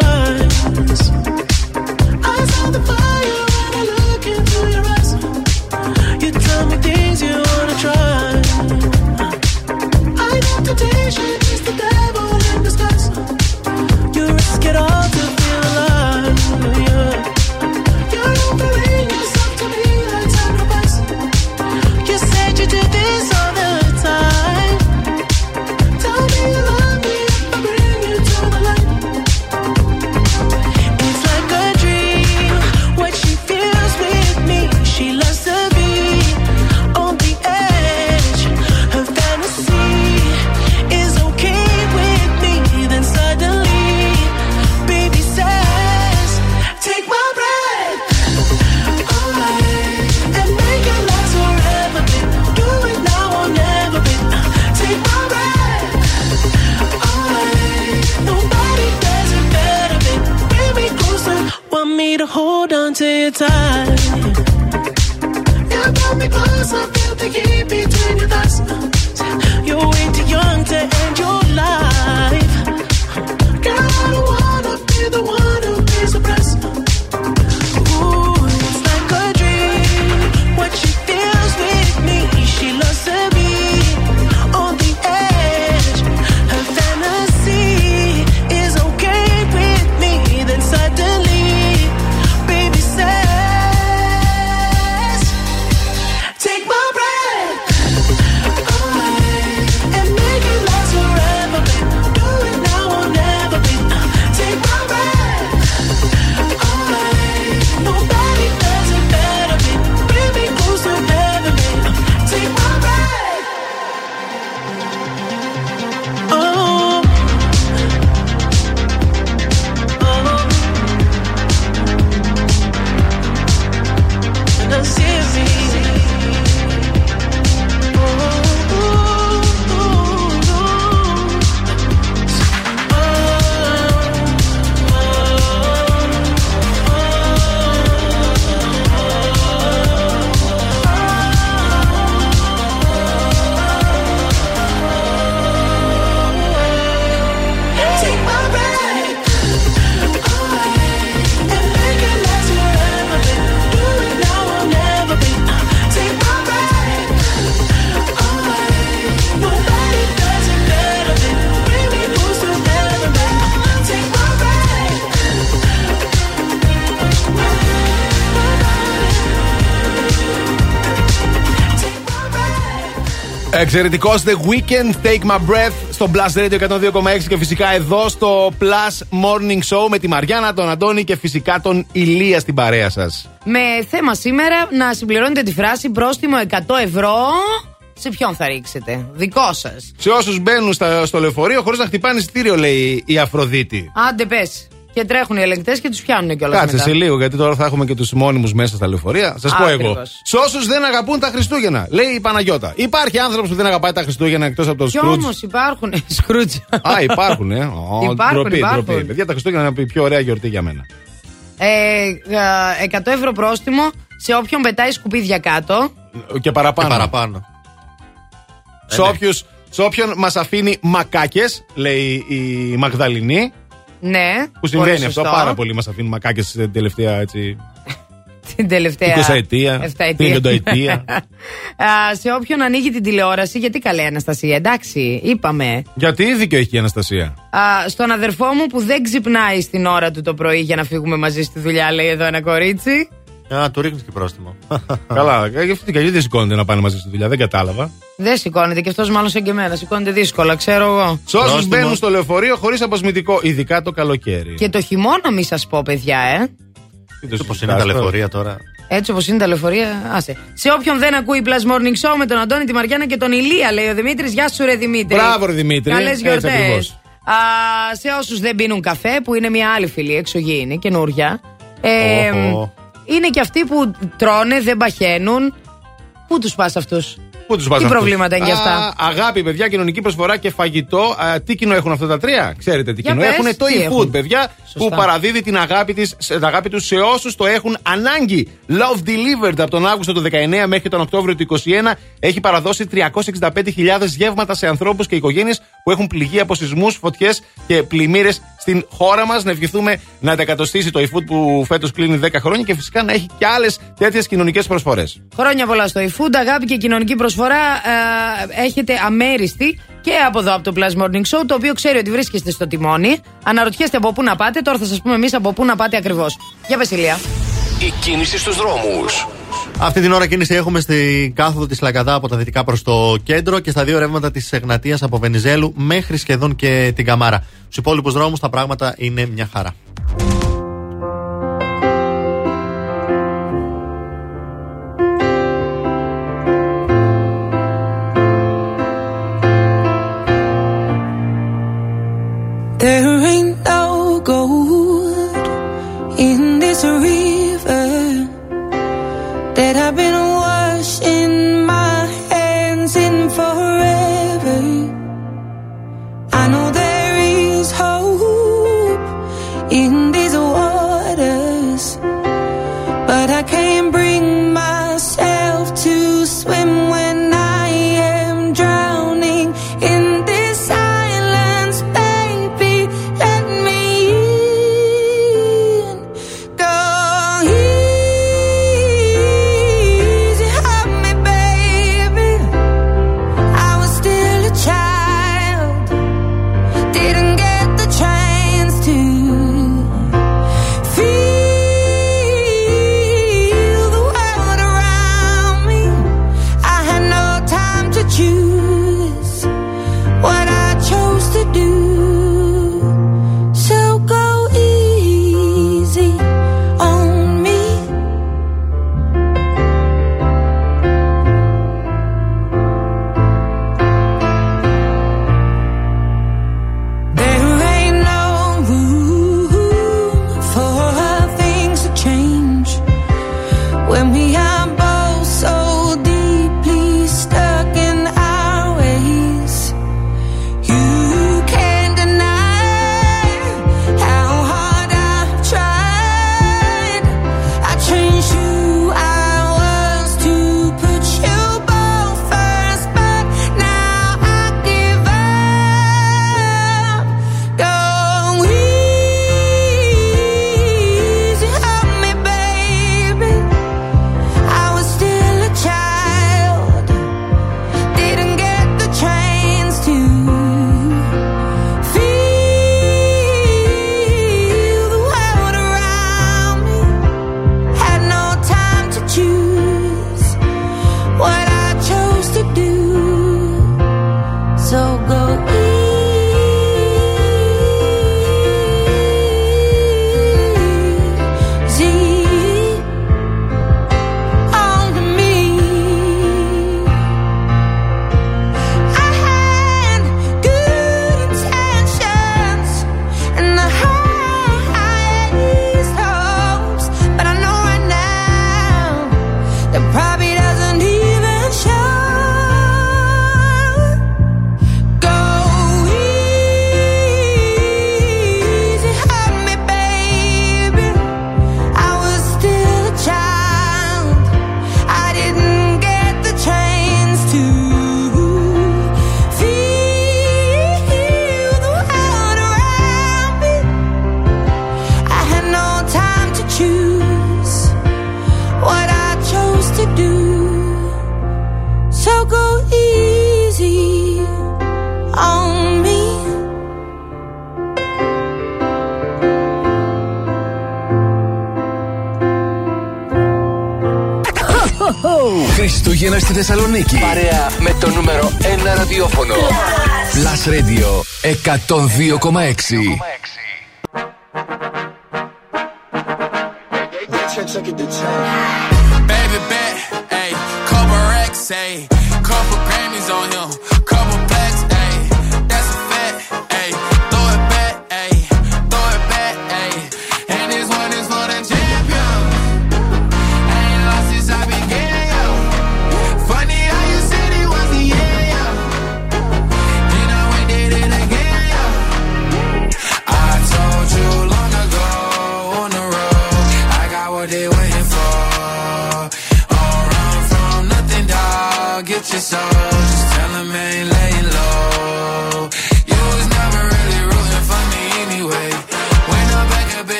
Εξαιρετικός The Weekend, Take My Breath στο Blast Radio 102,6 και φυσικά εδώ στο Plus Morning Show με τη Μαριάννα, τον Αντώνη και φυσικά τον Ηλία στην παρέα σας. Με θέμα σήμερα να συμπληρώνετε τη φράση πρόστιμο 100 ευρώ. Σε ποιον θα ρίξετε, δικό σας. Σε όσους μπαίνουν στα, στο λεωφορείο χωρίς να χτυπάνε εισιτήριο, λέει η Αφροδίτη. Άντε πες. Και τρέχουν οι ελεγκτές και τους πιάνουν κιόλας. Κάτσε μετά. σε λίγο, γιατί τώρα θα έχουμε και τους μόνιμους μέσα στα λεωφορεία. Σας πω εγώ. Ακριβώς. Σε όσους δεν αγαπούν τα Χριστούγεννα, λέει η Παναγιώτα. Υπάρχει άνθρωπος που δεν αγαπάει τα Χριστούγεννα εκτός από τον Κι Σκρούτζ. όμως υπάρχουν. Σκρούτζ. (laughs) Α, υπάρχουν, ε. Ω, Υπάρχουν, ντροπή, υπάρχουν. ντροπή. Παιδιά, τα Χριστούγεννα είναι η πιο ωραία γιορτή για μένα. Ε, α, 100 ευρώ πρόστιμο σε όποιον πετάει σκουπίδια κάτω. Και παραπάνω. Και παραπάνω. Σε, όποιους, σε όποιον μας αφήνει μακάκες, λέει η Μαγδαληνή. Ναι. Που συμβαίνει πολύ αυτό σωστό. πάρα πολύ. Μας αφήνουν μακάκες την τελευταία έτσι. Την τελευταία. 20 ετία, εφταετία. 50 ετία. (laughs) Α, σε όποιον ανοίγει την τηλεόραση, γιατί καλέ Αναστασία, εντάξει, είπαμε. Γιατί δίκιο έχει η Αναστασία; Α, στον αδερφό μου που δεν ξυπνάει στην ώρα του το πρωί για να φύγουμε μαζί στη δουλειά, λέει εδώ ένα κορίτσι. Α, του ρίχνεις και πρόστιμο. Καλά, γι' αυτό γιατί δεν σηκώνεται να πάνε μαζί στη δουλειά, δεν κατάλαβα. Δεν σηκώνεται και αυτός μάλλον σαν και εμένα. Σηκώνεται δύσκολα, ξέρω εγώ. Σε όσου μπαίνουν στο λεωφορείο χωρίς αποσμητικό, ειδικά το καλοκαίρι. Και το χειμώνα, μη σας πω, παιδιά, ε. Έτσι Πώ είναι τα λεωφορεία τώρα. Έτσι όπως είναι τα λεωφορεία, άσε. Σε όποιον δεν ακούει Plus Morning Show με τον Αντώνη, τη Μαριάννα και τον Ηλία, λέει ο Δημήτρης. Γεια σου, ρε Δημήτρη. Μπράβο, ρε Δημήτρη. Καλές Έτσι γιορτές. ακριβώς. Σε όσους δεν πίνουν καφέ, που είναι μια άλλη φιλή, εξωγήινη, καινούρια. Ε, Οχο. Είναι και αυτοί που τρώνε, δεν παχαίνουν. Πού τους πας αυτούς; Πού τους πας Τι αυτούς; προβλήματα είναι για Α, αυτά; αγάπη, παιδιά, κοινωνική προσφορά και φαγητό. Α, τι κοινό έχουν αυτά τα τρία, ξέρετε τι Για κοινό πες, έχουν. Το τι e-food, έχουν. παιδιά, Σωστά. που παραδίδει την αγάπη, της, σε- την αγάπη τους σε όσους το έχουν ανάγκη. Love Delivered από τον Αύγουστο του 19 μέχρι τον Οκτώβριο του 21 έχει παραδώσει 365.000 γεύματα σε ανθρώπους και οικογένειες που έχουν πληγεί από σεισμούς, φωτιές και πλημμύρες στην χώρα μας. Να ευχηθούμε να αντακατοστήσει το e-food που φέτος κλείνει 10 χρόνια και φυσικά να έχει και άλλες τέτοιες κοινωνικές προσφορές. Χρόνια πολλά στο eFood, αγάπη και κοινωνική προσφορά ε, έχετε αμέριστη και από εδώ από το Plus Morning Show, το οποίο ξέρει ότι βρίσκεστε στο τιμόνι. Αναρωτιέστε από πού να πάτε, τώρα θα σας πούμε εμείς από πού να πάτε ακριβώς. Για Βασιλεία. Η κίνηση στους δρόμους. Αυτή την ώρα κίνηση έχουμε στην κάθοδο της Λαγκαδά από τα δυτικά προς το κέντρο και στα δύο ρεύματα της Εγνατίας από Βενιζέλου μέχρι σχεδόν και την Καμάρα. Στους υπόλοιπους δρόμους τα πράγματα είναι μια χαρά. 6,6.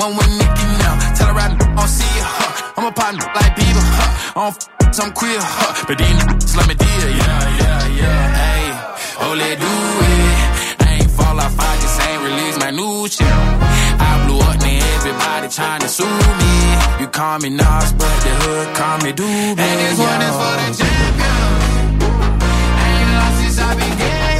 One with Nicki now. Tell her I don't see her. Huh. I'm a partner like Bieber. Huh. I don't f- some queer. Huh. But these niggas let me deal. Yeah, yeah, yeah. Hey, oh, let do it. I ain't fall off. I just ain't release my new shit. I blew up, now everybody trying to sue me. You call me Nas, but the hood call me Doobie. And this one is for the champion. Ain't lost since I began,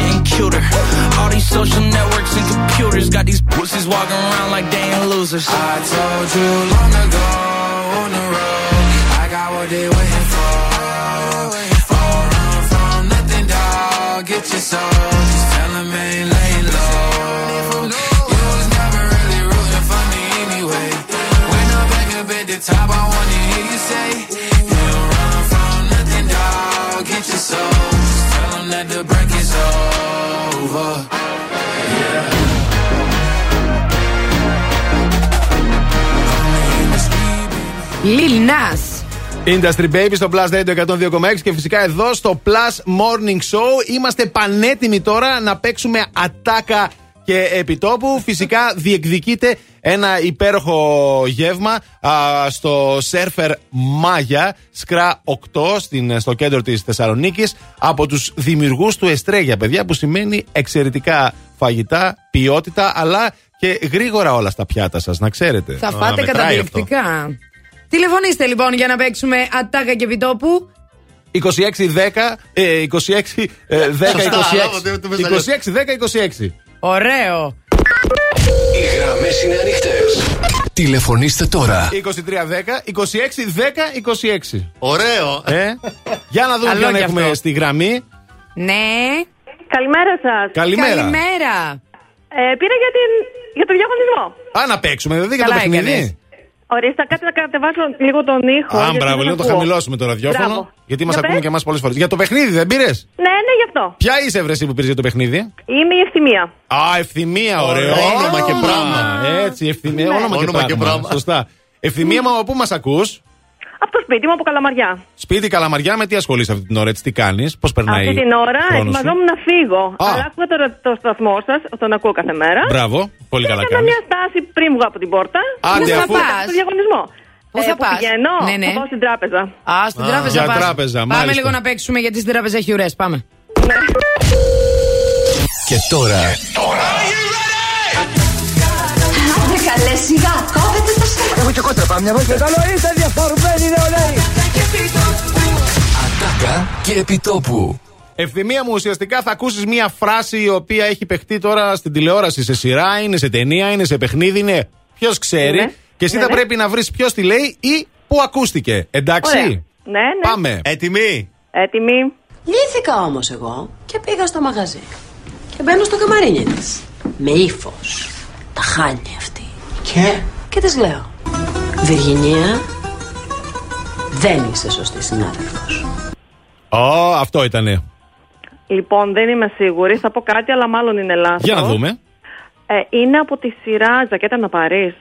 cuter. All these social networks and computers got these pussies walking around like they ain't losers. I told you long ago on the road, I got what they waiting for. Don't run from nothing, dog. Get your soul. Just tell them ain't laying low. You was never really rooting for me anyway. When I'm back up at the top, I wanna hear you say, You run from nothing, dog. Get your soul. Just tell that the break is over. Lil Nas. Industry Baby στο Plus Radio 102,6 και φυσικά εδώ στο Plus Morning Show είμαστε πανέτοιμοι τώρα να παίξουμε ατάκα και επιτόπου. Φυσικά διεκδικείται ένα υπέροχο γεύμα α, στο σερφερ Μάγια Σκρά 8 στην, στο κέντρο της Θεσσαλονίκης από τους δημιουργούς του Εστρέγια παιδιά που σημαίνει εξαιρετικά φαγητά, ποιότητα αλλά και γρήγορα όλα στα πιάτα σας να ξέρετε. Θα Α, φάτε μετράει αυτό. καταπληκτικά. Τηλεφωνήστε λοιπόν για να παίξουμε ατάκα και επιτόπου. 26-10, ε, 26, ε, 10, 26. Σωστά, το- το πες 26, 10, 26. Ωραίο. Οι γραμμές είναι ανοιχτές. Τηλεφωνήστε τώρα. 23, 10, 26, 10, 26. Ωραίο. Ε, για να δούμε Καλό ποιον κι έχουμε αυτό. στη γραμμή. Ναι. Καλημέρα σας. Καλημέρα. Καλημέρα. Ε, πήρα για, την, για το διαγωνισμό. Α, να παίξουμε, δηλαδή για το Καλά παιχνίδι; Έκανες. Ορίστε, κάτι να κατεβάσω λίγο τον ήχο. Α, γιατί μπράβο, δεν λίγο το ακούω. χαμηλώσουμε το ραδιόφωνο. Μπράβο. Γιατί μας Για ακούνε πες. και εμάς πολλές φορές. Για το παιχνίδι δεν πήρες; Ναι, ναι, γι' αυτό. Ποια είσαι, ευρεσί που πήρες για το παιχνίδι; Είμαι η ευθυμία. Α, ευθυμία, ωραίο. Όνομα και πράγμα. Έτσι, ευθυμία, Ναι. όνομα, Όνομα και, και πράγμα. πράγμα. Σωστά. Ευθυμία, μα από πού μας ακούς; Από το σπίτι μου, από Καλαμαριά. Σπίτι Καλαμαριά, με τι ασχολείσαι αυτή την ώρα, έτσι τι κάνεις, πώς περνάει. Αυτή την ώρα χρόνος σου; ετοιμαζόμουν να φύγω. Α. Αλλά άκουγα το, το σταθμό σας, τον ακούω κάθε μέρα. Μπράβο, πολύ καλά Έκανα κάνεις. μια στάση πριν βγω από την πόρτα. Άντε, Για να αφού- πάω Στο διαγωνισμό. Πού θα που πας; Πηγαίνω, Ναι, ναι. θα πάω στην τράπεζα. Α, στην Α, τράπεζα για πας. τράπεζα, Πάμε μάλιστα. λίγο να παίξουμε γιατί στην τράπεζα έχει ουρές. Πάμε. Και τώρα Άντε καλέ σιγά, κόβεται το στόμα. Έχω και κόντρα, πάμε μια βόλτα. Καλό είστε διαφορμένοι νεολαίοι. Ατάκα και επιτόπου. Ευθυμία μου, ουσιαστικά θα ακούσεις μια φράση η οποία έχει παιχτεί τώρα στην τηλεόραση σε σειρά, είναι σε ταινία, είναι σε παιχνίδι, είναι ποιος ξέρει. Ναι. Και εσύ Ναι, θα ναι. πρέπει να βρεις ποιος τη λέει ή πού ακούστηκε. Εντάξει; Ωραία. Ναι, ναι. Πάμε. Έτοιμοι. Έτοιμη. Λύθηκα όμως εγώ και πήγα στο μαγαζί. Και μπαίνω στο καμαρίνι της. Με ύφος. Τα χάνει αυτή. Και; Και της λέω. Βιργινία, δεν είσαι σωστή συνάδελφος. Ω, αυτό ήτανε. Λοιπόν, δεν είμαι σίγουρη. Θα πω κάτι, αλλά μάλλον είναι λάθος. Για να δούμε. Ε, είναι από τη σειρά Ζακέτα να πάρεις.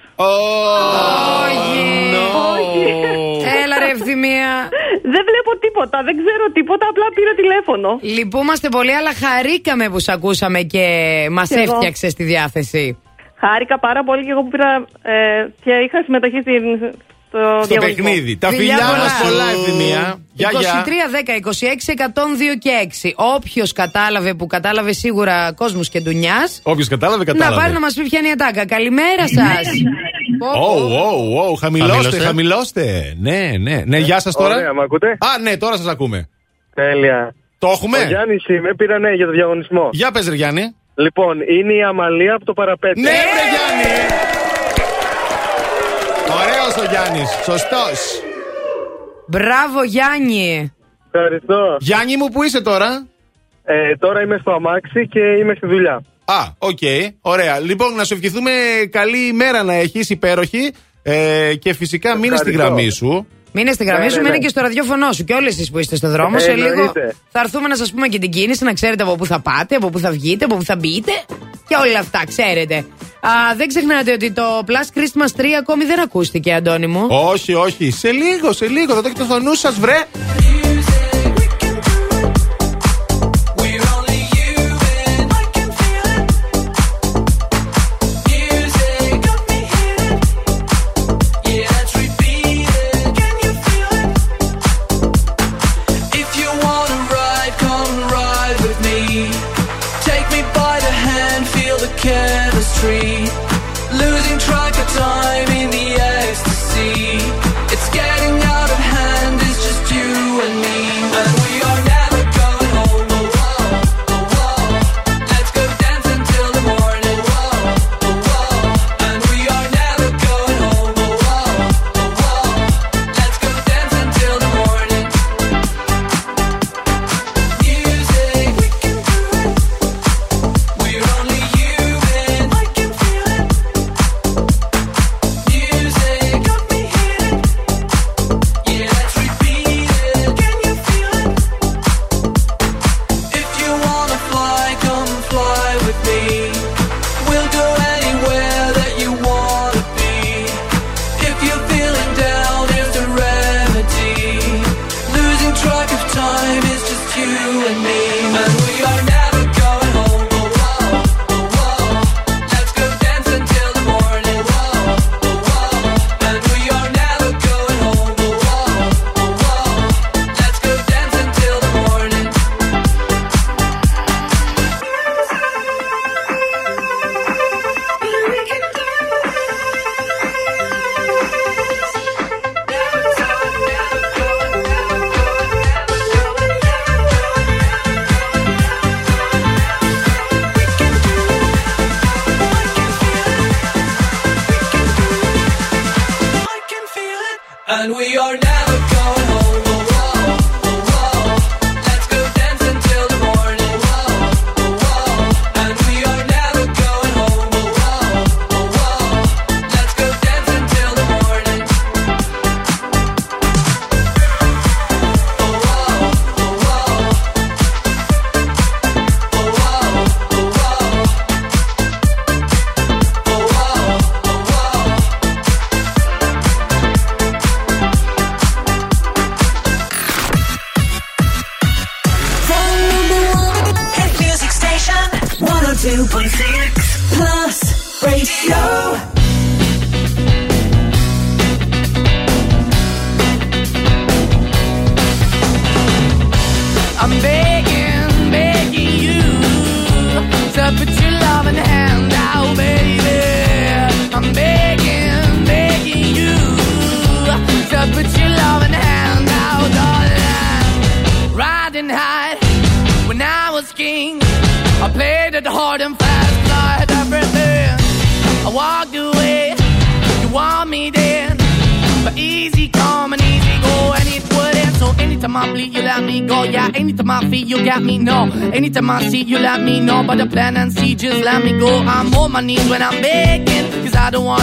Έλα ρε ευθυμία. Δεν βλέπω τίποτα, δεν ξέρω τίποτα, απλά πήρα τηλέφωνο. Λυπούμαστε πολύ, αλλά χαρήκαμε που σε ακούσαμε και μας Κι εγώ. έφτιαξες τη διάθεση. Χάρηκα πάρα πολύ και εγώ που πήρα ε, και είχα συμμετοχή στην, στο, Στο διαγωνισμό. παιχνίδι. Τα Φιλιά φιλιά πολλά. μας πολλά, ευθυμία. Γεια, 23, γεια. 10, 26, 102 και 6. Όποιος κατάλαβε που κατάλαβε σίγουρα κόσμος και ντουνιάς. Όποιος κατάλαβε, Να κατάλαβε. πάρει να μας πει ποια είναι η ατάκα. Καλημέρα σας. Ω, ω, ω, χαμηλώστε, Χαμηλώστε. χαμηλώστε. Ναι, ναι, ναι, γεια σας τώρα. Ωραία, μ' ακούτε; Α, ναι, τώρα σας ακούμε. Τέλεια. Το έχουμε; Ο Γιάννης είμαι, πήρα ναι για το διαγωνισμό. Για πες ρε Γιάννη. Λοιπόν, είναι η Αμαλία από το παραπέτε. Ναι, ρε Γιάννη. Ωραίος ο Γιάννης, σωστός. Μπράβο, Γιάννη. Ευχαριστώ. Γιάννη μου, που είσαι τώρα; Ε, τώρα είμαι στο αμάξι και είμαι στη δουλειά. Α, οκ, ωραία. Λοιπόν, να σου ευχηθούμε καλή ημέρα να έχεις, υπέροχη. Ε, και φυσικά μείνε στη Ευχαριστώ. γραμμή σου. Μείνε στη γραμμή Ναι, σου, ναι, μείνε ναι. και στο ραδιόφωνο σου και όλοι εσείς που είστε στο δρόμο. Ε, σε λίγο εννοείται. θα έρθουμε να σας πούμε και την κίνηση, να ξέρετε από πού θα πάτε, από πού θα βγείτε, από πού θα μπείτε και όλα αυτά, ξέρετε. Α, δεν ξεχνάτε ότι το Plus Christmas 3 ακόμη δεν ακούστηκε, Αντώνη μου. Όχι, όχι. Σε λίγο, σε λίγο. Θα το έχετε στο νου σας, βρε. My knees when I'm begging, cause I don't wanna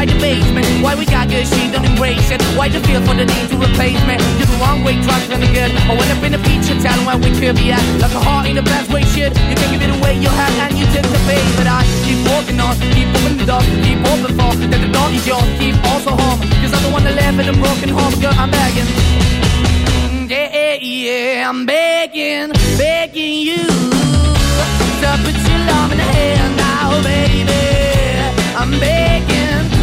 why the basement, why we got good, she don't embrace it. Why the feel for the need to replace me? You're the wrong way, trying to be good. I went up in a feature town where we could be at. Like a heart in the best way, shit. You can give it away, you have, and you take the bait. But I keep walking on, keep opening the door, keep open for that the door is yours, keep also home. Cause I'm the one that live in a broken home, girl, I'm begging. Yeah, yeah, I'm begging, begging you to put your love in the hand now, baby. I'm begging,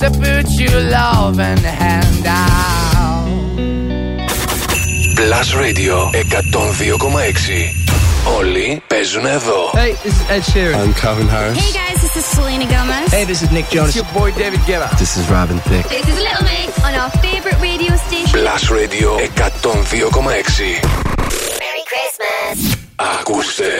to put your loving hand out. Plus Radio 102,6. Όλοι παίζουν εδώ. Hey, this is Ed Sheeran. I'm Calvin Harris. Hey guys, this is Selena Gomez. Hey, this is Nick Jonas. your boy David Guetta. This is Robin Thicke. This is Little Mix on our favorite radio station. Plus Radio 102,6. Merry Christmas. Ακούστε.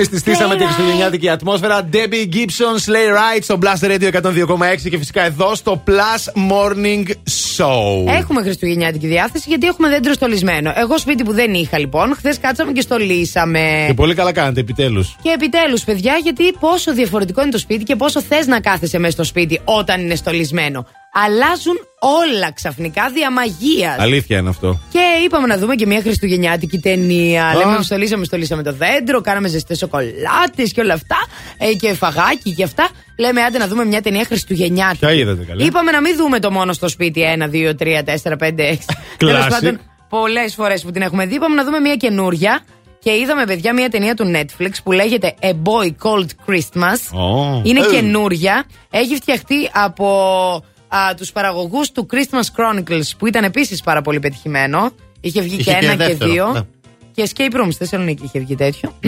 Εμεί τη στήσαμε τη χριστουγεννιάτικη ατμόσφαιρα. Debbie Gibson, Slay Ride στο Blast Radio 102,6 και φυσικά εδώ στο Plus Morning Show. Έχουμε χριστουγεννιάτικη διάθεση γιατί έχουμε δέντρο στολισμένο. Εγώ σπίτι που δεν είχα λοιπόν, χθες κάτσαμε και στολίσαμε. Και πολύ καλά κάνετε, επιτέλους. Και επιτέλους, παιδιά, γιατί πόσο διαφορετικό είναι το σπίτι και πόσο θες να κάθεσαι μέσα στο σπίτι όταν είναι στολισμένο. Αλλάζουν όλα ξαφνικά διαμαγεία. Αλήθεια είναι αυτό. Και είπαμε να δούμε και μια χριστουγεννιάτικη ταινία. Α. Λέμε, στολίσαμε, στολίσαμε το δέντρο, κάναμε ζεστές σοκολάτες και όλα αυτά. Ε, και φαγάκι και αυτά. Λέμε, άντε να δούμε μια ταινία χριστουγεννιάτικη. Ποια είδατε καλά; Είπαμε να μην δούμε το μόνο στο σπίτι 1, 2, 3, 4, 5, 6. Τέλος πάντων, πολλές φορές που την έχουμε δει, είπαμε να δούμε μια καινούρια. Και είδαμε, παιδιά, μια ταινία του Netflix που λέγεται A Boy Called Christmas. Ω. Είναι Ε. καινούρια. Έχει φτιαχτεί από α, τους παραγωγούς του Christmas Chronicles που ήταν επίσης πάρα πολύ πετυχημένο. Είχε βγει Είχε και και ένα και δεύτερο, δύο. ναι. Και Escape Room στη Θεσσαλονίκη είχε βγει τέτοιο.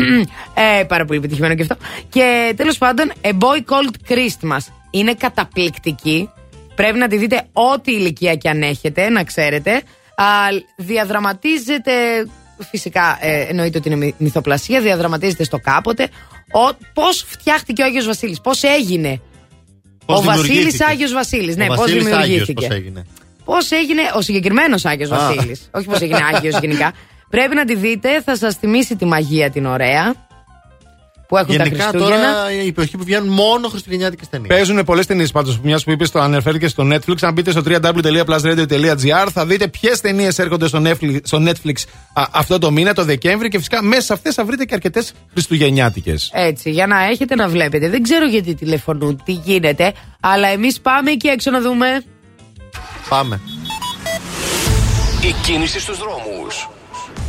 ε, πάρα πολύ πετυχημένο και αυτό. Και τέλος πάντων, A Boy Called Christmas. Είναι καταπληκτική. Πρέπει να τη δείτε ό,τι ηλικία και αν έχετε, να ξέρετε. Α, διαδραματίζεται, φυσικά ε, εννοείται ότι είναι μυ- μυθοπλασία, διαδραματίζεται στο κάποτε. Ο, πώς φτιάχτηκε ο Άγιος Βασίλης, πώς έγινε; Πώς ο Βασίλης δημιουργήθηκε. Άγιος Βασίλης, ναι, Ο πώς Βασίλης Άγιος, δημιουργήθηκε. πώς έγινε. Πώς έγινε ο συγκεκριμένος Άγιος Α. Βασίλης; Όχι πώς έγινε Άγιος γενικά. Πρέπει να τη δείτε, θα σας θυμίσει τη μαγεία την ωραία. Που έχουν τα Γενικά Χριστούγεννα. τώρα η εποχή που βγαίνουν μόνο χριστουγεννιάτικες ταινίες. Παίζουν πολλές ταινίες πάντως. Μιας που είπες, το αναφέρθηκε στο Netflix. Αν μπείτε στο www.plusradio.gr θα δείτε ποιες ταινίες έρχονται στο Netflix, στο Netflix α, αυτό το μήνα, το Δεκέμβρη. Και φυσικά μέσα σε αυτές θα βρείτε και αρκετές χριστουγεννιάτικες. Έτσι, για να έχετε να βλέπετε. Δεν ξέρω γιατί τηλεφωνούν, τι γίνεται, αλλά εμείς πάμε εκεί έξω να δούμε. Πάμε. Η κίνηση στους δρόμους.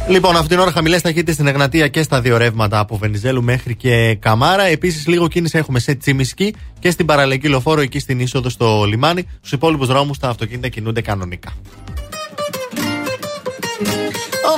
Λοιπόν, αυτήν την ώρα χαμηλές ταχύτητε στην Εγνατία και στα δύο ρεύματα από Βενιζέλου μέχρι και Καμάρα. Επίσης, λίγο κίνηση έχουμε σε Τσιμισκή και στην παραλιακή λοφόρο εκεί στην είσοδο στο λιμάνι. Στους υπόλοιπους δρόμους τα αυτοκίνητα κινούνται κανονικά. Oh,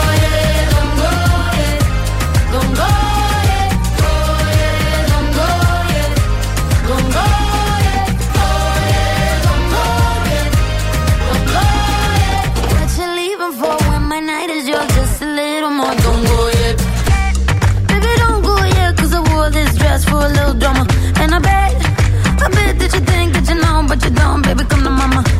on, baby, come to mama.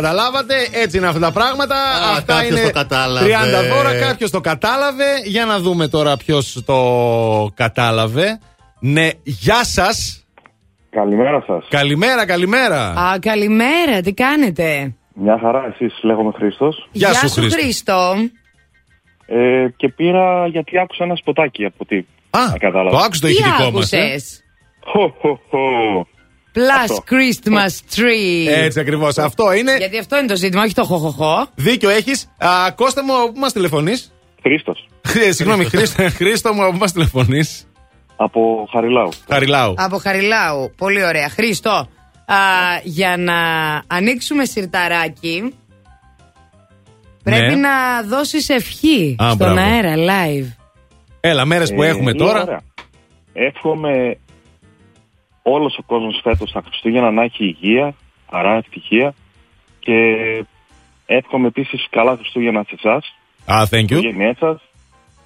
Καταλάβατε, έτσι είναι αυτά τα πράγματα. Αυτά κάποιος είναι το κατάλαβε. 30 δώρα. Κάποιος το κατάλαβε. Για να δούμε τώρα ποιος το κατάλαβε. Ναι, γεια σας. Καλημέρα σας. Καλημέρα, καλημέρα. Α, καλημέρα, τι κάνετε; Μια χαρά, εσείς λέγομαι Χρήστος. Γεια σου, Χρήστο. Χρήστο. Ε, και πήρα γιατί άκουσα ένα σποτάκι από τι. Α, κατάλαβα. το άκουσε το Τι ηχητικό μας. άκουσες; Χω, χω, χω. Plus Αυτό. Christmas tree. Έτσι ακριβώς. Αυτό είναι. Γιατί αυτό είναι το ζήτημα, όχι το χοχοχό. Δίκιο έχεις. Κώστα μου, από πού μας τηλεφωνείς; Χρήστος. Συγγνώμη, Χρήστος, Χρήστο μου, από πού μας τηλεφωνείς; Από Χαριλάου. Χαριλάου. Από Χαριλάου. Πολύ ωραία. Χρήστο, α, για να ανοίξουμε σιρταράκι, πρέπει Ναι. να δώσεις ευχή Α, στον μπράβο. αέρα, live. Έλα, μέρες που Ε, έχουμε είναι τώρα. ωραία. Εύχομαι όλος ο κόσμος φέτος τα Χριστούγεννα να έχει υγεία, χαρά, ευτυχία και εύχομαι επίσης καλά Χριστούγεννα σε εσάς, Α, thank στην you. οικογένειά σας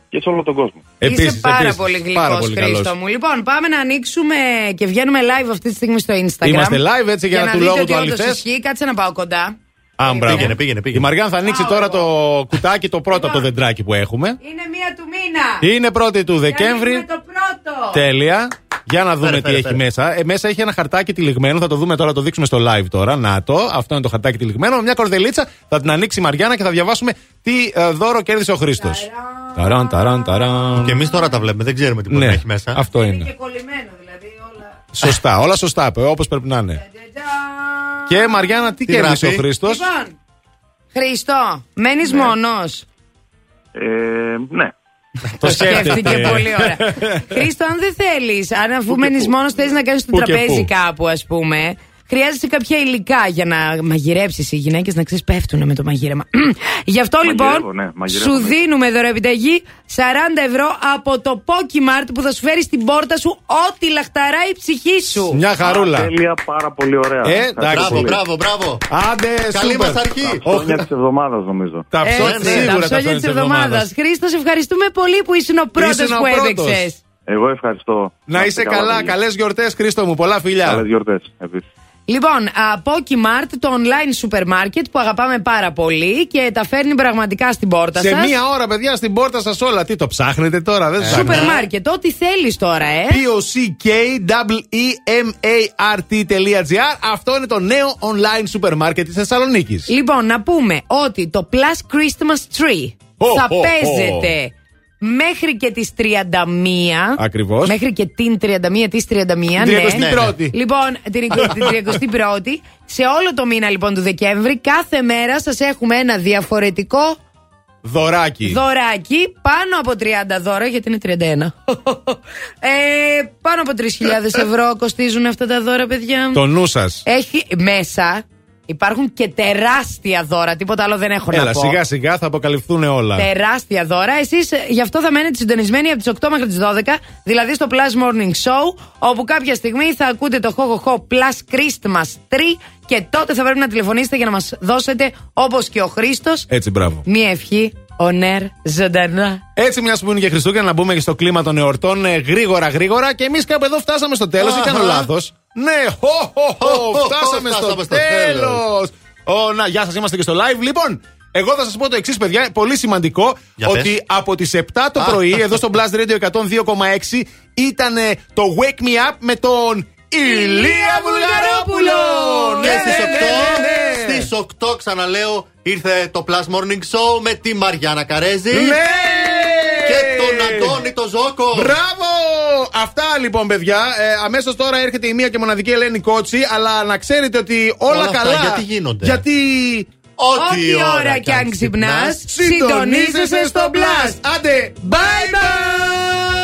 και σε όλο τον κόσμο. Είσαι πάρα επίσης. πολύ Πάρα γλυκός, πολύ Χρήστο καλός. μου. Λοιπόν, πάμε να ανοίξουμε και βγαίνουμε live αυτή τη στιγμή στο Instagram. Είμαστε live, έτσι, για να του δείτε λόγου ότι του όντως αληθές. ισχύει. Κάτσε να πάω κοντά. Α, μπράβο. Πήγαινε, πήγαινε, πήγαινε. Η Μαριάν θα ανοίξει τώρα το κουτάκι, το πρώτο από το δεντράκι που έχουμε. Είναι μία του μήνα. Είναι πρώτη του Δεκέμβρη. Είναι το πρώτο. Τέλεια. Για να δούμε Φέρε, τι φέρε, έχει φέρε. μέσα. Ε, μέσα έχει ένα χαρτάκι τυλιγμένο. Θα το δούμε τώρα, το δείξουμε στο live τώρα. Να το. Αυτό είναι το χαρτάκι τυλιγμένο. Με μια κορδελίτσα θα την ανοίξει η Μαριάννα και θα διαβάσουμε τι ε, δώρο κέρδισε ο Χρήστος. Ταραν, ταραν, ταραν. Και εμείς τώρα τα βλέπουμε, δεν ξέρουμε τι μπορεί Ναι, να έχει μέσα. αυτό Είναι είναι. και κολλημένο δηλαδή όλα. Σωστά, όλα σωστά, όπως πρέπει να είναι. Και Μαριάννα, τι, Τι κέρδισε ο γράφει; Χρήστος; Λοιπόν, Χρήστο, μένεις Ναι. μόνος. Ε, ναι. (laughs) Το Σκέφτηκε πολύ ωραία. (laughs) Χρήστο, αν δεν θέλεις, αν αφού μένεις μόνος θέλει να κάνεις το Πού και τραπέζι πού. κάπου, ας πούμε, χρειάζεσαι κάποια υλικά για να μαγειρέψεις. Οι γυναίκες να ξέρεις πέφτουν με το μαγείρεμα. (clears throat) Γι' αυτό Μαγειρεύω, λοιπόν ναι, μαγειρεύω, σου ναι. δίνουμε δωρεοεπιταγή 40 ευρώ από το Pokimart που θα σου φέρει στην πόρτα σου ό,τι λαχταράει η ψυχή σου. Μια χαρούλα. Τέλεια, πάρα πολύ ωραία. Ε, Ευχαριστώ εντάξει. Μπράβο, πολύ. μπράβο, μπράβο. Άντε, Καλή σούπερ. μας αρχή. Ο Χρόνια της εβδομάδας νομίζω. Τα ψώνια Έτσι, σίγουρα τα τα ψώνια ψώνια της εβδομάδας. εβδομάδας. Χρήστος, σε ευχαριστούμε πολύ που ήσουν ο πρώτος Ήσουν ο που πρώτος. έπαιξε. Εγώ ευχαριστώ. Να είσαι καλά, παιδιά. καλές γιορτές, Χρήστο μου. Πολλά φιλιά. Καλές γιορτές επίσης. Λοιπόν, από Pokimart, το online σούπερ μάρκετ που αγαπάμε πάρα πολύ και τα φέρνει πραγματικά στην πόρτα Σε σας. μία ώρα, παιδιά, στην πόρτα σας όλα. Τι το ψάχνετε τώρα, δεν Σούπερ ψάχνετε. μάρκετ, ό,τι θέλεις τώρα, ε. P-O-C-K-E-M-A-R-T.gr Αυτό είναι το νέο online σούπερ μάρκετ της Θεσσαλονίκης. Λοιπόν, να πούμε ότι το Plus Christmas Tree Ho, θα ho, ho. παίζεται μέχρι και τις 31. Ακριβώς. Μέχρι και την 31, τις 31, ναι. 31η. Λοιπόν, την, την 31η. Σε όλο το μήνα λοιπόν του Δεκέμβρη, κάθε μέρα σας έχουμε ένα διαφορετικό Δωράκι. δωράκι πάνω από 30 δώρα, γιατί είναι 31. ε, πάνω από 3.000 ευρώ κοστίζουν αυτά τα δώρα, παιδιά. Το νου σας. Έχει μέσα, υπάρχουν και τεράστια δώρα. Τίποτα άλλο δεν έχω να Έλα, πω. σιγά σιγά θα αποκαλυφθούν όλα. Τεράστια δώρα. Εσείς γι' αυτό θα μένετε συντονισμένοι από τις 8 μέχρι τις 12, δηλαδή στο Plus Morning Show, όπου κάποια στιγμή θα ακούτε το Ho Ho Ho Plus Christmas 3 και τότε θα πρέπει να τηλεφωνήσετε για να μας δώσετε, όπως και ο Χρήστος, Έτσι, μπράβο. μία ευχή on air ζωντανά. Έτσι, μιας που είναι και Χριστούγεννα, να μπούμε και στο κλίμα των εορτών ε, γρήγορα, γρήγορα. Και εμείς κάπου εδώ φτάσαμε στο τέλος. Ή κάνω Αχα. λάθος. Ναι, χω, χω, χω, Χω, χω, φτάσαμε στο φτάσαμε στο τέλος. Να, γεια σας, είμαστε και στο live. Λοιπόν, εγώ θα σας πω το εξής, παιδιά, πολύ σημαντικό. Για ότι πες. από τις 7 το Α. πρωί, εδώ στο Blast Radio 102,6, ήταν το Wake Me Up με τον Ηλία Βουλγαρόπουλο! Και Ναι, στις 8, ναι, ναι, ναι, ναι. στις 8 ξαναλέω, ήρθε το Plus Morning Show με τη Μαριάννα Καρέζη. Ναι! Και τον Αντώνη το Ζόκο. Μπράβο! Αυτά λοιπόν, παιδιά. Ε, Αμέσως τώρα έρχεται η μία και μοναδική Ελένη Κότσι. Αλλά να ξέρετε ότι όλα, Όλα αυτά καλά. γιατί γίνονται; Γιατί. Ό,τι Ό,τι ώρα κι αν ξυπνάς, συντονίζεσαι στο Blast. Άντε, bye bye!